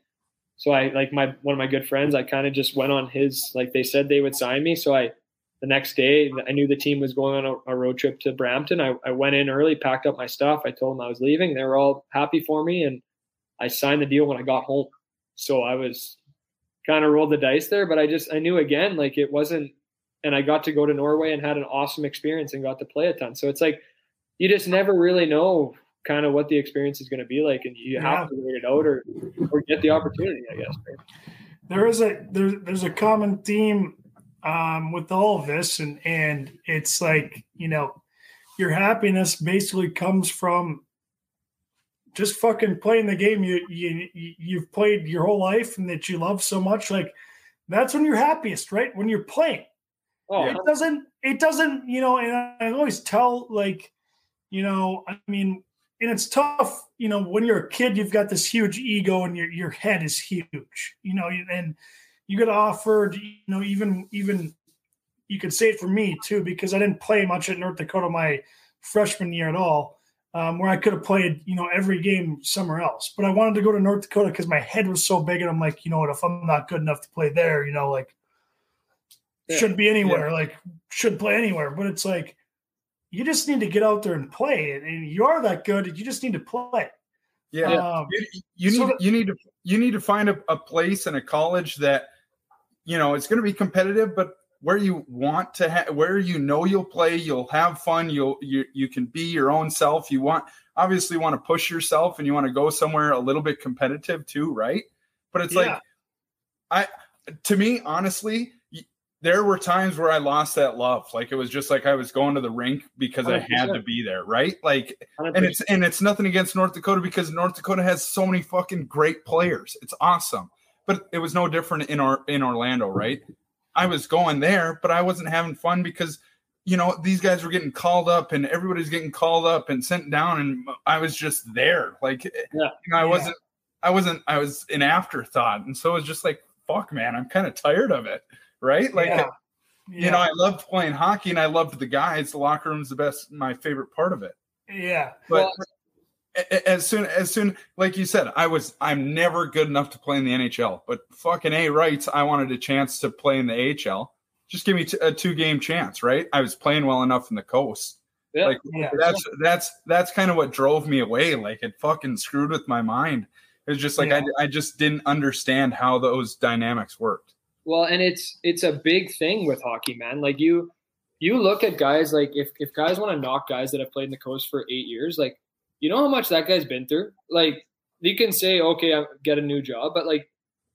So I like my one of my good friends, I kind of just went on his like they said they would sign me. So I the next day I knew the team was going on a, a road trip to Brampton. I, I went in early, packed up my stuff. I told them I was leaving. They were all happy for me and I signed the deal when I got home. So I was kind of rolled the dice there, but I just I knew again like it wasn't and I got to go to Norway and had an awesome experience and got to play a ton. So it's like you just never really know kind of what the experience is going to be like, and you
Yeah.
have to wait it out or or get the opportunity, I guess. Right?
there is a there's there's a common theme um, with all of this, and and it's like you know, your happiness basically comes from just fucking playing the game you you you- you've played your whole life and that you love so much. Like that's when you're happiest, right? When you're playing.
Oh,
It doesn't. It doesn't. You know, and I always tell like, you know, I mean, and it's tough. You know, when you're a kid, you've got this huge ego, and your your head is huge. You know, and you get offered. You know, even even you could say it for me too because I didn't play much at North Dakota my freshman year at all. Um, where I could have played, you know, every game somewhere else, but I wanted to go to North Dakota because my head was so big, and I'm like, you know what, if I'm not good enough to play there, you know, like
Yeah.
shouldn't be anywhere, like should play anywhere. But it's like you just need to get out there and play, and, and you are that good. You just need to play.
Yeah.
Um,
You, you
So
need you need to you need to find a, a place and a college that you know it's going to be competitive, but where you want to ha- where you know you'll play, you'll have fun, you'll you you can be your own self. You want obviously want to push yourself and you want to go somewhere a little bit competitive too, right? But it's
Yeah.
like I to me honestly there were times where I lost that love. Like it was just like I was going to the rink because I had to be there, right? Like
100%.
and it's and it's nothing against North Dakota because North Dakota has so many fucking great players. It's awesome. But it was no different in our in Orlando, right? I was going there, but I wasn't having fun because you know these guys were getting called up and everybody's getting called up and sent down and I was just there. Like eh,
Yeah.
you know, I
Yeah.
wasn't I wasn't I was an afterthought. And so it was just like fuck man, I'm kind of tired of it. Right? Like
Yeah.
you know, I loved playing hockey and I loved the guys. The locker room's the best my favorite part of it
yeah,
but
Well,
as soon as soon like you said i was i'm never good enough to play in the nhl but fucking a rights i wanted a chance to play in the ahl just give me t- a two game chance right i was playing well enough in the coast yeah. like yeah. that's that's that's kind of what drove me away like it fucking screwed with my mind it was just like yeah. I, I just didn't understand how those dynamics worked
well and it's it's a big thing with hockey man like you you look at guys like if, if guys want to knock guys that have played in the coast for eight years like you know how much that guy's been through? Like, you can say, okay, I get a new job, but like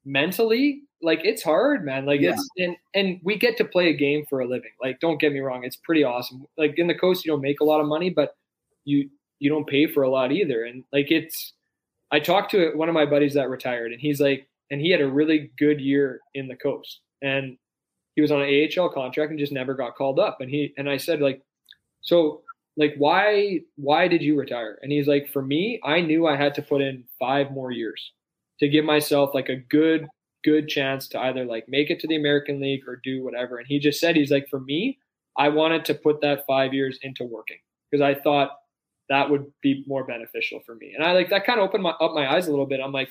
mentally, like it's hard, man. Like yeah. it's and and we get to play a game for a living. Like, don't get me wrong, it's pretty awesome. Like in the coast, you don't make a lot of money, but you you don't pay for a lot either. And like it's I talked to one of my buddies that retired, and he's like, and he had a really good year in the coast, and he was on an AHL contract and just never got called up. And he and I said like, so like why why did you retire? And he's like for me i knew i had to put in five more years to give myself like a good good chance to either like make it to the american league or do whatever. And he just said he's like for me i wanted to put that five years into working because i thought that would be more beneficial for me. And i like that kind of opened my, up my eyes a little bit. I'm like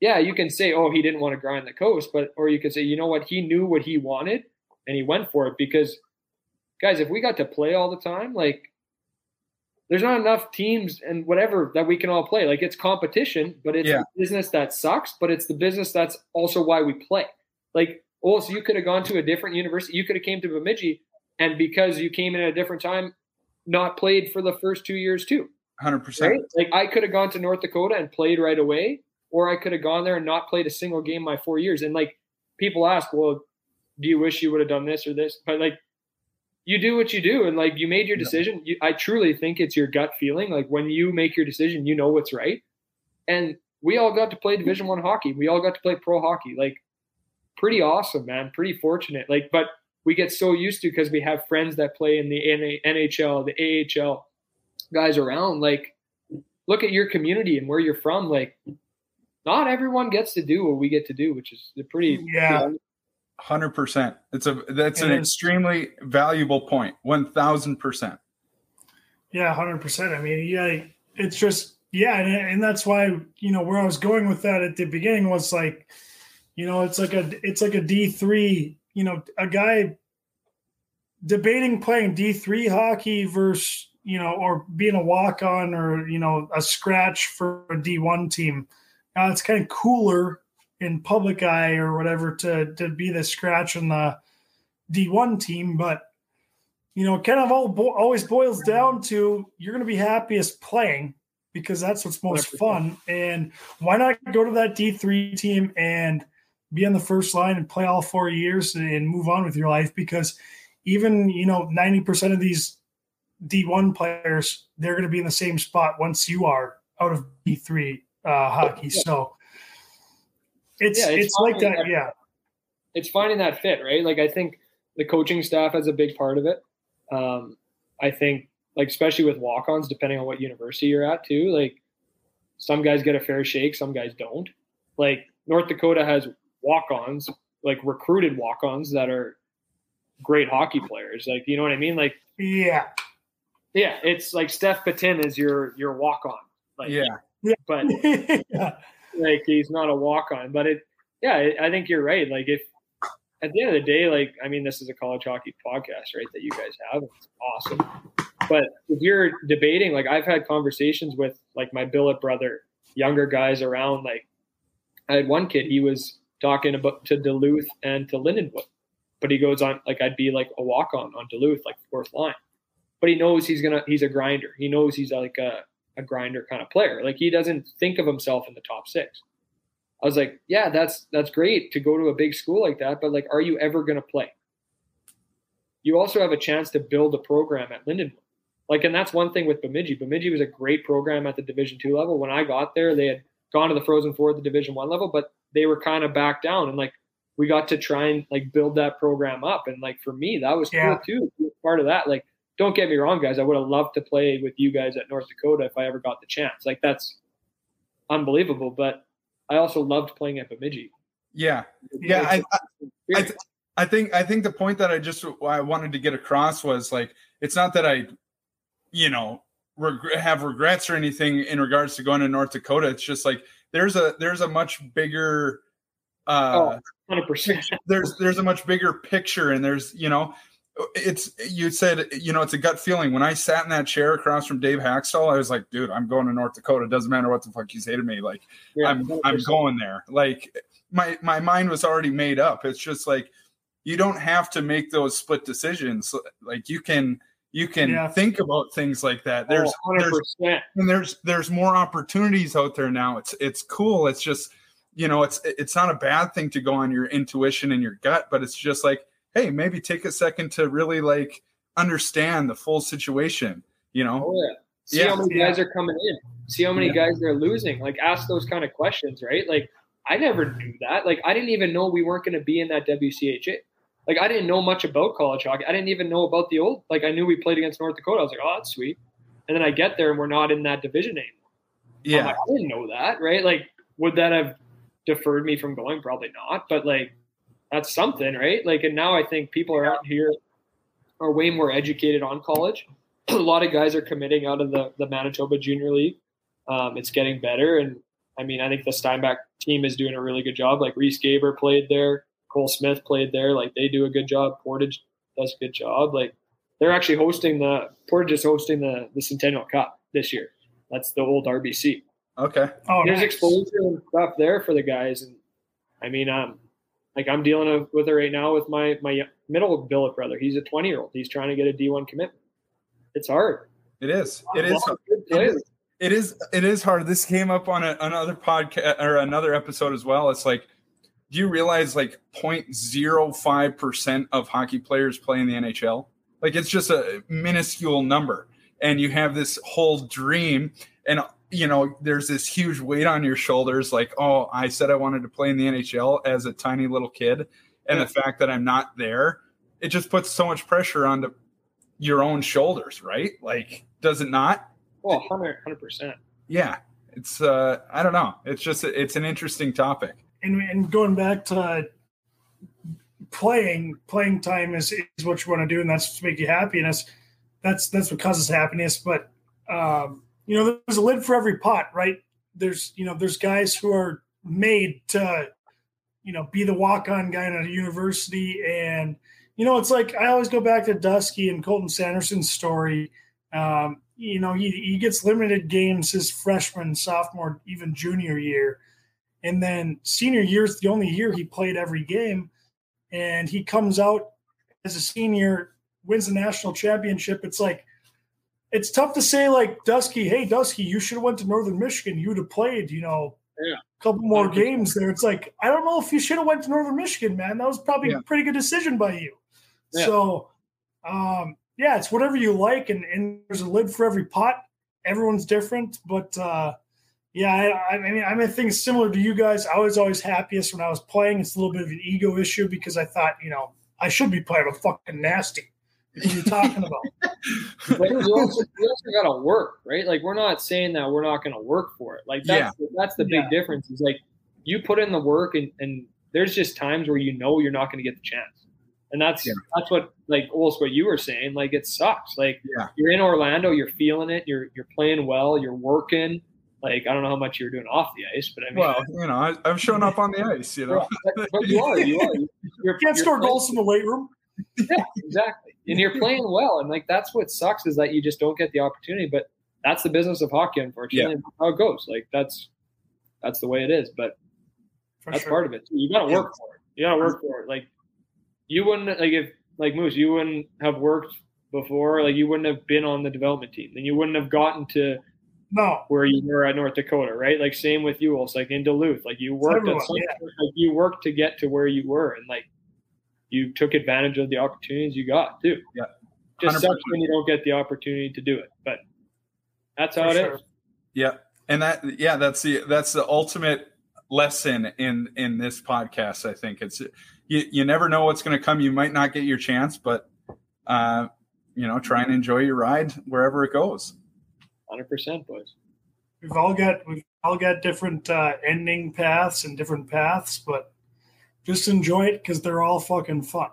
yeah you can say oh he didn't want to grind the coast but or you could say you know what? He knew what he wanted and he went for it because guys, if we got to play all the time, like there's not enough teams and whatever that we can all play. Like it's competition, but it's yeah. business that sucks, but it's the business that's also why we play. Like, oh, so you could have gone to a different university. You could have came to Bemidji, and because you came in at a different time, not played for the first two years too.
Hundred right? percent.
Like I could have gone to North Dakota and played right away, or I could have gone there and not played a single game my four years. And like people ask, well, do you wish you would have done this or this? But like you do what you do and like you made your decision. You, i truly think it's your gut feeling like when you make your decision you know what's right. And we all got to play division one hockey. We all got to play pro hockey. Like pretty awesome man. Pretty fortunate. Like but we get so used to because we have friends that play in the nhl the ahl guys around. Like look at your community and where you're from. Like not everyone gets to do what we get to do which is pretty
yeah
Hundred percent. It's a that's and an extremely valuable point. One thousand percent.
Yeah, hundred percent. I mean, yeah, it's just yeah, and, and that's why you know where I was going with that at the beginning was like, you know, it's like a it's like a D three. You know, a guy debating playing D three hockey versus you know, or being a walk on or you know a scratch for a D one team. Now it's kind of cooler in public eye or whatever to to be the scratch in the D1 team, but you know, kind of all bo- always boils down to you're going to be happiest playing because that's what's most fun. And why not go to that D3 team and be on the first line and play all four years and move on with your life? Because even, you know, 90% of these D1 players, they're going to be in the same spot once you are out of D3 uh, hockey. So it's yeah, it's, it's like that, that, yeah.
It's finding that fit, right? Like I think the coaching staff has a big part of it. Um, I think like especially with walk-ons, depending on what university you're at too. Like some guys get a fair shake, some guys don't. Like North Dakota has walk-ons, like recruited walk-ons that are great hockey players. Like you know what I mean? Like
yeah,
yeah. It's like Steph Pattyn is your your walk-on. Like
yeah,
yeah.
but [LAUGHS] yeah like he's not a walk on. But it, yeah, I think you're right. Like if at the end of the day, like I mean, this is a college hockey podcast, right? That you guys have. It's awesome. But if you're debating, like I've had conversations with like my billet brother, younger guys around. Like I had one kid, he was talking about to Duluth and to Lindenwood, but he goes on like I'd be like a walk on on Duluth, like fourth line. But he knows he's gonna he's a grinder. He knows he's like a a grinder kind of player. Like he doesn't think of himself in the top six. I was like, yeah, that's that's great to go to a big school like that, but like, are you ever going to play? You also have a chance to build a program at Lindenwood. Like, and that's one thing with Bemidji. Bemidji was a great program at the Division two level. When I got there, they had gone to the Frozen Four at the Division one level, but they were kind of back down. And like, we got to try and like build that program up. And like for me, that was yeah. cool too. Part of that, like don't get me wrong, guys. I would have loved to play with you guys at North Dakota if I ever got the chance. Like that's unbelievable. But I also loved playing at Bemidji.
Yeah, yeah. I, I, I, th- I, think I think the point that I just I wanted to get across was like it's not that I, you know, reg- have regrets or anything in regards to going to North Dakota. It's just like there's a there's a much bigger uh
Oh, hundred percent.
there's there's a much bigger picture and there's you know it's you said you know it's a gut feeling. When i sat in that chair across from dave hakstol i was like dude i'm going to north dakota. Doesn't matter what the fuck you say to me. Like
Yeah,
i'm i'm going there. Like my my mind was already made up. It's just like you don't have to make those split decisions. Like you can you can
Yeah.
think about things like that. There's
Oh,
there's and there's there's more opportunities out there now. It's it's cool. It's just you know it's it's not a bad thing to go on your intuition and your gut but it's just like hey maybe take a second to really like understand the full situation you know
Oh yeah. See
Yeah.
how many
Yeah.
guys are coming in. See how many guys they're losing. Like ask those kind of questions, right? Like I never knew that. Like I didn't even know we weren't going to be in that WCHA. Like I didn't know much about college hockey. I didn't even know about the old. Like I knew we played against North Dakota. I was like, oh, that's sweet. And then I get there and we're not in that division anymore.
Yeah
like, I didn't know that, right? Like, would that have deferred me from going? Probably not. But like, that's something, right? Like, and now I think people are out here are way more educated on college. [CLEARS THROAT] a lot of guys are committing out of the the Manitoba Junior League. Um, it's getting better, and I mean, I think the Steinbach team is doing a really good job. Like Riese Gaber played there, Cole Smith played there. Like they do a good job. Portage does a good job. Like they're actually hosting the Portage is hosting the the Centennial Cup this year. That's the old RBC
okay
Oh,
there's
nice.
exposure and stuff there for the guys and i mean um like i'm dealing with it right now with my my middle billet brother. He's a 20 year old he's trying to get a d1 commitment. It's hard.
It is. It is it is. It is it is hard. This came up on a, another podcast or another episode as well. It's like do you realize like 0.05% of hockey players play in the nhl like it's just a minuscule number. And you have this whole dream and you know there's this huge weight on your shoulders like oh i said i wanted to play in the nhl as a tiny little kid and the fact that i'm not there it just puts so much pressure onto your own shoulders right? Like does it not?
Oh 100 100%
yeah. It's uh i don't know. It's just it's an interesting topic.
And, and going back to playing, playing time is, is what you want to do, and that's to make you happy, and that's that's that's what causes happiness. But um, you know, there's a lid for every pot, right? There's you know, there's guys who are made to, you know, be the walk-on guy at a university, and you know, it's like I always go back to Dusky and Colton Sanderson's story. Um, you know, he, he gets limited games his freshman, sophomore, even junior year. And then senior year is the only year he played every game. And he comes out as a senior, wins the national championship. It's like, it's tough to say, like, Dusky, hey, Dusky, you should have went to Northern Michigan. You would have played, you know,
Yeah.
a couple more games there. It's like, I don't know if you should have went to Northern Michigan, man. That was probably
Yeah.
a pretty good decision by you.
Yeah.
So, um, yeah, it's whatever you like, and, and there's a lid for every pot. Everyone's different, but uh, yeah, I, I mean, I mean, things similar to you guys. I was always happiest when I was playing. It's a little bit of an ego issue because I thought, you know, I should be playing. I'm fucking nasty. What are you talking about? [LAUGHS]
but you also, you also got to work right like we're not saying that we're not going to work for it like that's that's the big
Yeah.
difference is like you put in the work and, and there's just times where you know you're not going to get the chance and that's
Yeah.
that's what like almost what you were saying like it sucks like
Yeah.
you're in orlando you're feeling it you're you're playing well you're working like i don't know how much you're doing off the ice but i mean
well you know I, i've shown up on the ice you know
but, but you are you are [LAUGHS] you're,
You can't
you're
score
playing-
goals in the weight room.
yeah, exactly. And you're playing well, and like that's what sucks is that you just don't get the opportunity. But that's the business of hockey, unfortunately. and How it goes. Like that's that's the way it is. But
For
that's
sure.
part of it. You got to work for it. You got to work for it. Like you wouldn't like if like Moose, you wouldn't have worked before. Like you wouldn't have been on the development team, then you wouldn't have gotten to
No,
where you were at North Dakota, right? Like same with you, also like in Duluth. Like you worked
everyone,
at some,
yeah.
like you worked to get to where you were, and like you took advantage of the opportunities you got too.
Yeah.
just
100%.
sucks when you don't get the opportunity to do it, but that's how
For
it is.
sure.
Yeah, and that yeah, that's the that's the ultimate lesson in in this podcast. I think it's you you never know what's going to come. You might not get your chance, but uh, you know, try and enjoy your ride wherever it goes.
Hundred percent, boys.
We've all got we've all got different uh, ending paths and different paths, but just enjoy it because they're all fucking fun.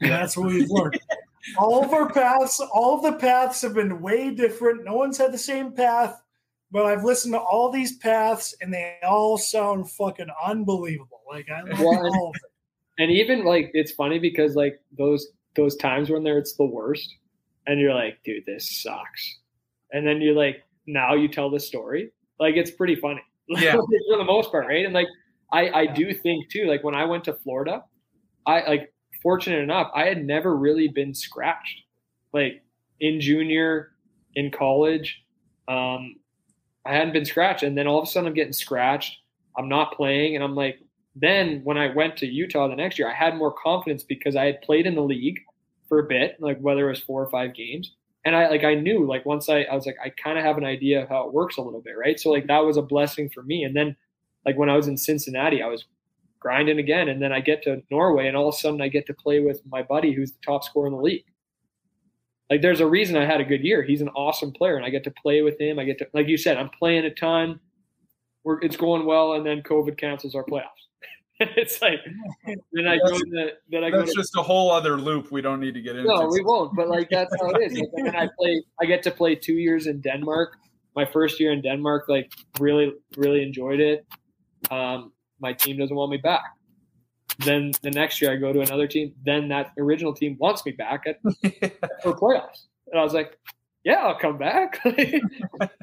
And that's what we've learned. [LAUGHS] all of our paths, all of the paths have been way different. No one's had the same path, but I've listened to all these paths and they all sound fucking unbelievable. Like I love
Well,
all of it.
and even like it's funny because like those those times when there it's the worst and you're like dude this sucks and then you're like now you tell the story like it's pretty funny [LAUGHS]
Yeah.
for the most part right and like i i do think too like when i went to florida i like fortunate enough i had never really been scratched like in junior in college um i hadn't been scratched and then all of a sudden i'm getting scratched i'm not playing and i'm like then when I went to Utah the next year, I had more confidence because I had played in the league for a bit, like whether it was four or five games. And I like I knew like once I, I was like I kind of have an idea of how it works a little bit, right? So like that was a blessing for me. And then like when I was in Cincinnati, I was grinding again, and then I get to Norway, and all of a sudden I get to play with my buddy who's the top scorer in the league. Like there's a reason I had a good year. He's an awesome player, and I get to play with him. I get to like you said, I'm playing a ton. We're, it's going well, and then COVID cancels our playoffs. [LAUGHS] it's like then I go to then I go
That's
to
just a whole other loop we don't need to get into.
no, we won't. But like that's how it is. Like, and then I [LAUGHS] play. I get to play two years in Denmark. My first year in Denmark, like really, really enjoyed it. Um, my team doesn't want me back. Then the next year I go to another team. Then that original team wants me back at [LAUGHS] for playoffs, and I was like, "Yeah, I'll come back." [LAUGHS]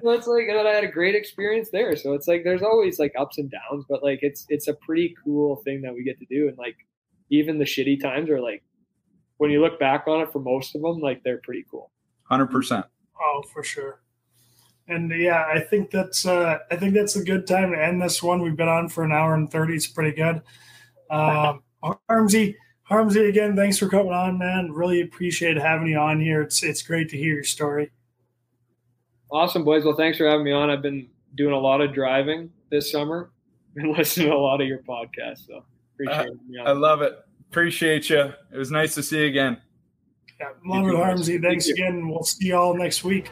So it's like, and then I had a great experience there. So it's like there's always like ups and downs, but like it's it's a pretty cool thing that we get to do, and like even the shitty times are like when you look back on it for most of them, like they're pretty cool.
Hundred percent.
Oh, for sure. And yeah, I think that's uh, I think that's a good time to end this one. We've been on for an hour and thirty. It's pretty good. Um, Harmsy, Harmsy, again, thanks for coming on, man. Really appreciate having you on here. It's it's great to hear your story.
Awesome, boys. Well, thanks for having me on. I've been doing a lot of driving this summer [LAUGHS] and listening to a lot of your podcasts. So appreciate having me.
I love it. Appreciate you. It was nice to see you again.
Yeah, love
You
it,
too.
Harmsy. Thanks
Thank
again. We'll see you all next week.